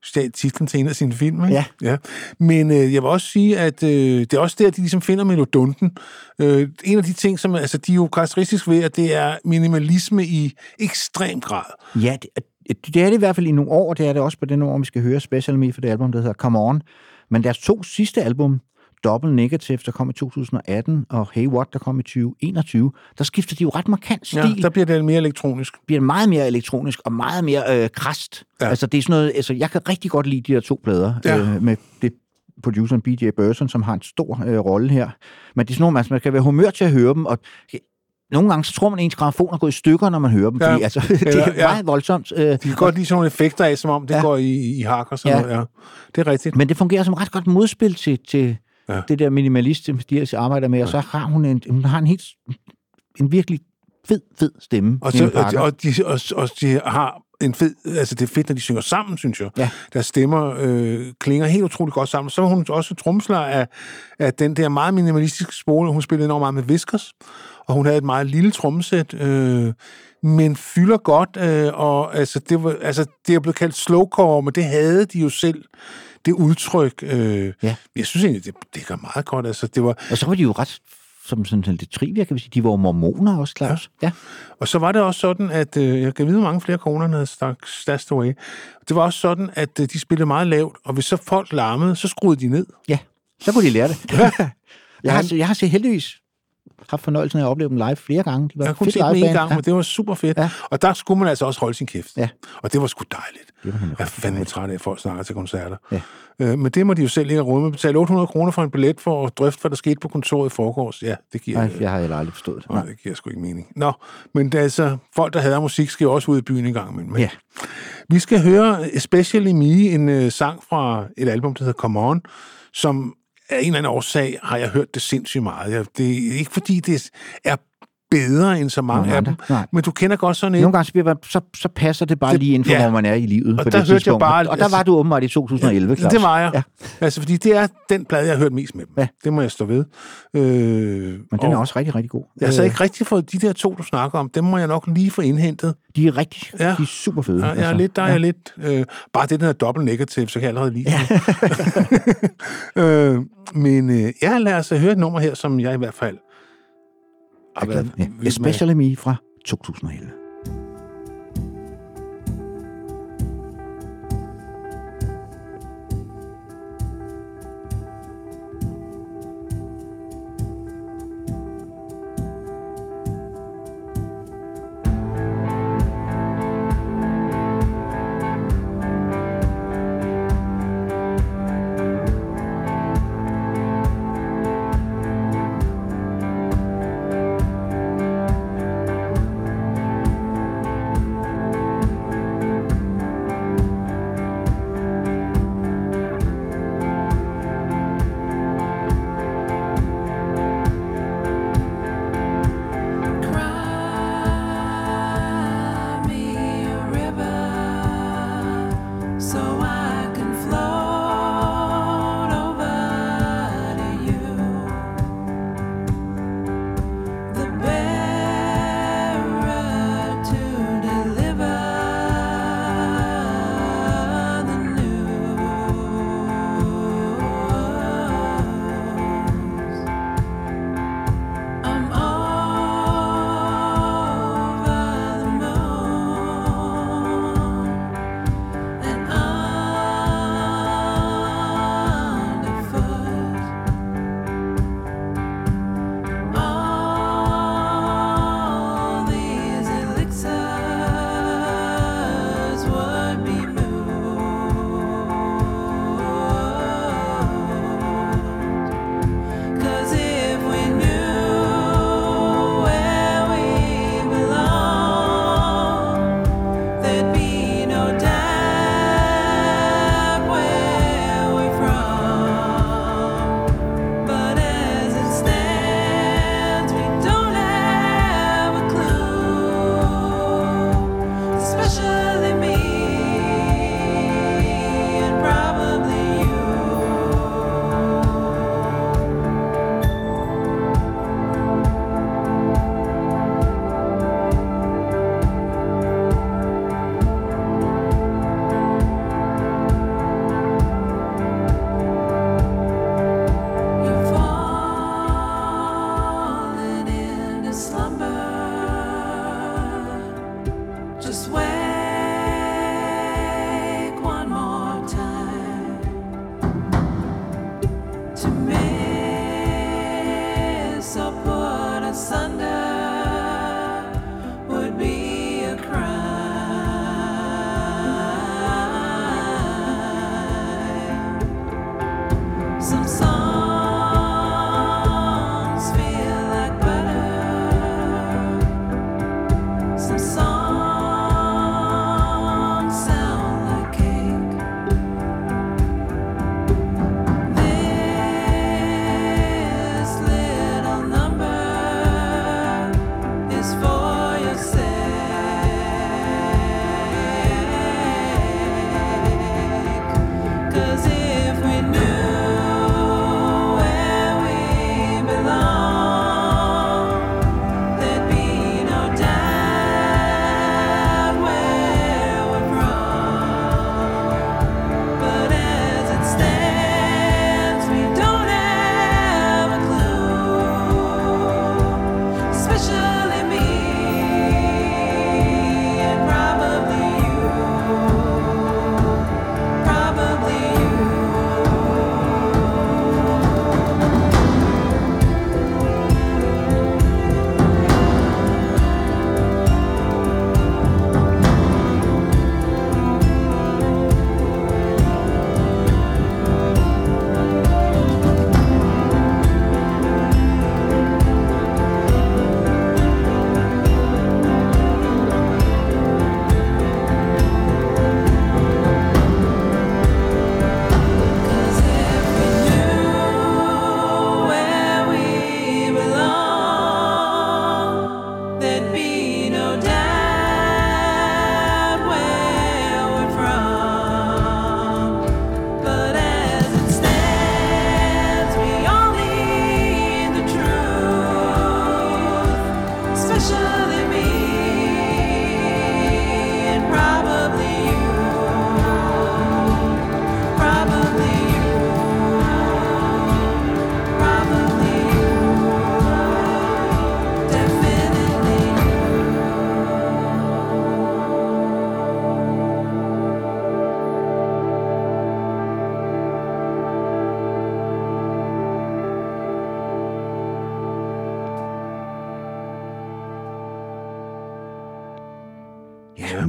Speaker 2: stjal titlen til en af sine film. Ikke?
Speaker 1: Ja.
Speaker 2: ja. Men øh, jeg vil også sige, at øh, det er også der, de ligesom finder melodunten. Øh, en af de ting, som altså, de er jo karakteristisk ved, at det er minimalisme i ekstrem grad.
Speaker 1: Ja, det, det er det i hvert fald i nogle år. Det er det også på den år, vi skal høre Special Me for det album, der hedder Come On. Men deres to sidste album, Double Negative, der kom i 2018, og Hey What, der kom i 2021, der skifter de jo ret markant stil.
Speaker 2: Ja, der bliver det mere elektronisk.
Speaker 1: bliver meget mere elektronisk og meget mere øh, krast. Ja. Altså, det er sådan noget, altså, jeg kan rigtig godt lide de her to plader
Speaker 2: Ja.
Speaker 1: øh, med det produceren B.J. Burson, som har en stor øh, rolle her. Men det er sådan nogle, altså, man kan være humør til at høre dem, og nogle gange så tror man, at ens gramofon er gået i stykker, når man hører dem,
Speaker 2: Ja.
Speaker 1: fordi altså, det er
Speaker 2: ja.
Speaker 1: meget voldsomt. Øh,
Speaker 2: De kan godt lide sådan nogle effekter af, som om det
Speaker 1: Ja.
Speaker 2: går i, i hak og sådan
Speaker 1: ja.
Speaker 2: noget. Ja. Det er rigtigt.
Speaker 1: Men det fungerer som ret godt modspil til, til ja.
Speaker 2: Ja.
Speaker 1: det der minimalist, som de arbejder med, og så har hun en, hun har en helt en virkelig fed, fed stemme.
Speaker 2: Og, så, og, de, og, de, og, og de har en fed... Altså, det er fedt, når de synger sammen, synes jeg.
Speaker 1: Ja.
Speaker 2: Deres stemmer øh, klinger helt utroligt godt sammen. Så var hun også tromsler af, af den der meget minimalistiske spole. Hun spillede enormt meget med Whiskers, og hun havde et meget lille trommesæt, øh, men fylder godt, øh, og altså, det, var, altså, det er blevet kaldt slowcore, men det havde de jo selv, det udtryk. Øh,
Speaker 1: Ja.
Speaker 2: Jeg synes egentlig, det, det gør meget godt. Altså, det var,
Speaker 1: Og så var de jo ret som sådan sådan lidt trivia, kan vi sige. De var jo mormoner også, Claus. Ja. ja.
Speaker 2: Og så var det også sådan, at øh, jeg kan vide, hvor mange flere koner, havde stak Stashed Away. Det var også sådan, at øh, de spillede meget lavt, og hvis så folk larmede, så skruede de ned.
Speaker 1: Ja, så kunne de lære det. jeg, har, jeg har set heldigvis haft fornøjelsen af at opleve dem live flere gange. De var
Speaker 2: Jeg kunne se dem en gang, men det var super fedt.
Speaker 1: Ja.
Speaker 2: Ja. Og der skulle man altså også holde sin kæft.
Speaker 1: Ja.
Speaker 2: Og det var sgu dejligt.
Speaker 1: Det var
Speaker 2: Jeg er fandme træt af, at folk snakker til koncerter.
Speaker 1: Ja.
Speaker 2: Øh, men det må de jo selv ikke have råd med. Betale 800 kroner for en billet for at drøfte, hvad der skete på kontoret i forgårs. Ja, det giver,
Speaker 1: Nej, jeg har heller aldrig forstået det.
Speaker 2: nej, det giver sgu ikke mening. Nå, men det er altså, folk, der hader musik, skal jo også ud i byen en gang imellem.
Speaker 1: Ja.
Speaker 2: Vi skal høre Especially Me, en øh, sang fra et album, der hedder Come On, som af en eller anden årsag har jeg hørt det sindssygt meget. Jeg, det er ikke fordi, det er bedre end så mange
Speaker 1: Nogle
Speaker 2: af dem,
Speaker 1: Nej.
Speaker 2: men du kender godt sådan en...
Speaker 1: Nogle gange så, bliver så, så passer det bare
Speaker 2: Det-
Speaker 1: lige ind for,
Speaker 2: ja.
Speaker 1: hvor man er i livet
Speaker 2: Og
Speaker 1: på
Speaker 2: der
Speaker 1: det
Speaker 2: hørte jeg
Speaker 1: tidspunkt.
Speaker 2: bare-
Speaker 1: og der
Speaker 2: altså-
Speaker 1: var du åbenbart i 2011, Claus.
Speaker 2: Det var jeg.
Speaker 1: Ja.
Speaker 2: Ja. Altså, fordi det er den plade, jeg har hørt mest med dem.
Speaker 1: Ja.
Speaker 2: Det må jeg stå ved. Øh,
Speaker 1: Men den er også rigtig, rigtig god.
Speaker 2: Jeg har så
Speaker 1: Øh,
Speaker 2: ikke rigtig fået de der to, du snakker om. Dem må jeg nok lige få indhentet.
Speaker 1: De er rigtig,
Speaker 2: Ja.
Speaker 1: de er super fede.
Speaker 2: Ja, jeg er
Speaker 1: altså.
Speaker 2: lidt, der er
Speaker 1: Ja.
Speaker 2: jeg lidt... Øh, bare det, der hedder dobbelt negativ, så kan jeg allerede lide det. øh, men øh, ja, lad os høre et nummer her, som jeg i hvert fald med.
Speaker 1: Especially Me fra 2011.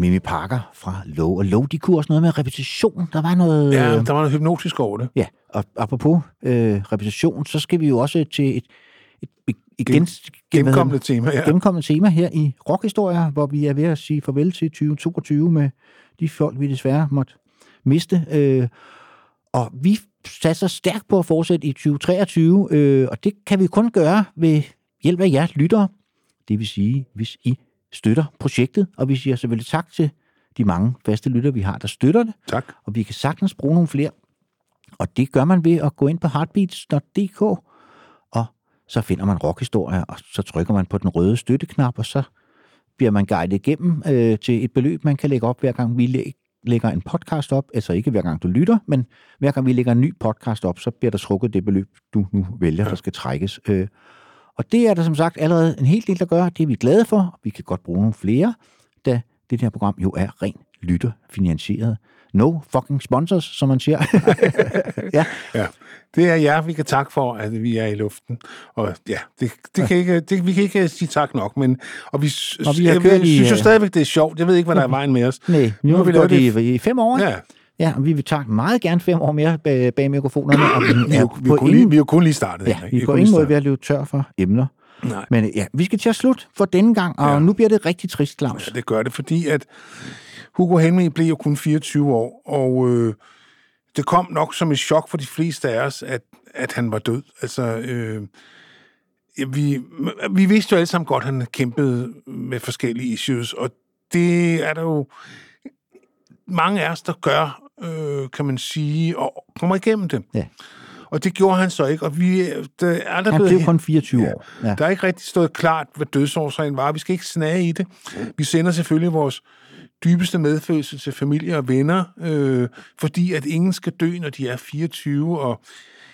Speaker 1: Mimi Parker fra Low. Og Low, de kunne også noget med repetition. Der var noget...
Speaker 2: Ja, der var noget hypnotisk over det.
Speaker 1: Ja, og apropos øh, repetition, så skal vi jo også til et, et, et igen,
Speaker 2: genkommende tema, ja.
Speaker 1: tema her i rockhistorier, hvor vi er ved at sige farvel til 2022 med de folk, vi desværre måtte miste. Øh, og vi satser stærkt på at fortsætte i 2023, øh, og det kan vi kun gøre ved hjælp af jer lyttere. Det vil sige, hvis I støtter projektet, og vi siger selvfølgelig tak til de mange faste lyttere, vi har, der støtter det.
Speaker 2: Tak.
Speaker 1: Og vi kan sagtens bruge nogle flere. Og det gør man ved at gå ind på heartbeats.dk, og så finder man rockhistorier, og så trykker man på den røde støtteknap, og så bliver man guidet igennem øh, til et beløb, man kan lægge op, hver gang vi læ- lægger en podcast op. Altså ikke hver gang du lytter, men hver gang vi lægger en ny podcast op, så bliver der trukket det beløb, du nu vælger, der skal trækkes. Øh, og det er der som sagt allerede en hel del, der gør. Det er vi glade for. Vi kan godt bruge nogle flere, da det her program jo er rent lytterfinansieret. No fucking sponsors, som man siger. ja.
Speaker 2: ja. Det er jer, vi kan takke for, at vi er i luften. Og ja, det, det kan ikke, det, vi kan ikke sige tak nok, men og vi,
Speaker 1: Og vi
Speaker 2: jeg, jeg synes jo
Speaker 1: øh,
Speaker 2: stadigvæk, det er sjovt. Jeg ved ikke, hvad der er vejen med os.
Speaker 1: Nej, nu har vi
Speaker 2: lavet
Speaker 1: det i, i fem år.
Speaker 2: Ja.
Speaker 1: Ja, og vi vil tage meget gerne fem år mere bag, bag mikrofonerne. Og vi,
Speaker 2: Vi er vi jo kun lige- vi er kun lige startet,
Speaker 1: Ja, vi
Speaker 2: Vi
Speaker 1: er på ingen måde ved at løbe tør for emner.
Speaker 2: Nej.
Speaker 1: Men ja, vi skal til at slutte for denne gang, og ja. nu bliver det rigtig trist, Claus.
Speaker 2: Ja, det gør det, fordi at Hugo Henry blev jo kun 24 år, og øh, det kom nok som et chok for de fleste af os, at, at han var død. Altså, øh, vi, vi vidste jo alle sammen godt, at han kæmpede med forskellige issues, og det er der jo mange af os, der gør, øh, kan man sige, og kommer igennem det.
Speaker 1: Ja.
Speaker 2: Og det gjorde han så ikke, og vi der er aldrig
Speaker 1: Han blev kun 24 år. Ja.
Speaker 2: der er ikke rigtig stået klart, hvad dødsårsagen var. Vi skal ikke snage i det. Vi sender selvfølgelig vores dybeste medfølelse til familie og venner, øh, fordi at ingen skal dø, når de er 24, og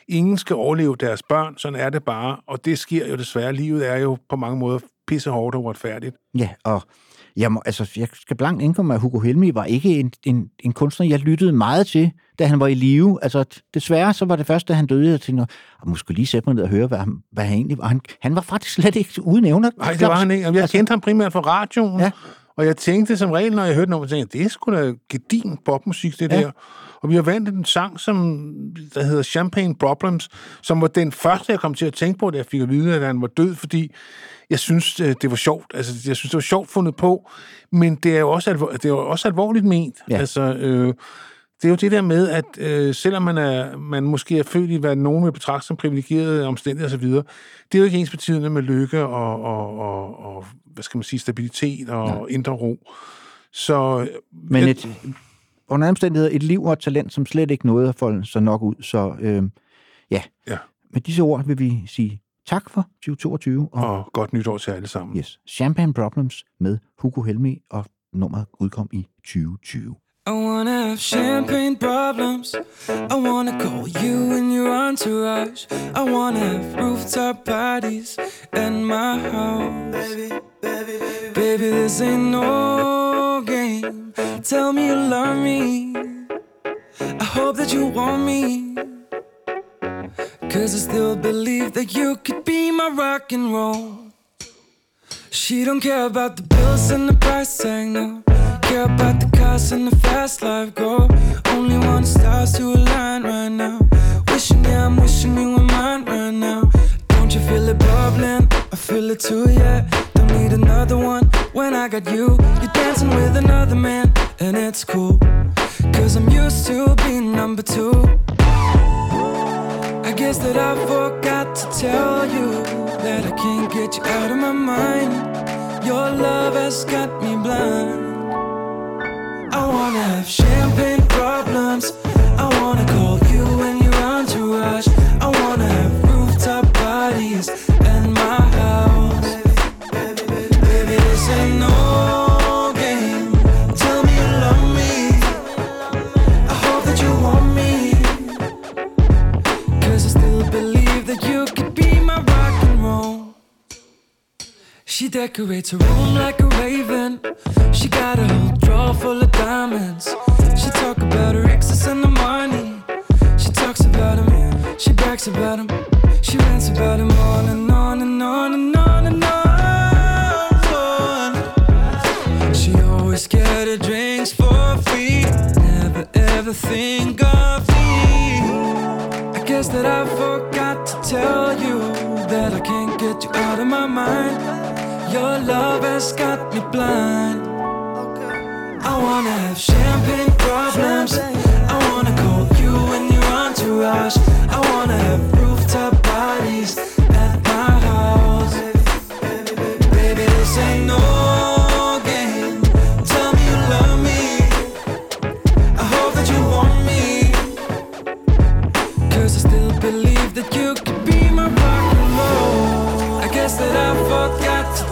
Speaker 2: ingen skal overleve deres børn. Sådan er det bare, og det sker jo desværre. Livet er jo på mange måder pissehårdt og uretfærdigt.
Speaker 1: Ja, og jeg, må, altså, jeg skal blankt indkomme, at Hugo Helmi var ikke en, en, en kunstner, jeg lyttede meget til, da han var i live. Altså, desværre så var det først, da han døde, jeg tænkte, at måske lige sætte mig ned og høre, hvad han, hvad han egentlig var. Han, han var faktisk slet ikke uden evner.
Speaker 2: Nej, det var han ikke. Jeg kendte ham primært fra radioen,
Speaker 1: Ja.
Speaker 2: Og jeg tænkte som regel, når jeg hørte noget, tænkte, det er sgu da gedin popmusik, det
Speaker 1: Ja.
Speaker 2: der. Og vi har vandt en sang, som, der hedder Champagne Problems, som var den første, jeg kom til at tænke på, da jeg fik at vide, at han var død, fordi jeg synes, øh, det var sjovt. Altså, jeg synes, det var sjovt fundet på, men det er jo også, alvor, det er jo også alvorligt ment.
Speaker 1: Ja.
Speaker 2: Altså, øh, det er jo det der med, at øh, selvom man, er, man måske er født i, hvad nogen vil betragte som privilegerede omstændigheder osv., det er jo ikke ens betydende med lykke og, og, og, og hvad skal man sige, stabilitet og
Speaker 1: Nej.
Speaker 2: indre ro. Så,
Speaker 1: Men
Speaker 2: jeg,
Speaker 1: et, under omstændigheder et liv og et talent, som slet ikke nåede at folde sig nok ud. Så øh, ja.
Speaker 2: Ja.
Speaker 1: med disse ord vil vi sige tak for 2022. Og,
Speaker 2: og godt nytår til alle sammen.
Speaker 1: Yes. Champagne Problems med Hugo Helmi, og nummeret udkom i 2020.
Speaker 11: I wanna have champagne problems. I wanna call you and your entourage. I wanna have rooftop parties at my house. Baby, baby, baby, baby, this ain't no game. Tell me you love me. I hope that you want me. Cause I still believe that you could be my rock and roll. She don't care about the bills and the price tag, no. Care about the cars and the fast life, go. Only want the stars to align right now. Wishing, yeah, I'm wishing you were mine right now. Don't you feel it bubbling? I feel it too, yeah. Don't need another one when I got you. You're dancing with another man, and it's cool. Cause I'm used to being number two. I guess that I forgot to tell you that I can't get you out of my mind. Your love has got me blind. I wanna have champagne problems. I wanna call you and your entourage. I wanna have She decorates her room like a raven. She got a whole drawer full of diamonds. She talk about her exes and the money. She talks about him, she brags about him. She rants about him on and on and on and on and on. She always get her drinks for free. Never ever think of me. I guess that I forgot to tell you that I can't get you out of my mind. Your love has got me blind. I wanna have champagne problems. I wanna call you and your entourage. I wanna have rooftop parties at my house. Baby, this ain't no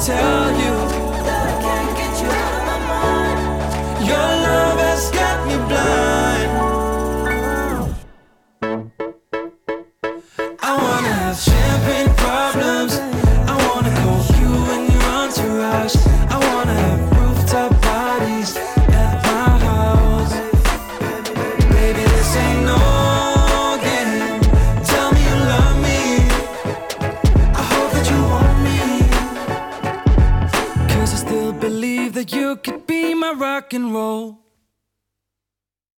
Speaker 11: tell you rock and roll.